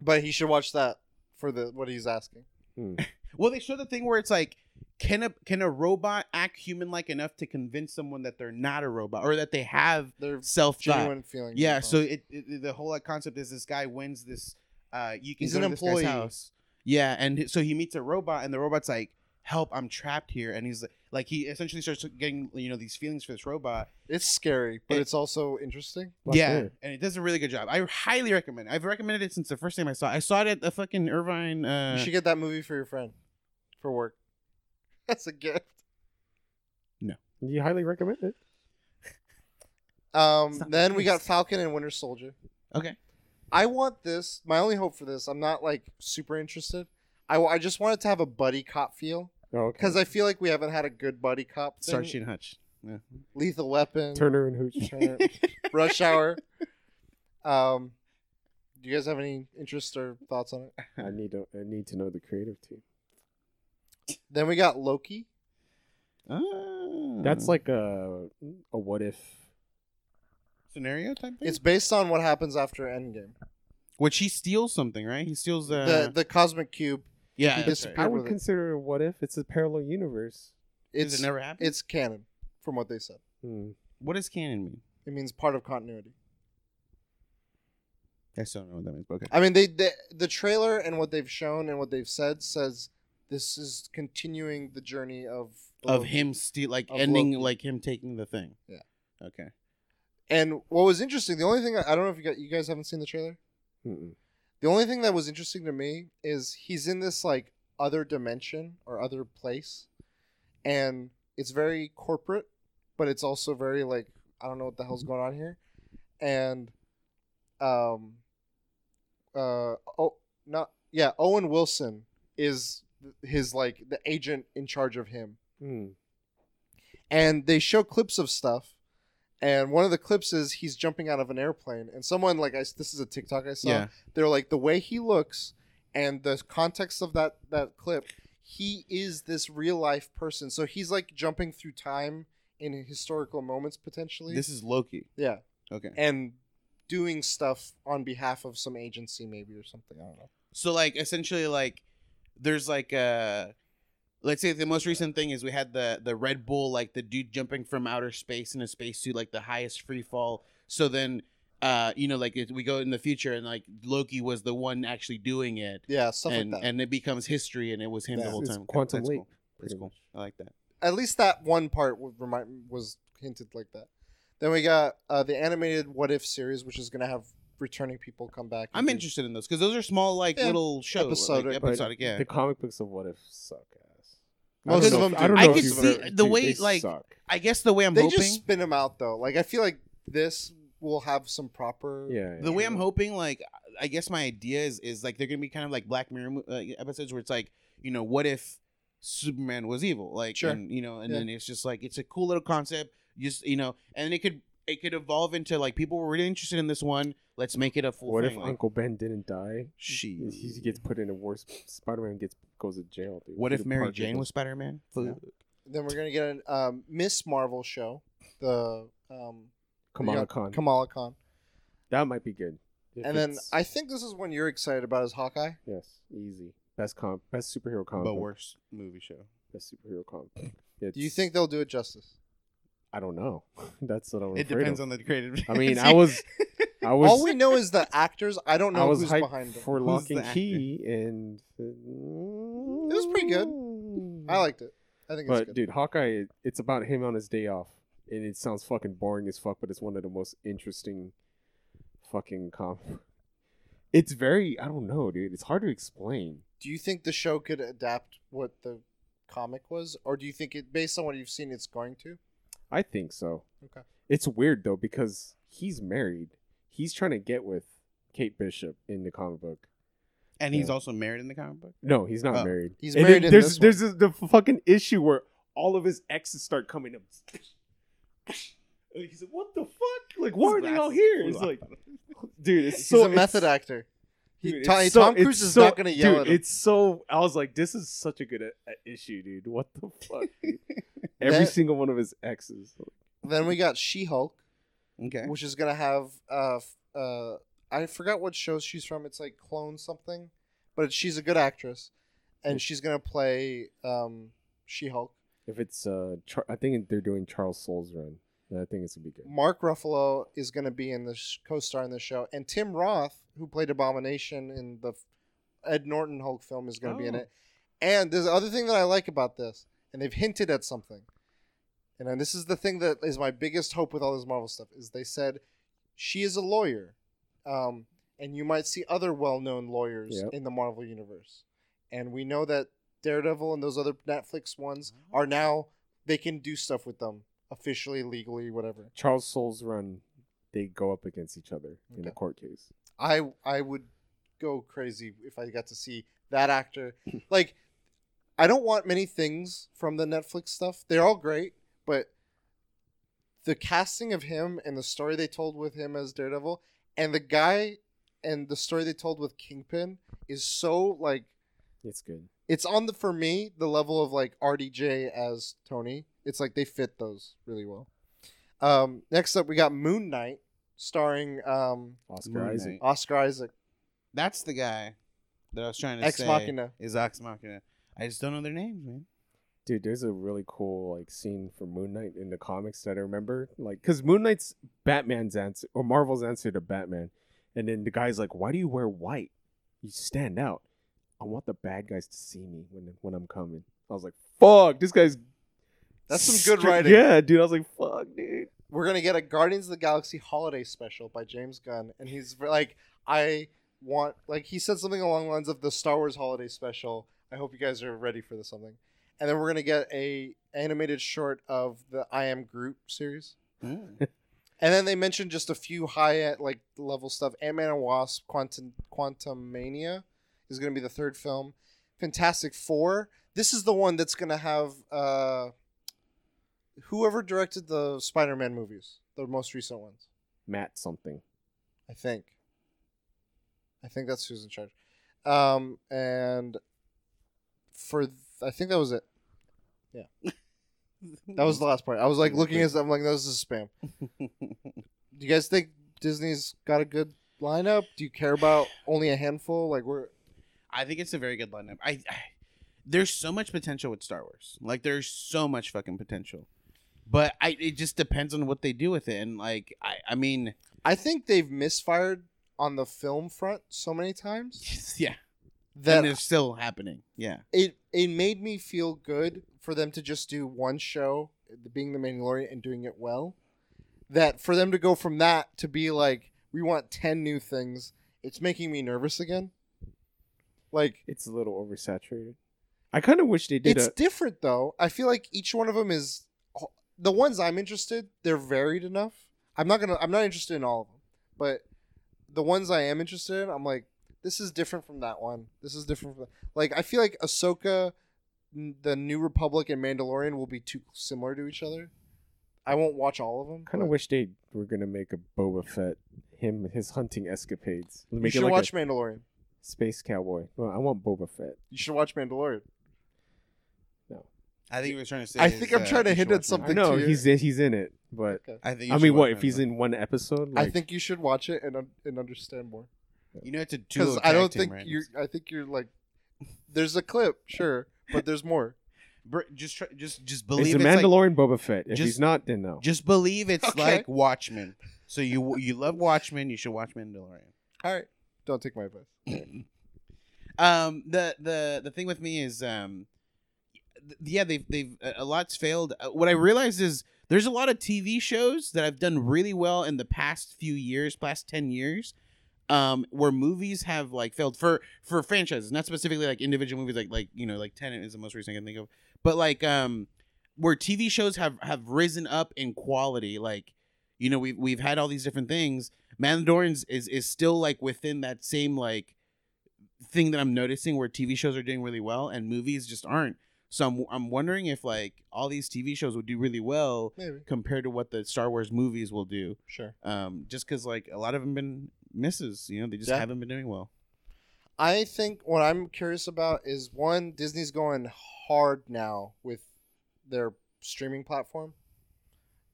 But he should watch that for the what he's asking. Hmm. Well, they show the thing where it's like, can a can a robot act human like enough to convince someone that they're not a robot or that they have Their self thought? genuine feelings. Yeah. So it, it the whole like, concept is this guy wins this. Uh, you can He's go an to this guy's employee. house. Yeah, and so he meets a robot, and the robot's like, "Help! I'm trapped here." And he's like, like he essentially starts getting you know these feelings for this robot. it's scary, but it- it's also interesting. Black yeah, Mirror. and it does a really good job. I highly recommend. it. I've recommended it since the first time I saw. it. I saw it at the fucking Irvine. Uh, you should get that movie for your friend, for work. That's a gift. No, you highly recommend it? Um, It's not then we got nice. Falcon and Winter Soldier. okay. I want this. My only hope for this, I'm not like super interested. I, I just wanted to have a buddy cop feel. Oh, okay. because I feel like we haven't had a good buddy cop thing. Starsky and Hutch. Yeah. Lethal Weapon, Turner and Hooch. Turner, Rush Hour. Um, do you guys have any interest or thoughts on it? I need to. I need to know the creative team. Then we got Loki. Ah. That's like a a what if. scenario type thing. It's based on what happens after Endgame. which he steals something, right? He steals uh, the the cosmic cube. Yeah. he disappeared. right. I would with it. consider a what if. It's a parallel universe. It's it never happened? it's canon from what they said. Hmm. What does canon mean? It means part of continuity. I still don't know what that means. But okay. I mean, they, they the trailer and what they've shown and what they've said says this is continuing the journey of Of Loki. him steal, like Of ending, Loki. like him taking the thing. Yeah. Okay. And what was interesting, the only thing I, I don't know if you got you guys haven't seen the trailer. Mm-mm. The only thing that was interesting to me is he's in this like other dimension or other place, and it's very corporate, but it's also very like I don't know what the hell's going on here, and um, uh oh not yeah Owen Wilson is his like the agent in charge of him, Hmm. and they show clips of stuff. And one of the clips is he's jumping out of an airplane, and someone like I, this is a TikTok I saw Yeah. they're like the way he looks and the context of that that clip he is this real life person so he's like jumping through time in historical moments potentially This is Loki. yeah Okay. and doing stuff on behalf of some agency maybe or something i don't know So like essentially like there's like uh let's say the most recent thing is we had the the Red Bull like the dude jumping from outer space in a spacesuit like the highest free fall. So then uh you know like it, we go in the future and like Loki was the one actually doing it yeah stuff and like that and it becomes history and it was him Yeah. the whole It's time. Okay, Quantum that's Leap, Cool. That's pretty cool. I like that. at least that one part would remind was hinted like that then we got uh, the animated what if series which is going to have returning people come back I'm do- interested in those because those are small like Yeah, little shows, episodic, like, but episodic. Yeah, The comic books of what if suck ass. Most I don't of them if- I do. don't know could if see the dude, way, they like, suck. I guess the way I'm they hoping. just spin them out though like i feel like this will have some proper Yeah. the way I'm hoping, like, I guess my idea is is like they're gonna be kind of like Black Mirror uh, episodes where it's like, you know, what if Superman was evil, like, Sure. and you know, and Yeah. then it's just like it's a cool little concept, just you know, and it could it could evolve into like people were really interested in this one. Let's make it a full What thing. if like, Uncle Ben didn't die? She- he gets put in a worse. Spider-Man gets goes to jail. Dude. what if Mary Jane goes- was Spider Man? Yeah. Then we're gonna get a um, Miss Marvel show, the um, Kamala yeah, Khan? Kamala Khan, that might be good. If and then I think this is one you're excited about is Hawkeye. yes, easy. Best comp, best superhero comic. but worst movie show. Best superhero comic. book. Do you think they'll do it justice? I don't know. That's what I'm It depends of. on the creative. I mean, I was, I was, All we know is the actors. I don't I know was who's hyped behind them. for Who's Lock the and Key, and It was pretty good. I mm. liked it. I think it's But good. dude, Hawkeye, it's about him on his day off, and it sounds fucking boring as fuck, but it's one of the most interesting fucking com. It's very, I don't know, dude. It's hard to explain. Do you think the show could adapt what the comic was, or do you think it, based on what you've seen, it's going to? I think so. Okay. It's weird though because he's married. He's trying to get with Kate Bishop in the comic book. and he's also married in the comic book. No, he's not Oh. married. He's And married in there's this there's this- the fucking issue where all of his exes start coming up. He's like, "What the fuck? Like, why are they all here?" It's like, dude, it's He's so a method actor. He, dude, Tom, so- Tom Cruise is so- not going to yell dude, at him. It's so. I was like, this is such a good uh, issue, dude. What the fuck? Every That- single one of his exes. Then we got She Hulk, Okay. which is going to have. Uh, uh, I forgot what show she's from. It's like Clone something, but she's a good actress, and she's going to play um, She Hulk. If it's, uh, Char- I think they're doing Charles Soule's run. And I think it's gonna be good. Mark Ruffalo is going to be in the sh- co-star in the show, and Tim Roth, who played Abomination in the f- Ed Norton Hulk film, is going to be in Oh. it. And there's the other thing that I like about this, and they've hinted at something, and then this is the thing that is my biggest hope with all this Marvel stuff is they said she is a lawyer, um, and you might see other well-known lawyers Yep. in the Marvel universe, and we know that Daredevil and those other Netflix ones are now they can do stuff with them officially, legally, whatever. Charles Soule's run, they go up against each other in a court case. I I would go crazy if I got to see that actor. like I don't want many things from the Netflix stuff. They're all great, but the casting of him and the story they told with him as Daredevil and the guy and the story they told with Kingpin is so like It's good. it's on the for me the level of like RDJ as Tony. It's like they fit those really well. Um, next up, we got Moon Knight, starring um, Oscar Moon Isaac. Knight. Oscar Isaac, That's the guy that I was trying to Ex say. Machina. Is Ex Machina. I just don't know their names, man. Dude, there's a really cool like scene from Moon Knight in the comics that I remember, like, because Moon Knight's Batman's answer or Marvel's answer to Batman, and then the guy's like, "Why do you wear white? You stand out. I want the bad guys to see me when when I'm coming." I was like, "Fuck, this guy's." That's some good writing. Yeah, dude. I was like, "Fuck, dude." We're gonna get a Guardians of the Galaxy holiday special by James Gunn, and he's like, I want like he said something along the lines of the Star Wars holiday special. I hope you guys are ready for this something. And then we're gonna get a animated short of the I Am Groot series. Mm. And then they mentioned just a few high end like level stuff. Ant Man and Wasp, Quantum Quantum Mania is going to be the third film. Fantastic Four. This is the one that's going to have uh, whoever directed the Spider Man movies, the most recent ones. Matt something. I think. I think that's who's in charge. Um, and for th- I think that was it. Yeah. that was the last part. I was like looking at. I'm like, this is spam. Do you guys think Disney's got a good lineup? Do you care about only a handful? Like we're I think it's a very good lineup. I, I there's so much potential with Star Wars. Like there's so much fucking potential. But I it just depends on what they do with it. And like I I mean I think they've misfired on the film front so many times yeah. that and it's still happening. Yeah. it it made me feel good for them to just do one show, being the Mandalorian and doing it well. That for them to go from that to be like, we want ten new things, it's making me nervous again. Like It's a little oversaturated. I kind of wish they did it's a. different though. I feel like each one of them is the ones I'm interested. They're varied enough. I'm not gonna. I'm not interested in all of them, but the ones I am interested in, I'm like, this is different from that one. This is different from like. I feel like Ahsoka, the New Republic, and Mandalorian will be too similar to each other. I won't watch all of them. Kind of wish they were gonna make a Boba Fett, him his hunting escapades. you Make should it like watch Mandalorian. space cowboy. Well, I want Boba Fett. You should watch Mandalorian. I think he was trying to say I is, think I'm uh, trying to hint at something. No, know he's he's in it, but Okay. I think you I should mean, what watch if he's Mandalorian. in one episode? I Like, think you should watch it and un- and understand more. You know it's a duo Because I don't think right? you're. I think you're like. There's a clip, sure, but there's more. Br- just try, just just is believe the it's like, Mandalorian Boba Fett? If just- he's not, then no. just believe it's Okay. like Watchmen. So you you love Watchmen, you should watch Mandalorian. All right, don't take my advice. um the the the thing with me is um th- yeah they've they've a lot's failed Uh, what i realized is there's a lot of tv shows that I've done really well in the past few years past 10 years um where movies have like failed for for franchises not specifically like individual movies like like you know like Tenet is the most recent i can think of but like um where tv shows have have risen up in quality like you know we've we've had all these different things mandalorians is is still like within that same like thing that I'm noticing where TV shows are doing really well and movies just aren't. So I'm I'm wondering if like all these TV shows would do really well Maybe, compared to what the Star Wars movies will do. sure. Um, just because like a lot of them been misses, you know, they just Yeah. haven't been doing well. I think what I'm curious about is one, Disney's going hard now with their streaming platform.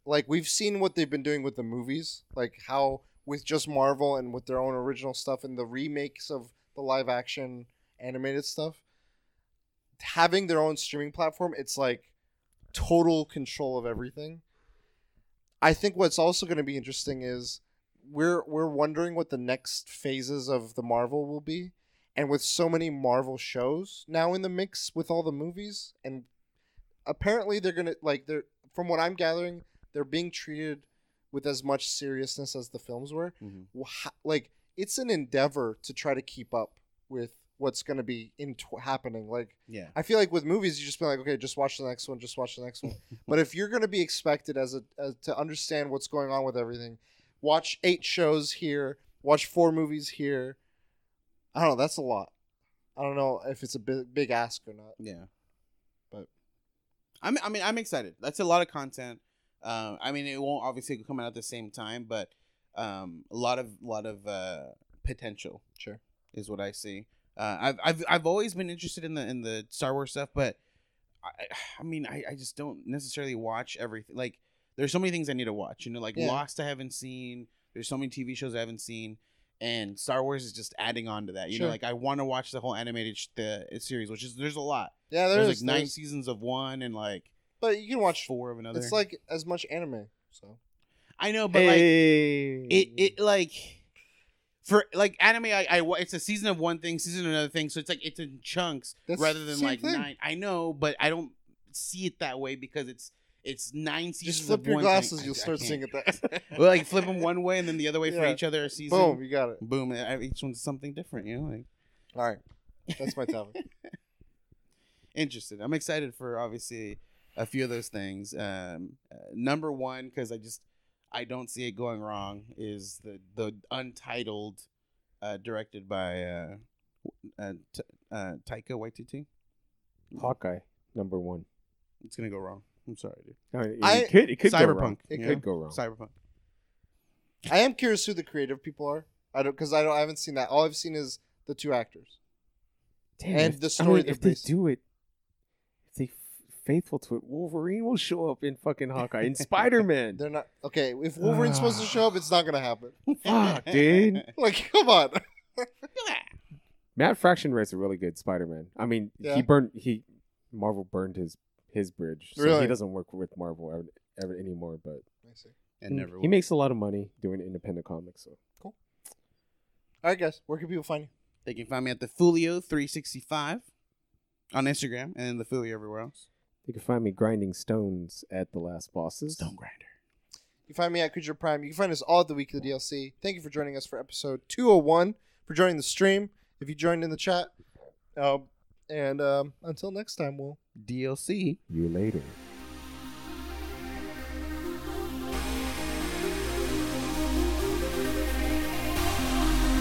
Like we've seen what they've been doing with the movies, like how with just Marvel and with their own original stuff and the remakes of the live action animated stuff. Having their own streaming platform, it's like total control of everything. I think what's also going to be interesting is we're we're wondering what the next phases of the Marvel will be and with so many Marvel shows now in the mix with all the movies and apparently they're going to like they're from what I'm gathering they're being treated with as much seriousness as the films were Mhm. Like it's an endeavor to try to keep up with what's going to be in happening like Yeah. I feel like with movies, you just be like, okay, just watch the next one, just watch the next one. but if you're going to be expected as a as, to understand what's going on with everything, watch eight shows here, watch four movies here. I don't know. That's a lot. I don't know if it's a big big ask or not. Yeah. But I'm, I mean, I'm excited. That's a lot of content. Um, I mean, it won't obviously come out at the same time, but um, a lot of lot of uh, potential. Sure. is what I see. Uh, I've I've I've always been interested in the in the Star Wars stuff, but I I mean I, I just don't necessarily watch everything. Like there's so many things I need to watch. You know, like Yeah. Lost I haven't seen. There's so many TV shows I haven't seen, and Star Wars is just adding on to that. You Sure. know, like I want to watch the whole animated sh- the series, which is there's a lot. Yeah, There's, there's, like nine there's- seasons of one and like but you can watch. four of another. It's like as much anime. So I know, but like it it like for like anime I, I it's a season of one thing season of another thing so it's like it's in chunks That's rather than like thing. nine i know but i don't see it that way because it's it's nine seasons just flip your glasses, thing. you'll I- I start can't. seeing it. That well, like flip them one way and then the other way for each other a season boom, you got it. boom each one's something different you know like All right, that's my topic. interested i'm excited for obviously a few of those things um uh, number one because i just i don't see it going wrong is the the untitled uh directed by uh uh, T- uh taika waititi Hawkeye number one. it's gonna go wrong i'm sorry dude No, it, I- it could it could go cyberpunk wrong. It you could know? go wrong. cyberpunk I am curious who the creative people are. I don't because I don't. I haven't seen that. All I've seen is the two actors. Damn, And if- the I story mean, they're if they based- do it, if they f- faithful to it, Wolverine will show up in fucking Hawkeye and Spider Man. They're not okay. If ah. Wolverine's supposed to show up, it's not gonna happen. Fuck, dude. Like, come on. Matt Fraction writes a really good Spider Man. I mean, Yeah. he burned he Marvel burned his his bridge, so Really? he doesn't work with Marvel ever, ever anymore. But I see. and he, never he will. makes a lot of money doing independent comics. So cool. All right, guys. Where can people find you? they can find me at the Fulio 365 on Instagram and then the Fulio everywhere else you can find me grinding stones at the Last Bosses. stone grinder You can find me at Creature Prime. You can find us all at the Week of the DLC. Thank you for joining us for episode 201, for joining the stream. If you joined in the chat. Um, and um, until next time, we'll DLC You later.